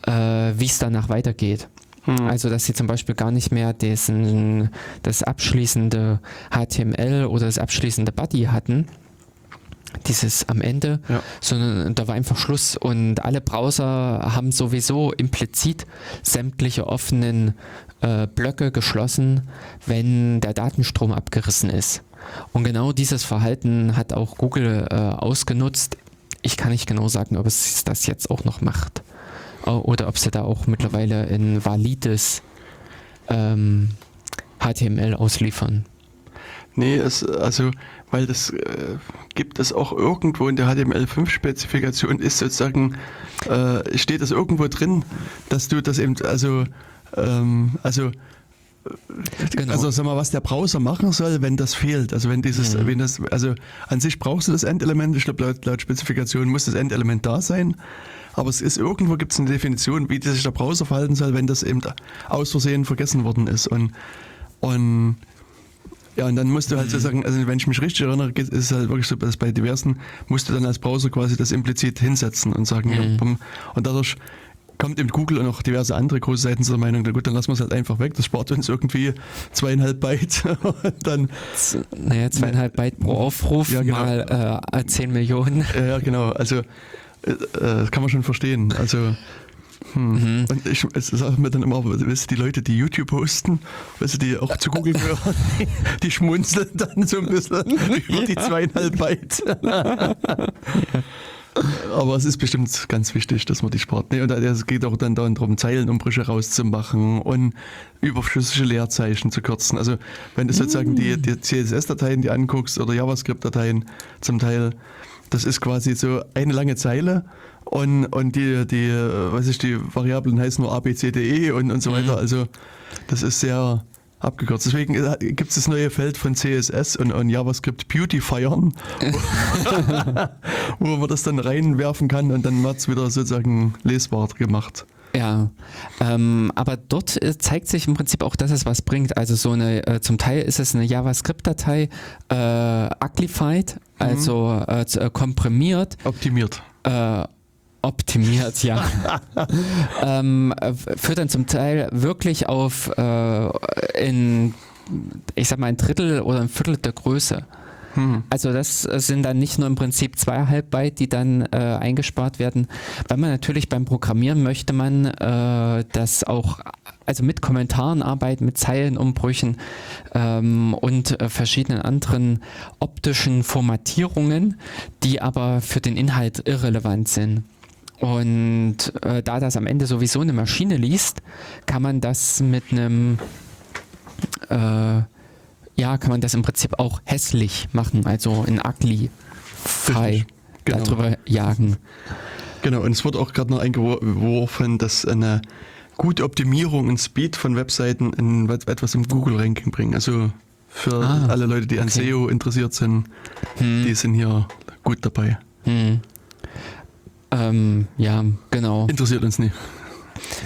äh, wie es danach weitergeht. Hm. Also, dass sie zum Beispiel gar nicht mehr diesen, das abschließende HTML oder das abschließende Body hatten, dieses am Ende, Ja. sondern da war einfach Schluss und alle Browser haben sowieso implizit sämtliche offenen äh, Blöcke geschlossen, wenn der Datenstrom abgerissen ist. Und genau dieses Verhalten hat auch Google äh, ausgenutzt. Ich kann nicht genau sagen, ob es das jetzt auch noch macht. Oder ob sie da auch mittlerweile ein valides ähm, HTML ausliefern. Nee, es, also, weil das äh, gibt es auch irgendwo in der HTML5-Spezifikation, ist sozusagen, äh, steht das irgendwo drin, dass du das eben, also, ähm, also, Genau. Also sag mal, was der Browser machen soll, wenn das fehlt. Also wenn dieses, mhm. wenn das, also an sich brauchst du das Endelement, ich glaube laut, laut Spezifikation muss das Endelement da sein. Aber es ist irgendwo gibt es eine Definition, wie sich der Browser verhalten soll, wenn das eben aus Versehen vergessen worden ist. Und, und ja, und dann musst du halt mhm. so sagen, also wenn ich mich richtig erinnere, ist es halt wirklich so, dass bei diversen musst du dann als Browser quasi das implizit hinsetzen und sagen, mhm. ja, und dadurch kommt eben Google und auch diverse andere große Seiten zur Meinung, na gut, dann lassen wir es halt einfach weg, das spart uns irgendwie zweieinhalb Byte und dann... Naja, zweieinhalb Byte pro Aufruf ja, genau. mal äh, 10 Millionen. Ja, genau, also das kann man schon verstehen, also... Hm. Mhm. Und ich sage mir dann immer, weißt du, die Leute, die YouTube hosten, weißt du, die auch zu Google gehören, die, schmunzeln dann so ein bisschen über die zweieinhalb Byte. Aber es ist bestimmt ganz wichtig, dass man die spart. Nee, und es geht auch dann darum, Zeilenumbrüche rauszumachen und überschüssige Leerzeichen zu kürzen. Also wenn du sozusagen die, die CSS-Dateien die anguckst oder JavaScript-Dateien zum Teil, das ist quasi so eine lange Zeile und, und die, die, weiß ich, die Variablen heißen nur A, B, C, D, E und, und so weiter. Mhm. Also das ist sehr abgekürzt. Deswegen äh, gibt es das neue Feld von CSS und, und JavaScript Beautifiern, wo, wo man das dann reinwerfen kann und dann wird es wieder sozusagen lesbar gemacht. Ja, ähm, aber dort äh, zeigt sich im Prinzip auch, dass es was bringt. Also so eine, äh, zum Teil ist es eine JavaScript-Datei, äh, uglified, also mhm. äh, komprimiert. Optimiert. Äh, optimiert, ja. ähm, führt dann zum Teil wirklich auf äh, in, ich sag mal, ein Drittel oder ein Viertel der Größe. Hm. Also das sind dann nicht nur im Prinzip zweieinhalb Byte, die dann äh, eingespart werden, weil man natürlich beim Programmieren möchte man äh, das auch, also mit Kommentaren arbeiten, mit Zeilenumbrüchen ähm, und äh, verschiedenen anderen optischen Formatierungen, die aber für den Inhalt irrelevant sind. Und äh, da das am Ende sowieso eine Maschine liest, kann man das mit einem, äh, ja, kann man das im Prinzip auch hässlich machen, also in ugly frei genau. darüber jagen. Genau, und es wird auch gerade noch eingeworfen, dass eine gute Optimierung und Speed von Webseiten in etwas im Google-Ranking bringen. Also für ah, alle Leute, die okay. an SEO interessiert sind, hm. die sind hier gut dabei. Hm. Ähm, ja, genau. Interessiert uns nicht.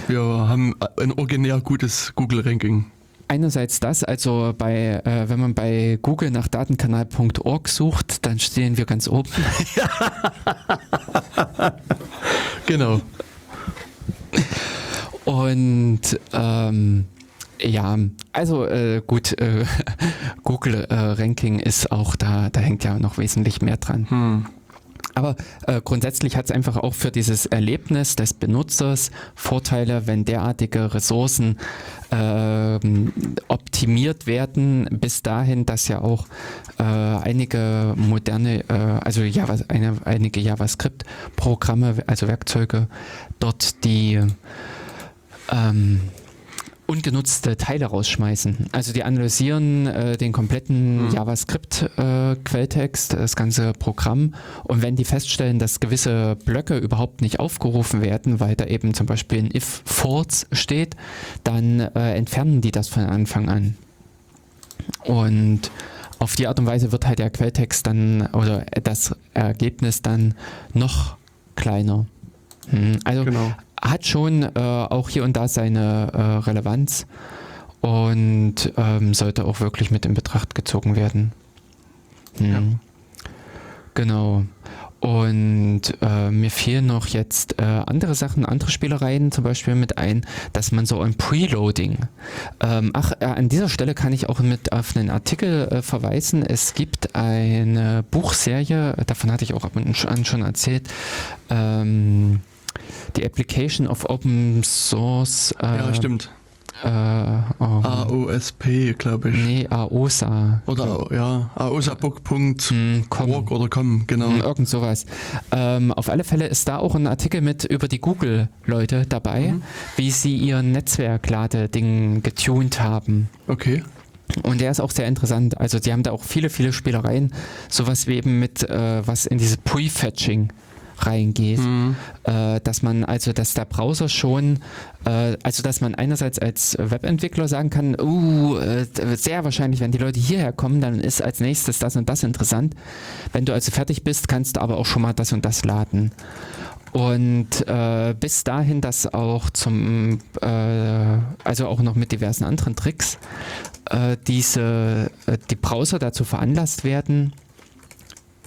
Wir haben ein originär gutes Google-Ranking. Einerseits das, also bei, äh, wenn man bei Google nach datenkanal.org sucht, dann stehen wir ganz oben. genau. Und ähm, ja, also äh, gut, äh, Google äh, Ranking ist auch da, da hängt ja noch wesentlich mehr dran. Hm. Aber äh, grundsätzlich hat es einfach auch für dieses Erlebnis des Benutzers Vorteile, wenn derartige Ressourcen äh, optimiert werden, bis dahin, dass ja auch äh, einige moderne, äh, also Java, eine, einige JavaScript-Programme, also Werkzeuge, dort die ähm, ungenutzte Teile rausschmeißen. Also die analysieren äh, den kompletten mhm. JavaScript-Quelltext, äh, das ganze Programm und wenn die feststellen, dass gewisse Blöcke überhaupt nicht aufgerufen werden, weil da eben zum Beispiel ein if-false steht, dann äh, entfernen die das von Anfang an. Und auf die Art und Weise wird halt der Quelltext dann oder das Ergebnis dann noch kleiner. Hm, also genau hat schon äh, auch hier und da seine äh, Relevanz und ähm, sollte auch wirklich mit in Betracht gezogen werden. Hm. Ja. Genau. Und äh, mir fehlen noch jetzt äh, andere Sachen, andere Spielereien zum Beispiel mit ein, dass man so ein Preloading. Ähm, ach, äh, an dieser Stelle kann ich auch mit auf einen Artikel äh, verweisen. Es gibt eine Buchserie, davon hatte ich auch ab und an schon erzählt. Ähm, die Application of Open Source. Äh, ja, stimmt. Äh, oh, AOSP, glaube ich. nee, AOSA. Oder ja, aosabook.org Hm, oder com, genau. Hm, Irgend sowas. Ähm, auf alle Fälle ist da auch ein Artikel mit über die Google-Leute dabei, wie sie ihr Netzwerkladeding getuned haben. Okay. Und der ist auch sehr interessant. Also die haben da auch viele, viele Spielereien. Sowas wie eben mit, äh, was in dieses Prefetching reingeht. Mhm. Äh, dass man, also dass der Browser schon, äh, also dass man einerseits als Webentwickler sagen kann, uh, äh, sehr wahrscheinlich, wenn die Leute hierher kommen, dann ist als nächstes das und das interessant. Wenn du also fertig bist, kannst du aber auch schon mal das und das laden. Und äh, bis dahin, dass auch zum, äh, also auch noch mit diversen anderen Tricks, äh, diese, äh, die Browser dazu veranlasst werden,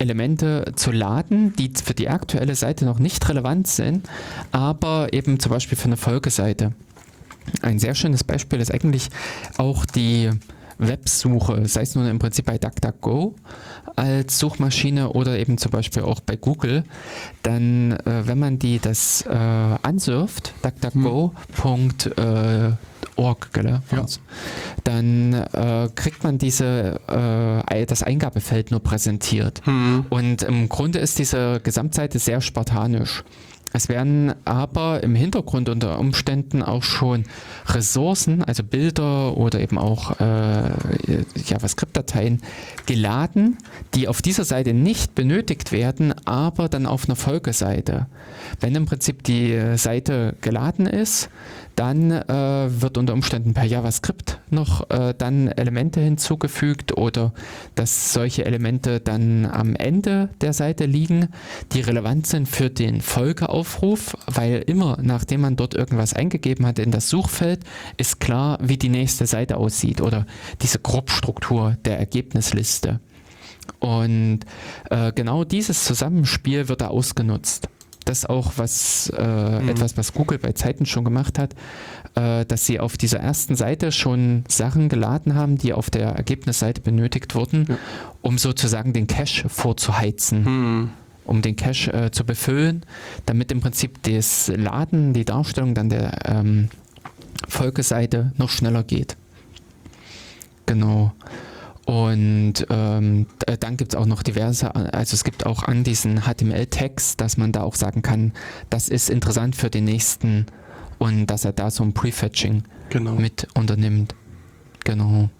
Elemente zu laden, die für die aktuelle Seite noch nicht relevant sind, aber eben zum Beispiel für eine Folgeseite. Ein sehr schönes Beispiel ist eigentlich auch die Websuche, sei es nun im Prinzip bei DuckDuckGo als Suchmaschine oder eben zum Beispiel auch bei Google, dann, äh, wenn man die das äh, ansurft, duckduckgo.org, gell? Ja. dann äh, kriegt man diese, äh, das Eingabefeld nur präsentiert. Mhm. Und im Grunde ist diese Gesamtseite sehr spartanisch. Es werden aber im Hintergrund unter Umständen auch schon Ressourcen, also Bilder oder eben auch äh, JavaScript-Dateien geladen, die auf dieser Seite nicht benötigt werden, aber dann auf einer Folgeseite. Wenn im Prinzip die äh, Seite geladen ist, dann äh, wird unter Umständen per JavaScript noch äh, dann Elemente hinzugefügt oder dass solche Elemente dann am Ende der Seite liegen, die relevant sind für den Folgeaufruf, weil immer nachdem man dort irgendwas eingegeben hat in das Suchfeld, ist klar, wie die nächste Seite aussieht oder diese Grobstruktur der Ergebnisliste. Und äh, genau dieses Zusammenspiel wird da ausgenutzt. Das ist auch was, äh, Mhm. etwas, was Google bei Zeiten schon gemacht hat, äh, dass sie auf dieser ersten Seite schon Sachen geladen haben, die auf der Ergebnisseite benötigt wurden, Ja. um sozusagen den Cache vorzuheizen Mhm. um den Cache äh, zu befüllen, damit im Prinzip das Laden, die Darstellung dann der ähm, Folgeseite noch schneller geht. Genau. Und ähm, dann gibt es auch noch diverse, also es gibt auch an diesen HTML-Tags, dass man da auch sagen kann, das ist interessant für den nächsten und dass er da so ein Prefetching Genau. mit unternimmt. Genau.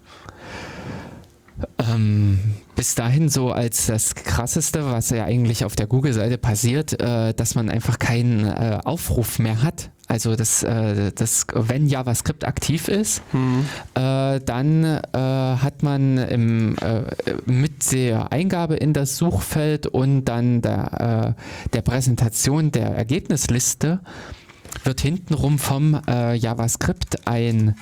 Ähm, bis dahin so als das Krasseste, was ja eigentlich auf der Google-Seite passiert, äh, dass man einfach keinen äh, Aufruf mehr hat. Also das, äh, wenn JavaScript aktiv ist, Mhm. dann äh, hat man im, äh, mit der Eingabe in das Suchfeld und dann der, der Präsentation der Ergebnisliste wird hintenrum vom JavaScript ein,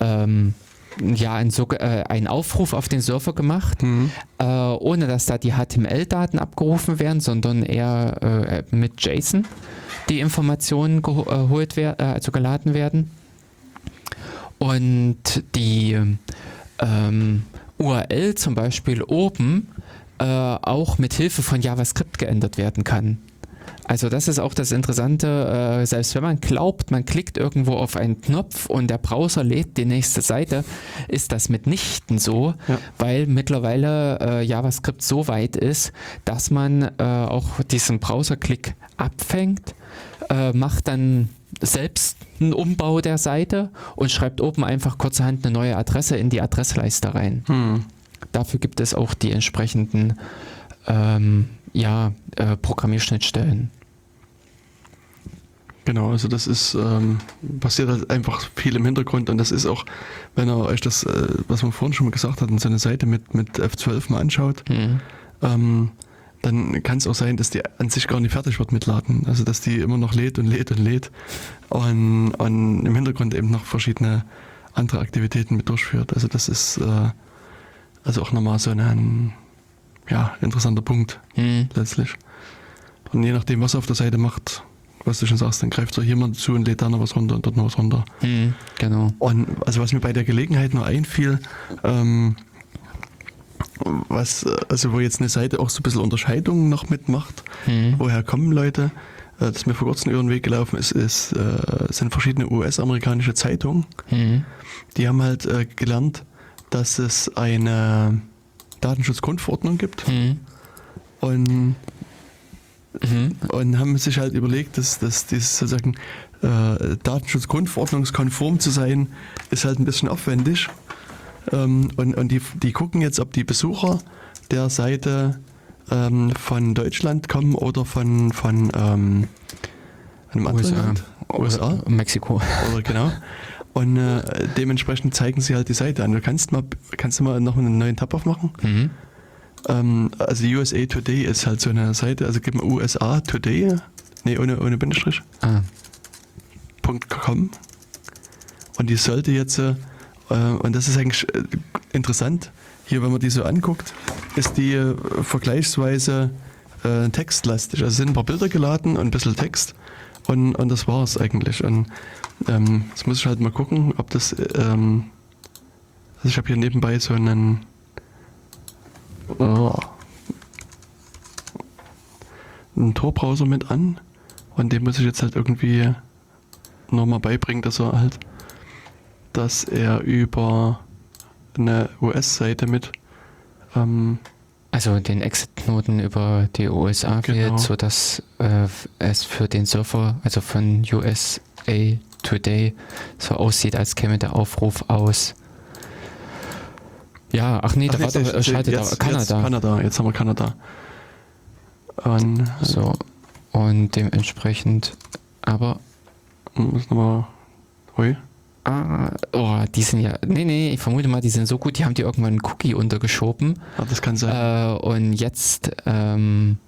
ähm, ja, ein, so, äh, ein Aufruf auf den Server gemacht, Mhm. äh, ohne dass da die HTML-Daten abgerufen werden, sondern eher äh, mit JSON die Informationen geholt werden, äh, also geladen werden. Und die ähm, URL zum Beispiel oben äh, auch mit Hilfe von JavaScript geändert werden kann. Also das ist auch das Interessante, äh, selbst wenn man glaubt, man klickt irgendwo auf einen Knopf und der Browser lädt die nächste Seite, ist das mitnichten so, Ja. weil mittlerweile äh, JavaScript so weit ist, dass man äh, auch diesen Browserklick abfängt, äh, macht dann selbst einen Umbau der Seite und schreibt oben einfach kurzerhand eine neue Adresse in die Adressleiste rein. Mhm. Dafür gibt es auch die entsprechenden ähm, ja, äh, Programmierschnittstellen. Genau, also das ist, ähm, passiert halt einfach viel im Hintergrund und das ist auch, wenn ihr euch das, äh, was wir vorhin schon mal gesagt hatten, so eine Seite mit, mit F12 mal anschaut, Mhm. ähm, dann kann es auch sein, dass die an sich gar nicht fertig wird mit Laden. Also dass die immer noch lädt und lädt und lädt und, und im Hintergrund eben noch verschiedene andere Aktivitäten mit durchführt. Also das ist äh, also auch nochmal so ein ja, interessanter Punkt Mhm. letztlich. Und je nachdem, was er auf der Seite macht, was du schon sagst, dann greift er hier mal zu und lädt da noch was runter und dort noch was runter. Mhm. Genau. Und also was mir bei der Gelegenheit noch einfiel, ähm, was, also wo jetzt eine Seite auch so ein bisschen Unterscheidungen noch mitmacht, Mhm. woher kommen Leute, äh, das mir vor kurzem über den Weg gelaufen ist, ist äh, sind verschiedene US-amerikanische Zeitungen. Mhm. Die haben halt äh, gelernt, dass es eine Datenschutzgrundverordnung gibt Mhm. und, Mhm. und haben sich halt überlegt, dass, dass dieses sozusagen äh, Datenschutzgrundverordnungskonform zu sein, ist halt ein bisschen aufwendig. Ähm, und und die, die gucken jetzt, ob die Besucher der Seite ähm, von Deutschland kommen oder von, von ähm, einem anderen USA. Land. USA. Mexiko. Oder genau. Und äh, dementsprechend zeigen sie halt die Seite an. Du kannst mal, kannst du mal noch einen neuen Tab aufmachen? Mhm. Ähm, also USA Today ist halt so eine Seite, also gib mal USA Today, nee, ohne, ohne Bindestrich, Ah. .com. Und die sollte jetzt, äh, und das ist eigentlich äh, interessant, hier, wenn man die so anguckt, ist die äh, vergleichsweise äh, textlastig. Also sind ein paar Bilder geladen und ein bisschen Text. Und, und das war es eigentlich. Und ähm, jetzt muss ich halt mal gucken, ob das. Ähm, also ich habe hier nebenbei so einen. Oh, einen Tor-Browser mit an. Und dem muss ich jetzt halt irgendwie nochmal beibringen, dass er halt, dass er über eine US-Seite mit ähm, Also den Exit-Knoten über die USA Genau. wählt, sodass äh, es für den Server, also von USA Today, so aussieht, als käme der Aufruf aus. Ja, ach nee, Ach, da war doch, äh, schaltet jetzt, da Kanada. Jetzt Kanada, jetzt haben wir Kanada. Und So. Und dementsprechend, aber, muss nochmal. Hui. ah, oh, die sind ja, nee, nee, ich vermute mal, die sind so gut, die haben die irgendwann einen Cookie untergeschoben. Ah, das kann sein. Äh, und jetzt, ähm,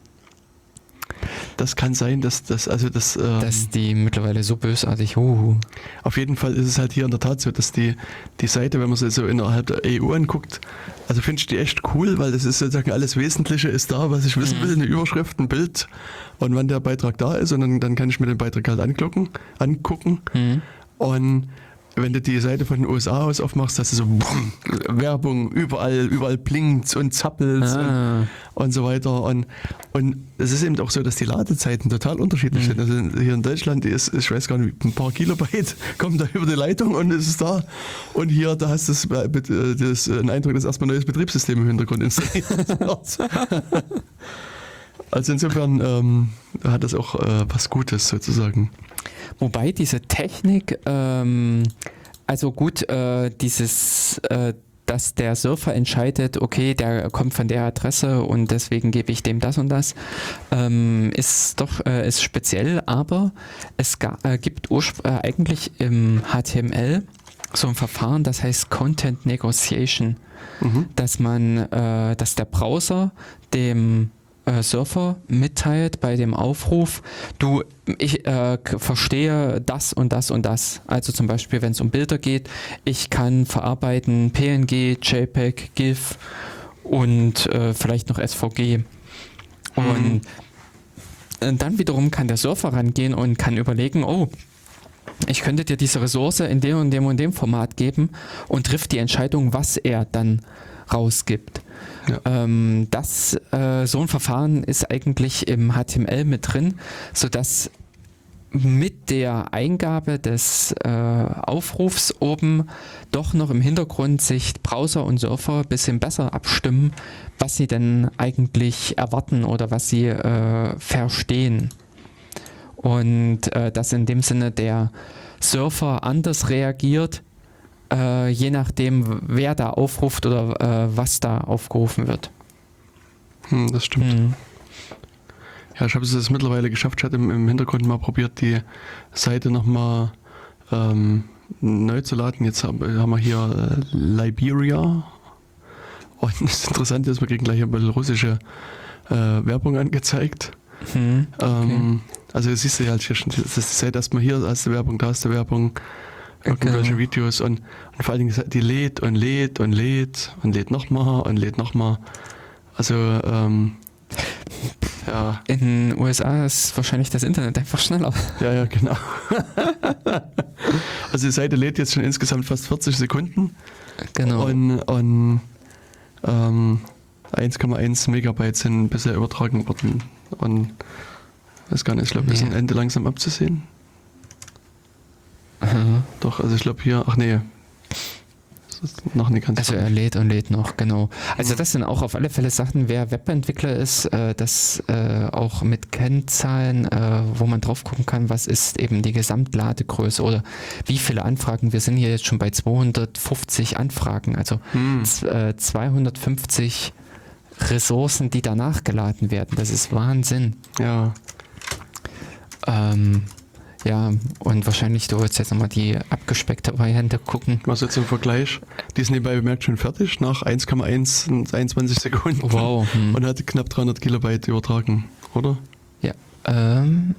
Das kann sein, dass das, also das, ähm, dass die mittlerweile so bösartig, uh, auf jeden Fall ist es halt hier in der Tat so, dass die, die Seite, wenn man sie so innerhalb der EU anguckt, also finde ich die echt cool, weil das ist sozusagen alles Wesentliche ist da, was ich wissen Mhm. will, eine Überschrift, ein Bild und wann der Beitrag da ist und dann, dann kann ich mir den Beitrag halt angucken, angucken hm. und wenn du die Seite von den USA aus aufmachst, hast du so bumm, Werbung, überall, überall blinkt und zappelt Ah. und, und so weiter. Und, und es ist eben auch so, dass die Ladezeiten total unterschiedlich Mhm. sind. Also hier in Deutschland ist, ich weiß gar nicht, ein paar Kilobyte kommen da über die Leitung und es ist da. Und hier, da hast du das, äh, das, einen Eindruck, dass erstmal ein neues Betriebssystem im Hintergrund installiert wird. Also insofern ähm, hat das auch äh, was Gutes sozusagen. Wobei diese Technik, ähm, also gut, äh, dieses, äh, dass der Surfer entscheidet, okay, der kommt von der Adresse und deswegen gebe ich dem das und das, ähm, ist doch äh, ist speziell, aber es ga, äh, gibt äh, eigentlich im HTML so ein Verfahren, das heißt Content Negotiation Mhm. dass man, äh, dass der Browser dem äh, Surfer mitteilt bei dem Aufruf, du, ich äh, verstehe das und das und das. Also zum Beispiel, wenn es um Bilder geht, ich kann verarbeiten PNG, JPEG, GIF und äh, vielleicht noch SVG. Und äh, dann wiederum kann der Surfer rangehen und kann überlegen, oh, ich könnte dir diese Ressource in dem und dem und dem Format geben und trifft die Entscheidung, was er dann rausgibt. Ja. Ähm, das, äh, so ein Verfahren ist eigentlich im HTML mit drin, sodass mit der Eingabe des äh, Aufrufs oben doch noch im Hintergrund sich Browser und Surfer ein bisschen besser abstimmen, was sie denn eigentlich erwarten oder was sie äh, verstehen. Und dass in dem Sinne der Surfer anders reagiert, äh, je nachdem, wer da aufruft oder äh, was da aufgerufen wird. Hm, das stimmt. Mhm. Ja, ich habe es jetzt mittlerweile geschafft. Ich hatte im, im Hintergrund mal probiert, die Seite nochmal ähm, neu zu laden. Jetzt haben, haben wir hier äh, Liberia. Und das Interessante ist, wir kriegen gleich ein bisschen russische äh, Werbung angezeigt. Mhm. Ähm, also das siehst du ja halt hier schon, das ist die Seite erstmal hier, hast du Werbung, da hast du Werbung, irgendwelche Genau. Videos und, und vor allen Dingen, die lädt und lädt und lädt und lädt nochmal und lädt nochmal. Also, ähm, ja, In den USA ist wahrscheinlich das Internet einfach schneller. ja, ja, genau. also die Seite lädt jetzt schon insgesamt fast 40 Sekunden Genau. und, und ähm, 1,1 Megabyte sind bisher übertragen worden. Und weiß gar nicht, ich glaube, ist Nee. ein Ende langsam abzusehen. Aha. Doch, also ich glaube hier, ach nee. Das ist noch nicht ganz Also er lädt und lädt noch, genau. Also das sind auch auf alle Fälle Sachen, wer Webentwickler ist, äh, das äh, auch mit Kennzahlen, äh, wo man drauf gucken kann, was ist eben die Gesamtladegröße oder wie viele Anfragen. Wir sind hier jetzt schon bei 250 Anfragen, also Hm. z- äh, 250 Ressourcen, die danach geladen werden. Das ist Wahnsinn. Ja, Ähm, ja, und wahrscheinlich du willst jetzt nochmal die abgespeckte Variante gucken. was jetzt im Vergleich. Die ist nebenbei bemerkt schon fertig nach 1,1 und 21 Sekunden. Wow. Hm. Und hat knapp 300 Kilobyte übertragen, oder? Ja, ähm,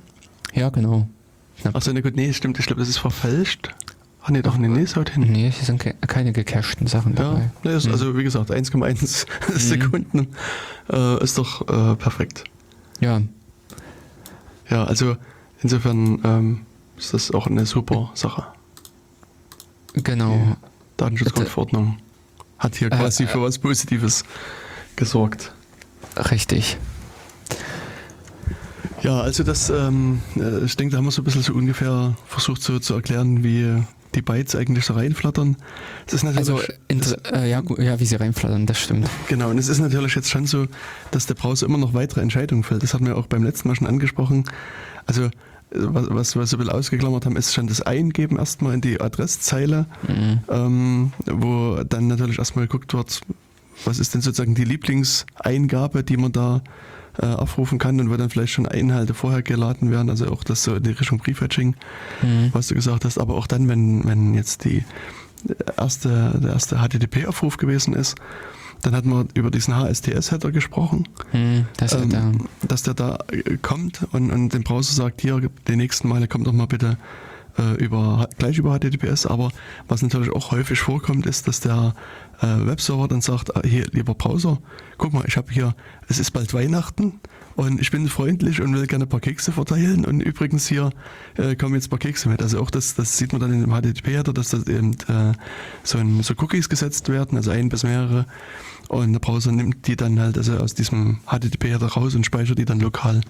ja, genau. Achso, ne gut, nee, stimmt, ich glaube, das ist verfälscht. Ach nee, doch, nee, nee, ist haut hin. Nee, hier sind ke keine gecachten Sachen Ja, dabei. nee, ist, Hm. also wie gesagt, 1,1 Mhm. Sekunden äh, ist doch äh, perfekt. Ja, Ja, also insofern ähm, ist das auch eine super Sache. genau. Die Datenschutzgrundverordnung hat hier Äh, quasi äh. für was Positives gesorgt. Richtig. Ja, also das, ähm, äh, ich denke, da haben wir so ein bisschen so ungefähr versucht so zu erklären, wie die Bytes eigentlich so reinflattern. Das ist natürlich, Also, inter äh, ja, ja, wie sie reinflattern, das stimmt. genau, und es ist natürlich jetzt schon so, dass der Browser immer noch weitere Entscheidungen fällt. Das hatten wir auch beim letzten Mal schon angesprochen. Also, äh, was, was wir so ein bisschen ausgeklammert haben, ist schon das Eingeben erstmal in die Adresszeile, Mhm. ähm, wo dann natürlich erstmal geguckt wird, was ist denn sozusagen die Lieblingseingabe, die man da äh, aufrufen kann und wo dann vielleicht schon Inhalte vorher geladen werden, also auch das so in die Richtung Briefetching, Mhm. was du gesagt hast, aber auch dann, wenn, wenn jetzt die erste, der erste HTTP-Aufruf gewesen ist, dann hatten wir über diesen HSTS-Header gesprochen, Mhm. Das ähm, dass der da äh, kommt und, und dem Browser sagt, hier, die nächsten Male kommt doch mal bitte äh, über, gleich über HTTPS, aber was natürlich auch häufig vorkommt, ist, dass der äh, Webserver dann sagt, ah, hier, lieber Browser, guck mal, ich habe hier, es ist bald Weihnachten und ich bin freundlich und will gerne ein paar Kekse verteilen und übrigens hier äh, kommen jetzt ein paar Kekse mit. Also auch das, das sieht man dann in dem HTTP-Header, dass das eben äh, so, ein, so Cookies gesetzt werden, also ein bis mehrere und der Browser nimmt die dann halt also aus diesem HTTP-Header raus und speichert die dann lokal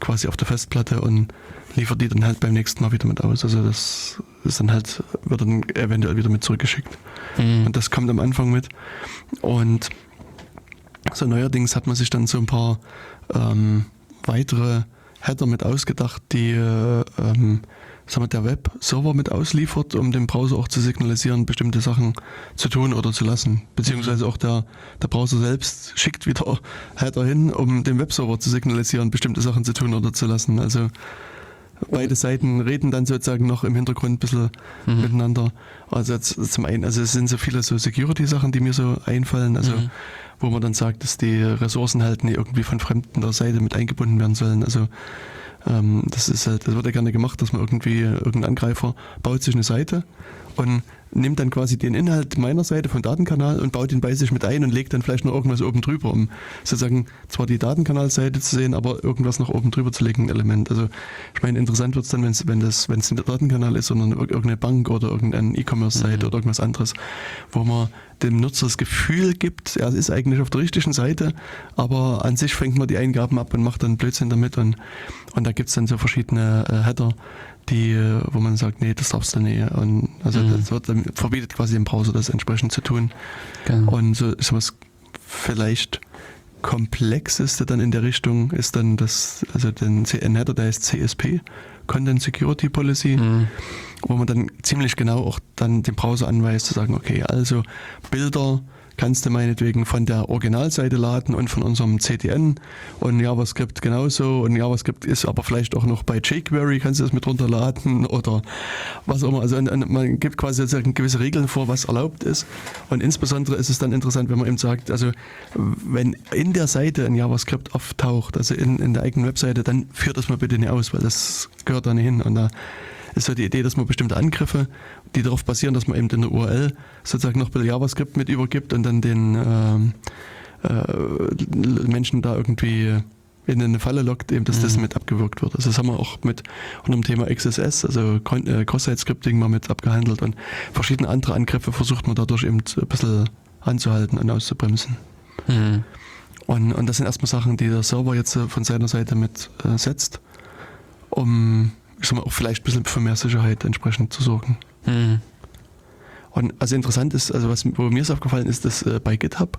quasi auf der Festplatte und liefert die dann halt beim nächsten Mal wieder mit aus. Also das ist dann halt, wird dann eventuell wieder mit zurückgeschickt. Mhm. Und das kommt am Anfang mit. Und so neuerdings hat man sich dann so ein paar ähm, weitere Header mit ausgedacht, die äh, ähm, sagen wir, der Webserver mit ausliefert, um dem Browser auch zu signalisieren, bestimmte Sachen zu tun oder zu lassen. Beziehungsweise auch der, der Browser selbst schickt wieder Header hin, um dem Webserver zu signalisieren, bestimmte Sachen zu tun oder zu lassen. Also beide Seiten reden dann sozusagen noch im Hintergrund ein bisschen Mhm. miteinander. Also jetzt zum einen, also es sind so viele so Security-Sachen, die mir so einfallen, also Mhm. wo man dann sagt, dass die Ressourcen halt nie irgendwie von Fremden der Seite mit eingebunden werden sollen. Also ähm, das ist halt, das wird ja gerne gemacht, dass man irgendwie, irgendein Angreifer baut sich eine Seite und nimmt dann quasi den Inhalt meiner Seite vom Datenkanal und baut ihn bei sich mit ein und legt dann vielleicht noch irgendwas oben drüber, um sozusagen zwar die Datenkanalseite zu sehen, aber irgendwas noch oben drüber zu legen, ein Element. Also ich meine, interessant wird es dann, wenn's, wenn das, wenn es nicht der Datenkanal ist, sondern ir- irgendeine Bank oder irgendeine E-Commerce-Seite Mhm. oder irgendwas anderes, wo man dem Nutzer das Gefühl gibt, er ist eigentlich auf der richtigen Seite, aber an sich fängt man die Eingaben ab und macht dann Blödsinn damit und, und da gibt es dann so verschiedene äh, Header, die, äh, wo man sagt, nee, das darfst du nicht. Und also Mhm. das wird dann, verbietet quasi dem Browser das entsprechend zu tun. Genau. Und so ist was vielleicht komplexeste dann in der Richtung ist dann das, also den CN-Header, der heißt CSP, Content Security Policy, Mhm. wo man dann ziemlich genau auch dann dem Browser anweist, zu sagen, okay, also Bilder kannst du meinetwegen von der Originalseite laden und von unserem CDN und JavaScript genauso und JavaScript ist aber vielleicht auch noch bei jQuery, kannst du das mit runterladen oder was auch immer. Also man gibt quasi gewisse Regeln vor, was erlaubt ist und insbesondere ist es dann interessant, wenn man eben sagt, also wenn in der Seite ein JavaScript auftaucht, also in, in der eigenen Webseite, dann führt das mal bitte nicht aus, weil das gehört da nicht hin und da ist so die Idee, dass man bestimmte Angriffe, die darauf basieren, dass man eben in der URL sozusagen noch ein bisschen JavaScript mit übergibt und dann den ähm, äh, Menschen da irgendwie in eine Falle lockt, eben, dass das Mhm. mit abgewirkt wird. Also das haben wir auch mit unter dem Thema XSS, also äh, Cross-Site-Scripting mal mit abgehandelt und verschiedene andere Angriffe versucht man dadurch eben ein bisschen anzuhalten und auszubremsen. Mhm. Und, und das sind erstmal Sachen, die der Server jetzt äh, von seiner Seite mit äh, setzt. um ich sag mal, auch vielleicht ein bisschen für mehr Sicherheit entsprechend zu sorgen. Hm. Und also interessant ist, also was mir ist aufgefallen ist, dass äh, bei GitHub,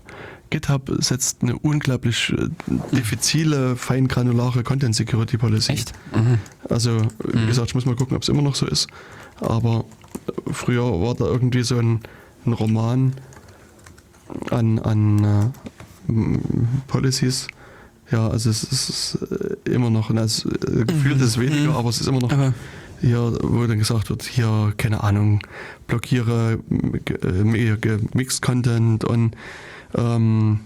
GitHub setzt eine unglaublich äh, diffizile, feingranulare Content Security Policy. Echt? Mhm. Also, wie Mhm. gesagt, ich muss mal gucken, ob es immer noch so ist. Aber äh, früher war da irgendwie so ein, ein Roman an, an äh, Policies. Ja, also es ist äh, immer noch, äh, gefühlt ist es weniger, Mhm. aber es ist immer noch Aber hier, wo dann gesagt wird, hier, keine Ahnung, blockiere äh, Mixed Content und ähm,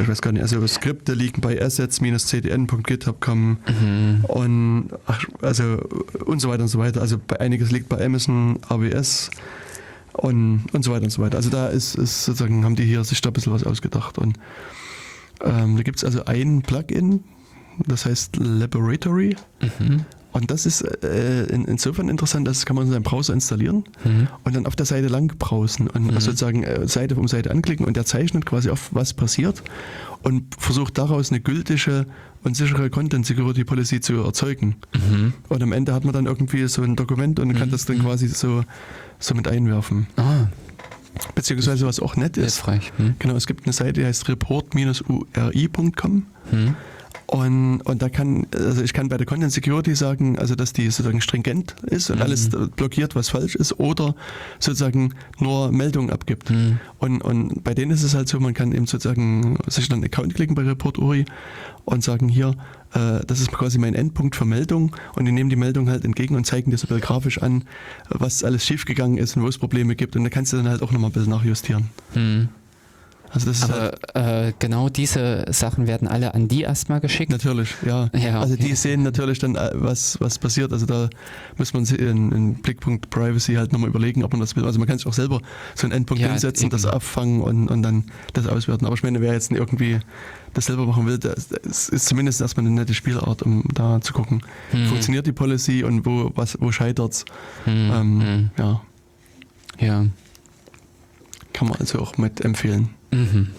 ich weiß gar nicht, also Skripte liegen bei assets-cdn.github.com mhm. und ach, also und so weiter und so weiter. Also bei einiges liegt bei Amazon, AWS und, und so weiter und so weiter. Also da ist, ist sozusagen, haben die hier sich da ein bisschen was ausgedacht. Und ähm, da gibt es also ein Plugin, das heißt Laboratory. Mhm. Und das ist äh, in, insofern interessant, das kann man in seinem Browser installieren Mhm. und dann auf der Seite lang browsen und Mhm. sozusagen äh, Seite um Seite anklicken und der zeichnet quasi auf, was passiert und versucht daraus eine gültige und sichere Content Security Policy zu erzeugen. Mhm. Und am Ende hat man dann irgendwie so ein Dokument und kann Mhm. das dann Mhm. quasi so, so mit einwerfen. Ah, Beziehungsweise was auch nett ist, hilfreich. Hm. genau, es gibt eine Seite, die heißt report-uri.com. und, und da kann, also ich kann bei der Content Security sagen, also dass die sozusagen stringent ist und Mhm. alles blockiert, was falsch ist, oder sozusagen nur Meldungen abgibt. Hm. Und, und bei denen ist es halt so, man kann eben sozusagen sich dann einen Account klicken bei Report Uri und sagen, hier, äh, das ist quasi mein Endpunkt für Meldung und die nehmen die Meldung halt entgegen und zeigen dir so ein bisschen grafisch an, was alles schiefgegangen ist und wo es Probleme gibt und da kannst du dann halt auch nochmal ein bisschen nachjustieren. Hm. Also das ist halt Aber äh, genau diese Sachen werden alle an die erstmal geschickt. Natürlich, ja. Ja, Also okay. die sehen natürlich dann, äh, was, was passiert. Also da muss man sich in, in Blickpunkt Privacy halt nochmal überlegen, ob man das will. Also man kann sich auch selber so einen Endpunkt Ja, hinsetzen, eben. das abfangen und, und dann das auswerten. Aber ich meine, wer jetzt irgendwie das selber machen will, das, ist zumindest erstmal eine nette Spielart, um da zu gucken, Hm. funktioniert die Policy und wo, was, wo scheitert's. Hm. Ähm, Hm. Ja, Ja. Kann man also auch mit empfehlen. Mhm.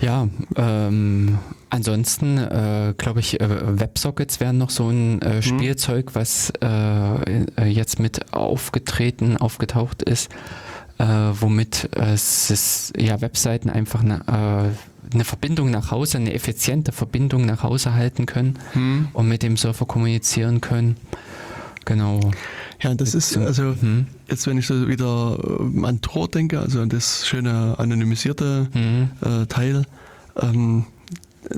Ja, ähm, ansonsten äh, glaube ich, äh, Websockets wären noch so ein äh, Spielzeug, was äh, äh, jetzt mit aufgetreten, aufgetaucht ist, äh, womit es ist, ja, Webseiten einfach eine, eine Verbindung nach Hause, eine effiziente Verbindung nach Hause halten können Hm. und mit dem Server kommunizieren können. Genau. Ja, das ist also Hm. jetzt, wenn ich so wieder äh, an Tor denke, also an das schöne anonymisierte Hm. äh, Teil, ähm,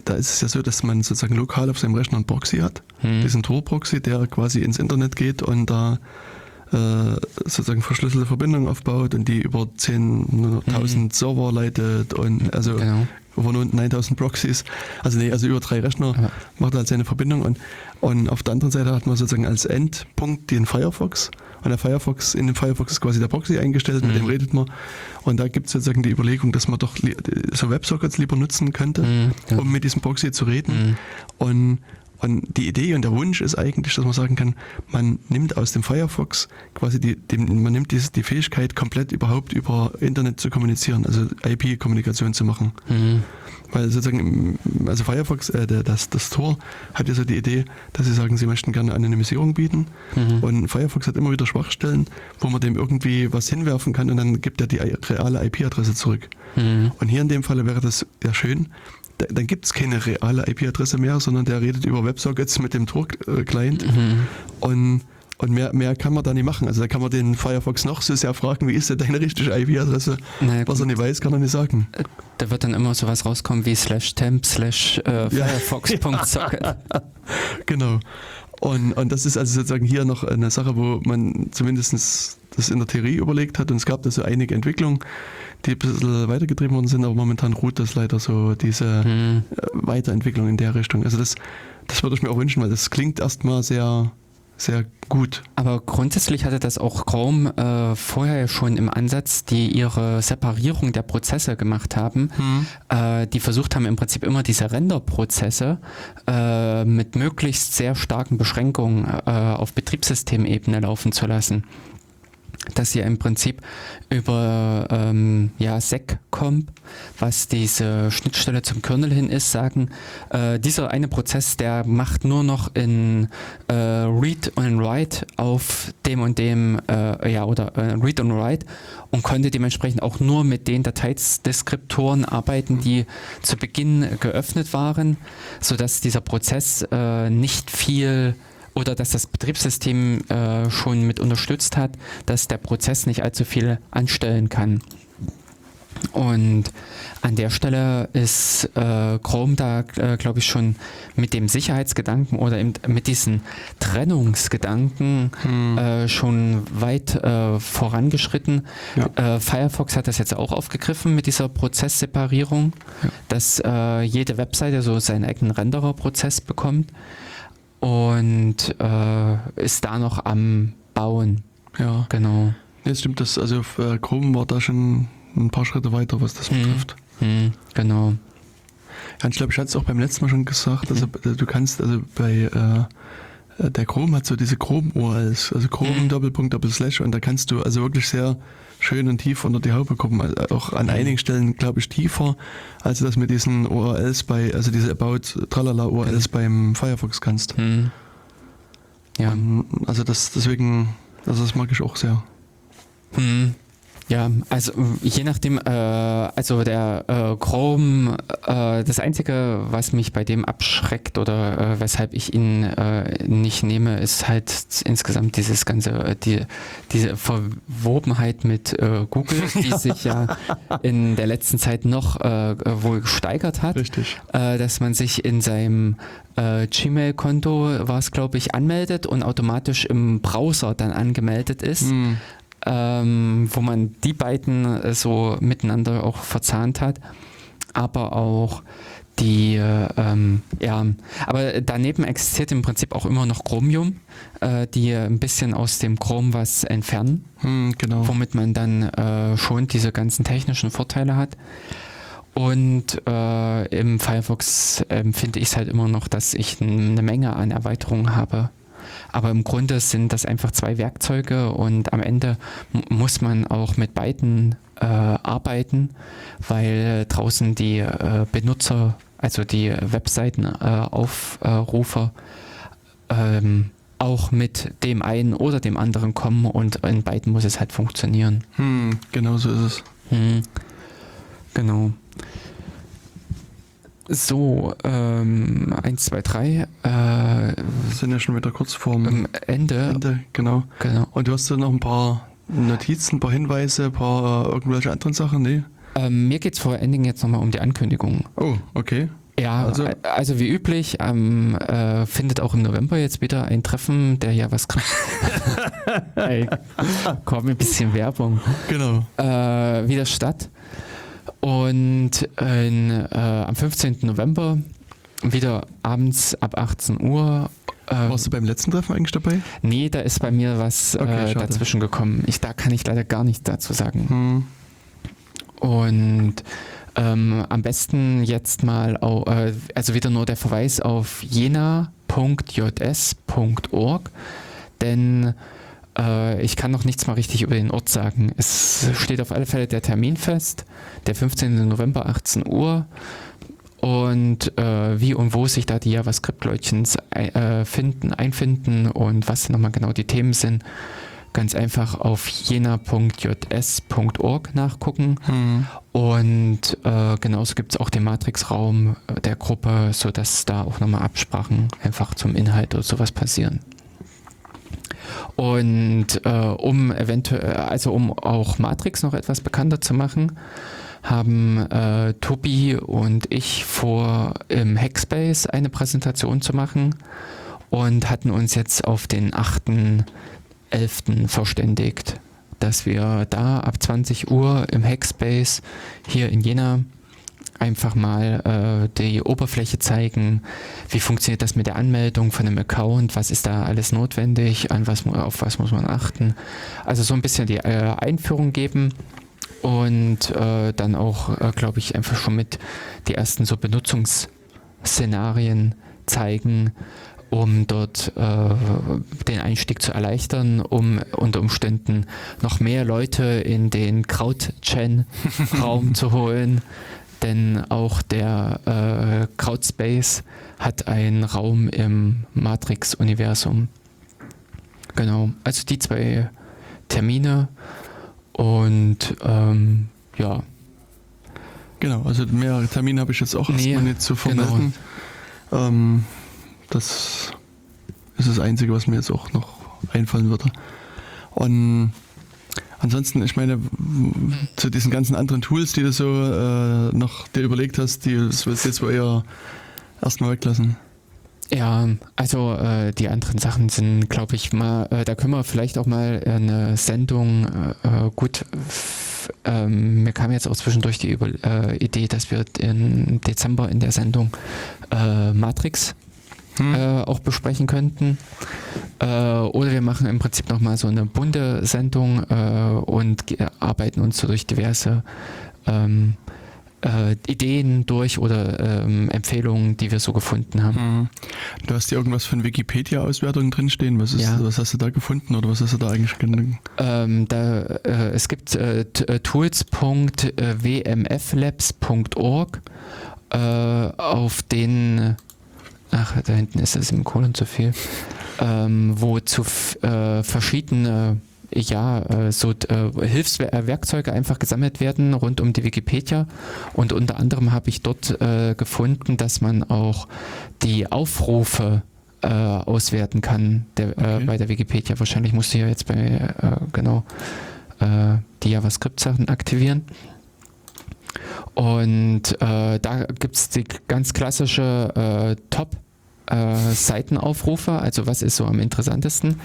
da ist es ja so, dass man sozusagen lokal auf seinem Rechner einen Proxy hat, Hm. diesen Tor-Proxy, der quasi ins Internet geht und da äh, sozusagen verschlüsselte Verbindungen aufbaut und die über 10.000 Server leitet und also Genau. über nur 9000 Proxys, also nee, also über drei Rechner Ja. macht er halt seine Verbindung und, und auf der anderen Seite hat man sozusagen als Endpunkt den Firefox und der Firefox, in dem Firefox ist quasi der Proxy eingestellt, mit Mhm. dem redet man und da gibt es sozusagen die Überlegung, dass man doch so Websockets lieber nutzen könnte, Hm. Ja. um mit diesem Proxy zu reden Hm. und und die Idee und der Wunsch ist eigentlich, dass man sagen kann, man nimmt aus dem Firefox quasi die, dem, man nimmt die, die Fähigkeit, komplett überhaupt über Internet zu kommunizieren, also IP-Kommunikation zu machen. Hm. Weil sozusagen, also Firefox, äh, der, das, das Tor hat ja so die Idee, dass sie sagen, sie möchten gerne Anonymisierung bieten. Mhm. Und Firefox hat immer wieder Schwachstellen, wo man dem irgendwie was hinwerfen kann und dann gibt er die reale IP-Adresse zurück. Hm. Und hier in dem Falle wäre das ja schön. Da, dann gibt es keine reale IP-Adresse mehr, sondern der redet über WebSockets mit dem Tor-Client. Mhm. Und, und mehr, mehr kann man da nicht machen. Also da kann man den Firefox noch so sehr fragen, wie ist denn deine richtige IP-Adresse? Na Was er nicht weiß, kann er nicht sagen. Da wird dann immer sowas rauskommen wie slash temp slash äh, firefox.socket. Genau. Und, und das ist also sozusagen hier noch eine Sache, wo man zumindest das in der Theorie überlegt hat. Und es gab da so einige Entwicklungen, die ein bisschen weitergetrieben worden sind, aber momentan ruht das leider so, diese Hm. äh, Weiterentwicklung in der Richtung. Also das, das würde ich mir auch wünschen, weil das klingt erstmal sehr, sehr gut. Aber grundsätzlich hatte das auch Chrome äh, vorher schon im Ansatz, die ihre Separierung der Prozesse gemacht haben, äh, die versucht haben im Prinzip immer diese Renderprozesse äh, mit möglichst sehr starken Beschränkungen äh, auf Betriebssystemebene laufen zu lassen. Dass ihr im Prinzip über ähm, ja, SecComp, was diese Schnittstelle zum Kernel hin ist, sagen, äh, dieser eine Prozess, der macht nur noch in äh, Read und Write auf dem und dem, äh, ja, oder äh, Read und Write und konnte dementsprechend auch nur mit den Dateideskriptoren arbeiten, die zu Beginn geöffnet waren, sodass dieser Prozess äh, nicht viel oder dass das Betriebssystem äh, schon mit unterstützt hat, dass der Prozess nicht allzu viel anstellen kann. Und an der Stelle ist äh, Chrome da, äh, glaube ich, schon mit dem Sicherheitsgedanken oder mit diesen Trennungsgedanken hm. äh, schon weit äh, vorangeschritten. Ja. Äh, Firefox hat das jetzt auch aufgegriffen mit dieser Prozessseparierung, ja. dass äh, jede Webseite so seinen eigenen Renderer-Prozess bekommt und ist da noch am Bauen. Ja, genau. Ja, stimmt, das, also Chrome war da schon ein paar Schritte weiter, was das hm. betrifft. Hm, genau. Ja, ich glaube, ich hatte es auch beim letzten Mal schon gesagt, also hm. du kannst, also bei äh, der Chrome hat so diese Chrome-URLs, also Chrome mhm. Doppelpunkt Doppelslash und da kannst du also wirklich sehr schön und tief unter die Haube kommen. Also auch an einigen Stellen, glaube ich, tiefer, als du das mit diesen URLs bei, also diese About Tralala URLs mhm. beim Firefox kannst. Mhm. Ja. Also das deswegen, also das mag ich auch sehr. Mhm. Ja, also je nachdem, äh, also der äh, Chrome, äh, das Einzige, was mich bei dem abschreckt oder äh, weshalb ich ihn äh, nicht nehme, ist halt insgesamt dieses ganze, äh, die, diese Verwobenheit mit äh, Google, die ja. sich ja in der letzten Zeit noch äh, wohl gesteigert hat. Richtig. Äh, dass man sich in seinem äh, Gmail-Konto, war es glaube ich, anmeldet und automatisch im Browser dann angemeldet ist. Hm ähm, wo man die beiden äh, so miteinander auch verzahnt hat, aber auch die, äh, ähm, ja, aber daneben existiert im Prinzip auch immer noch Chromium, äh, die ein bisschen aus dem Chrom was entfernen, hm, genau. womit man dann äh, schon diese ganzen technischen Vorteile hat. Und äh, im Firefox empfinde ich es halt immer noch, dass ich eine Menge an Erweiterungen habe, aber im Grunde sind das einfach zwei Werkzeuge und am Ende muss man auch mit beiden äh, arbeiten, weil draußen die äh, Benutzer, also die Webseitenaufrufer, äh, ähm, auch mit dem einen oder dem anderen kommen und in beiden muss es halt funktionieren. Hm, genau so ist es. Hm, genau. So, ähm, 1, 2, 3. Äh, Wir sind ja schon wieder kurz vorm Ende. Ende, genau. genau. Und du hast da noch ein paar Notizen, ein paar Hinweise, ein paar äh, irgendwelche anderen Sachen, nee? Ähm, mir geht es vor allen Dingen jetzt nochmal um die Ankündigung. Oh, okay. Ja, also, also wie üblich, ähm, äh, findet auch im November jetzt wieder ein Treffen der JavaScript. Ey, komm, ein bisschen Werbung. Genau. Äh, wieder statt. Und in, äh, am 15. November wieder abends ab 18 Uhr. Äh, Warst du beim letzten Treffen eigentlich dabei? Nee, da ist bei mir was okay, äh, dazwischen gekommen. Ich, da kann ich leider gar nichts dazu sagen. Hm. Und ähm, am besten jetzt mal, auch, äh, also wieder nur der Verweis auf jena.js.org, denn äh, ich kann noch nichts mal richtig über den Ort sagen. Es steht auf alle Fälle der Termin fest, der 15. November 18 Uhr. Und äh, wie und wo sich da die JavaScript-Leutchen äh, finden, einfinden und was nochmal genau die Themen sind, ganz einfach auf jena.js.org nachgucken. Mhm. Und äh, genauso gibt es auch den Matrix-Raum der Gruppe, sodass da auch nochmal Absprachen einfach zum Inhalt oder sowas passieren. Und äh, um eventuell, also um auch Matrix noch etwas bekannter zu machen, haben äh, Tobi und ich vor, im Hackspace eine Präsentation zu machen und hatten uns jetzt auf den 8.11. verständigt, dass wir da ab 20 Uhr im Hackspace hier in Jena einfach mal äh, die Oberfläche zeigen, wie funktioniert das mit der Anmeldung von einem Account, was ist da alles notwendig, an was, auf was muss man achten. Also so ein bisschen die äh, Einführung geben und äh, dann auch, äh, glaube ich, einfach schon mit die ersten so Benutzungsszenarien zeigen um dort äh, den Einstieg zu erleichtern, um unter Umständen noch mehr Leute in den Kraut-Gen-Raum zu holen. Denn auch der äh, Crowdspace hat einen Raum im Matrix-Universum. Genau, also die zwei Termine und ähm, ja. Genau, also mehrere Termine habe ich jetzt auch erstmal Nee, nicht zu genau. vermelden. Ähm, das ist das Einzige, was mir jetzt auch noch einfallen würde. Und ansonsten, ich meine, zu diesen ganzen anderen Tools, die du so äh, noch dir überlegt hast, die das willst du jetzt wohl eher erstmal weglassen. Ja, also äh, die anderen Sachen sind, glaube ich, mal, äh, da können wir vielleicht auch mal eine Sendung, äh, äh, gut, ähm, mir kam jetzt auch zwischendurch die Über äh, Idee, dass wir im Dezember in der Sendung äh, Matrix Hm? äh, auch besprechen könnten. Äh, oder wir machen im Prinzip nochmal so eine bunte Sendung äh, und arbeiten uns so durch diverse ähm, äh, Ideen durch oder ähm, Empfehlungen, die wir so gefunden haben. Hm. Du hast hier irgendwas von Wikipedia-Auswertungen drinstehen. Was, ist, Ja. was hast du da gefunden oder was hast du da eigentlich gen- Ähm, da, äh, es gibt äh, äh, tools.wmflabs.org, äh, auf den, ach, da hinten ist das im Kolon zu viel, ähm, wo zu äh, verschiedene ja, äh, so äh, Hilfswerkzeuge einfach gesammelt werden rund um die Wikipedia. Und unter anderem habe ich dort äh, gefunden, dass man auch die Aufrufe äh, auswerten kann der, äh, Okay. bei der Wikipedia. Wahrscheinlich musst du ja jetzt bei äh, genau äh, die JavaScript-Sachen aktivieren. Und äh, da gibt es die ganz klassische äh, Top-Seitenaufrufe, also was ist so am interessantesten.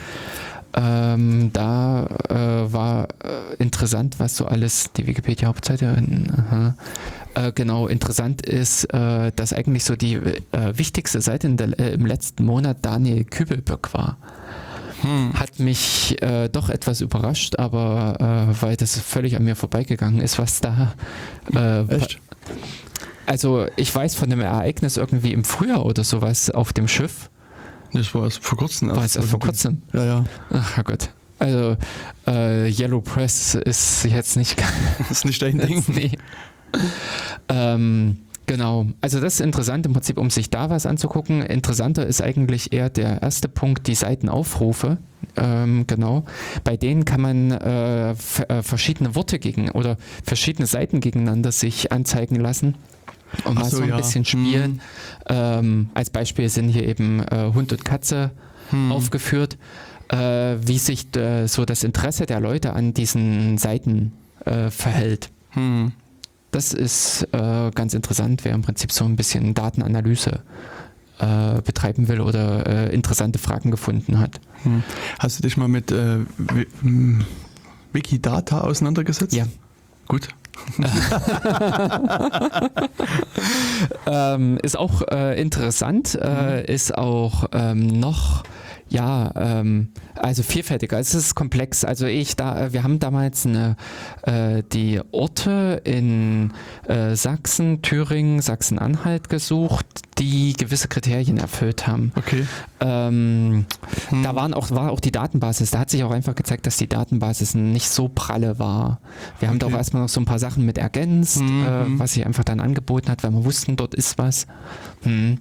Ähm, da äh, war äh, interessant, was so alles, die Wikipedia-Hauptseite, aha. äh, genau, interessant ist, äh, dass eigentlich so die äh, wichtigste Seite der, äh, im letzten Monat Daniel Kübelböck war. Hm. Hat mich äh, doch etwas überrascht, aber äh, weil das völlig an mir vorbeigegangen ist, was da. Äh, Echt? Also ich weiß von dem Ereignis irgendwie im Frühjahr oder sowas auf dem Schiff. Das war erst vor kurzem. War es vor kurzem. Ja, ja. Ach Herrgott. Also äh, Yellow Press ist jetzt nicht ist nicht dein Ding. nee. ähm, genau. Also das ist interessant im Prinzip, um sich da was anzugucken. Interessanter ist eigentlich eher der erste Punkt, die Seitenaufrufe. Ähm, genau. Bei denen kann man äh, äh, verschiedene Worte gegen oder verschiedene Seiten gegeneinander sich anzeigen lassen. Und mal so, so ein ja. bisschen spielen. Ähm, als Beispiel sind hier eben äh, Hund und Katze Hm. aufgeführt, äh, wie sich äh, so das Interesse der Leute an diesen Seiten äh, verhält. Hm. Das ist äh, ganz interessant, wer im Prinzip so ein bisschen Datenanalyse äh, betreiben will oder äh, interessante Fragen gefunden hat. Hm. Hast du dich mal mit äh, hm, Wikidata auseinandergesetzt? Ja. Gut. Ähm, ist auch äh, interessant, äh, ist auch ähm, noch ja, ähm, also vielfältiger. Es ist komplex. Also ich da, äh, wir haben damals eine, äh, die Orte in äh, Sachsen, Thüringen, Sachsen-Anhalt gesucht, die gewisse Kriterien erfüllt haben. Okay. Ähm, Hm. Da waren auch, war auch die Datenbasis. Da hat sich auch einfach gezeigt, dass die Datenbasis nicht so pralle war. Wir haben da Okay. auch erstmal noch so ein paar Sachen mit ergänzt, Mhm. äh, was sich einfach dann angeboten hat, weil wir wussten, dort ist was. Hm.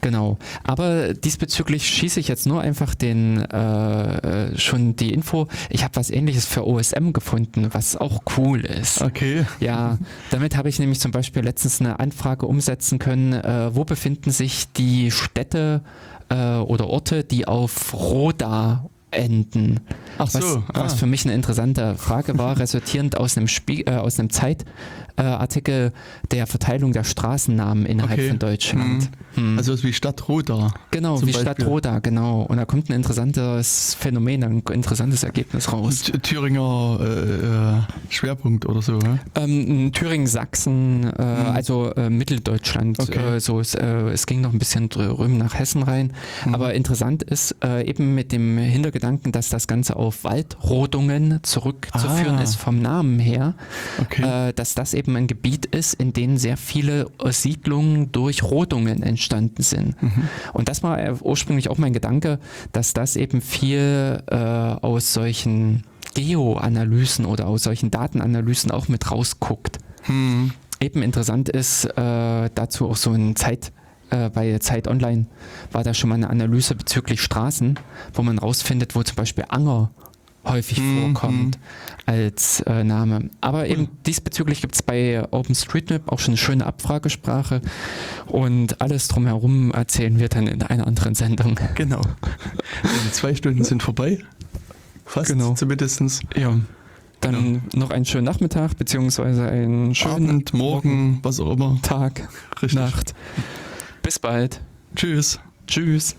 Genau. Aber diesbezüglich schieße ich jetzt nur einfach den äh, schon die Info. Ich habe was ähnliches für OSM gefunden, was auch cool ist. Okay. Ja, damit habe ich nämlich zum Beispiel letztens eine Anfrage umsetzen können, äh, wo befinden sich die Städte äh, oder Orte, die auf Roda enden. Ach Was, so. was ah. für mich eine interessante Frage war, resultierend aus einem, Spie äh, aus einem Zeitartikel äh, Artikel der Verteilung der Straßennamen innerhalb Okay. von Deutschland. Hm. Also was wie Stadt Roda. genau, wie Stadt Beispiel. Roda, genau. Und da kommt ein interessantes Phänomen, ein interessantes Ergebnis raus. Und Thüringer äh, äh, Schwerpunkt oder so. Ähm, Thüringen, Sachsen, äh, Mhm. also äh, Mitteldeutschland. Okay. So es, es ging noch ein bisschen drüben nach Hessen rein. Mhm. Aber interessant ist eben mit dem Hintergedanken, dass das Ganze auf Waldrodungen zurückzuführen Ah. ist vom Namen her, Okay. dass das eben eben ein Gebiet ist, in dem sehr viele äh, Siedlungen durch Rodungen entstanden sind. Mhm. Und das war äh, ursprünglich auch mein Gedanke, dass das eben viel äh, aus solchen Geoanalysen oder aus solchen Datenanalysen auch mit rausguckt. Hm. Eben interessant ist äh, dazu auch so ein Zeit, äh, bei Zeit Online war da schon mal eine Analyse bezüglich Straßen, wo man rausfindet, wo zum Beispiel Anger häufig Mhm. vorkommt als äh, Name. Aber eben diesbezüglich gibt es bei OpenStreetMap auch schon eine schöne Abfragesprache und alles drumherum erzählen wir dann in einer anderen Sendung. Genau. Die zwei Stunden sind vorbei. Fast Genau. zumindest. Ja. Dann noch einen schönen Nachmittag, beziehungsweise einen schönen Abend, morgen, was auch immer. Tag, Richtig. Nacht. Bis bald. Tschüss. Tschüss.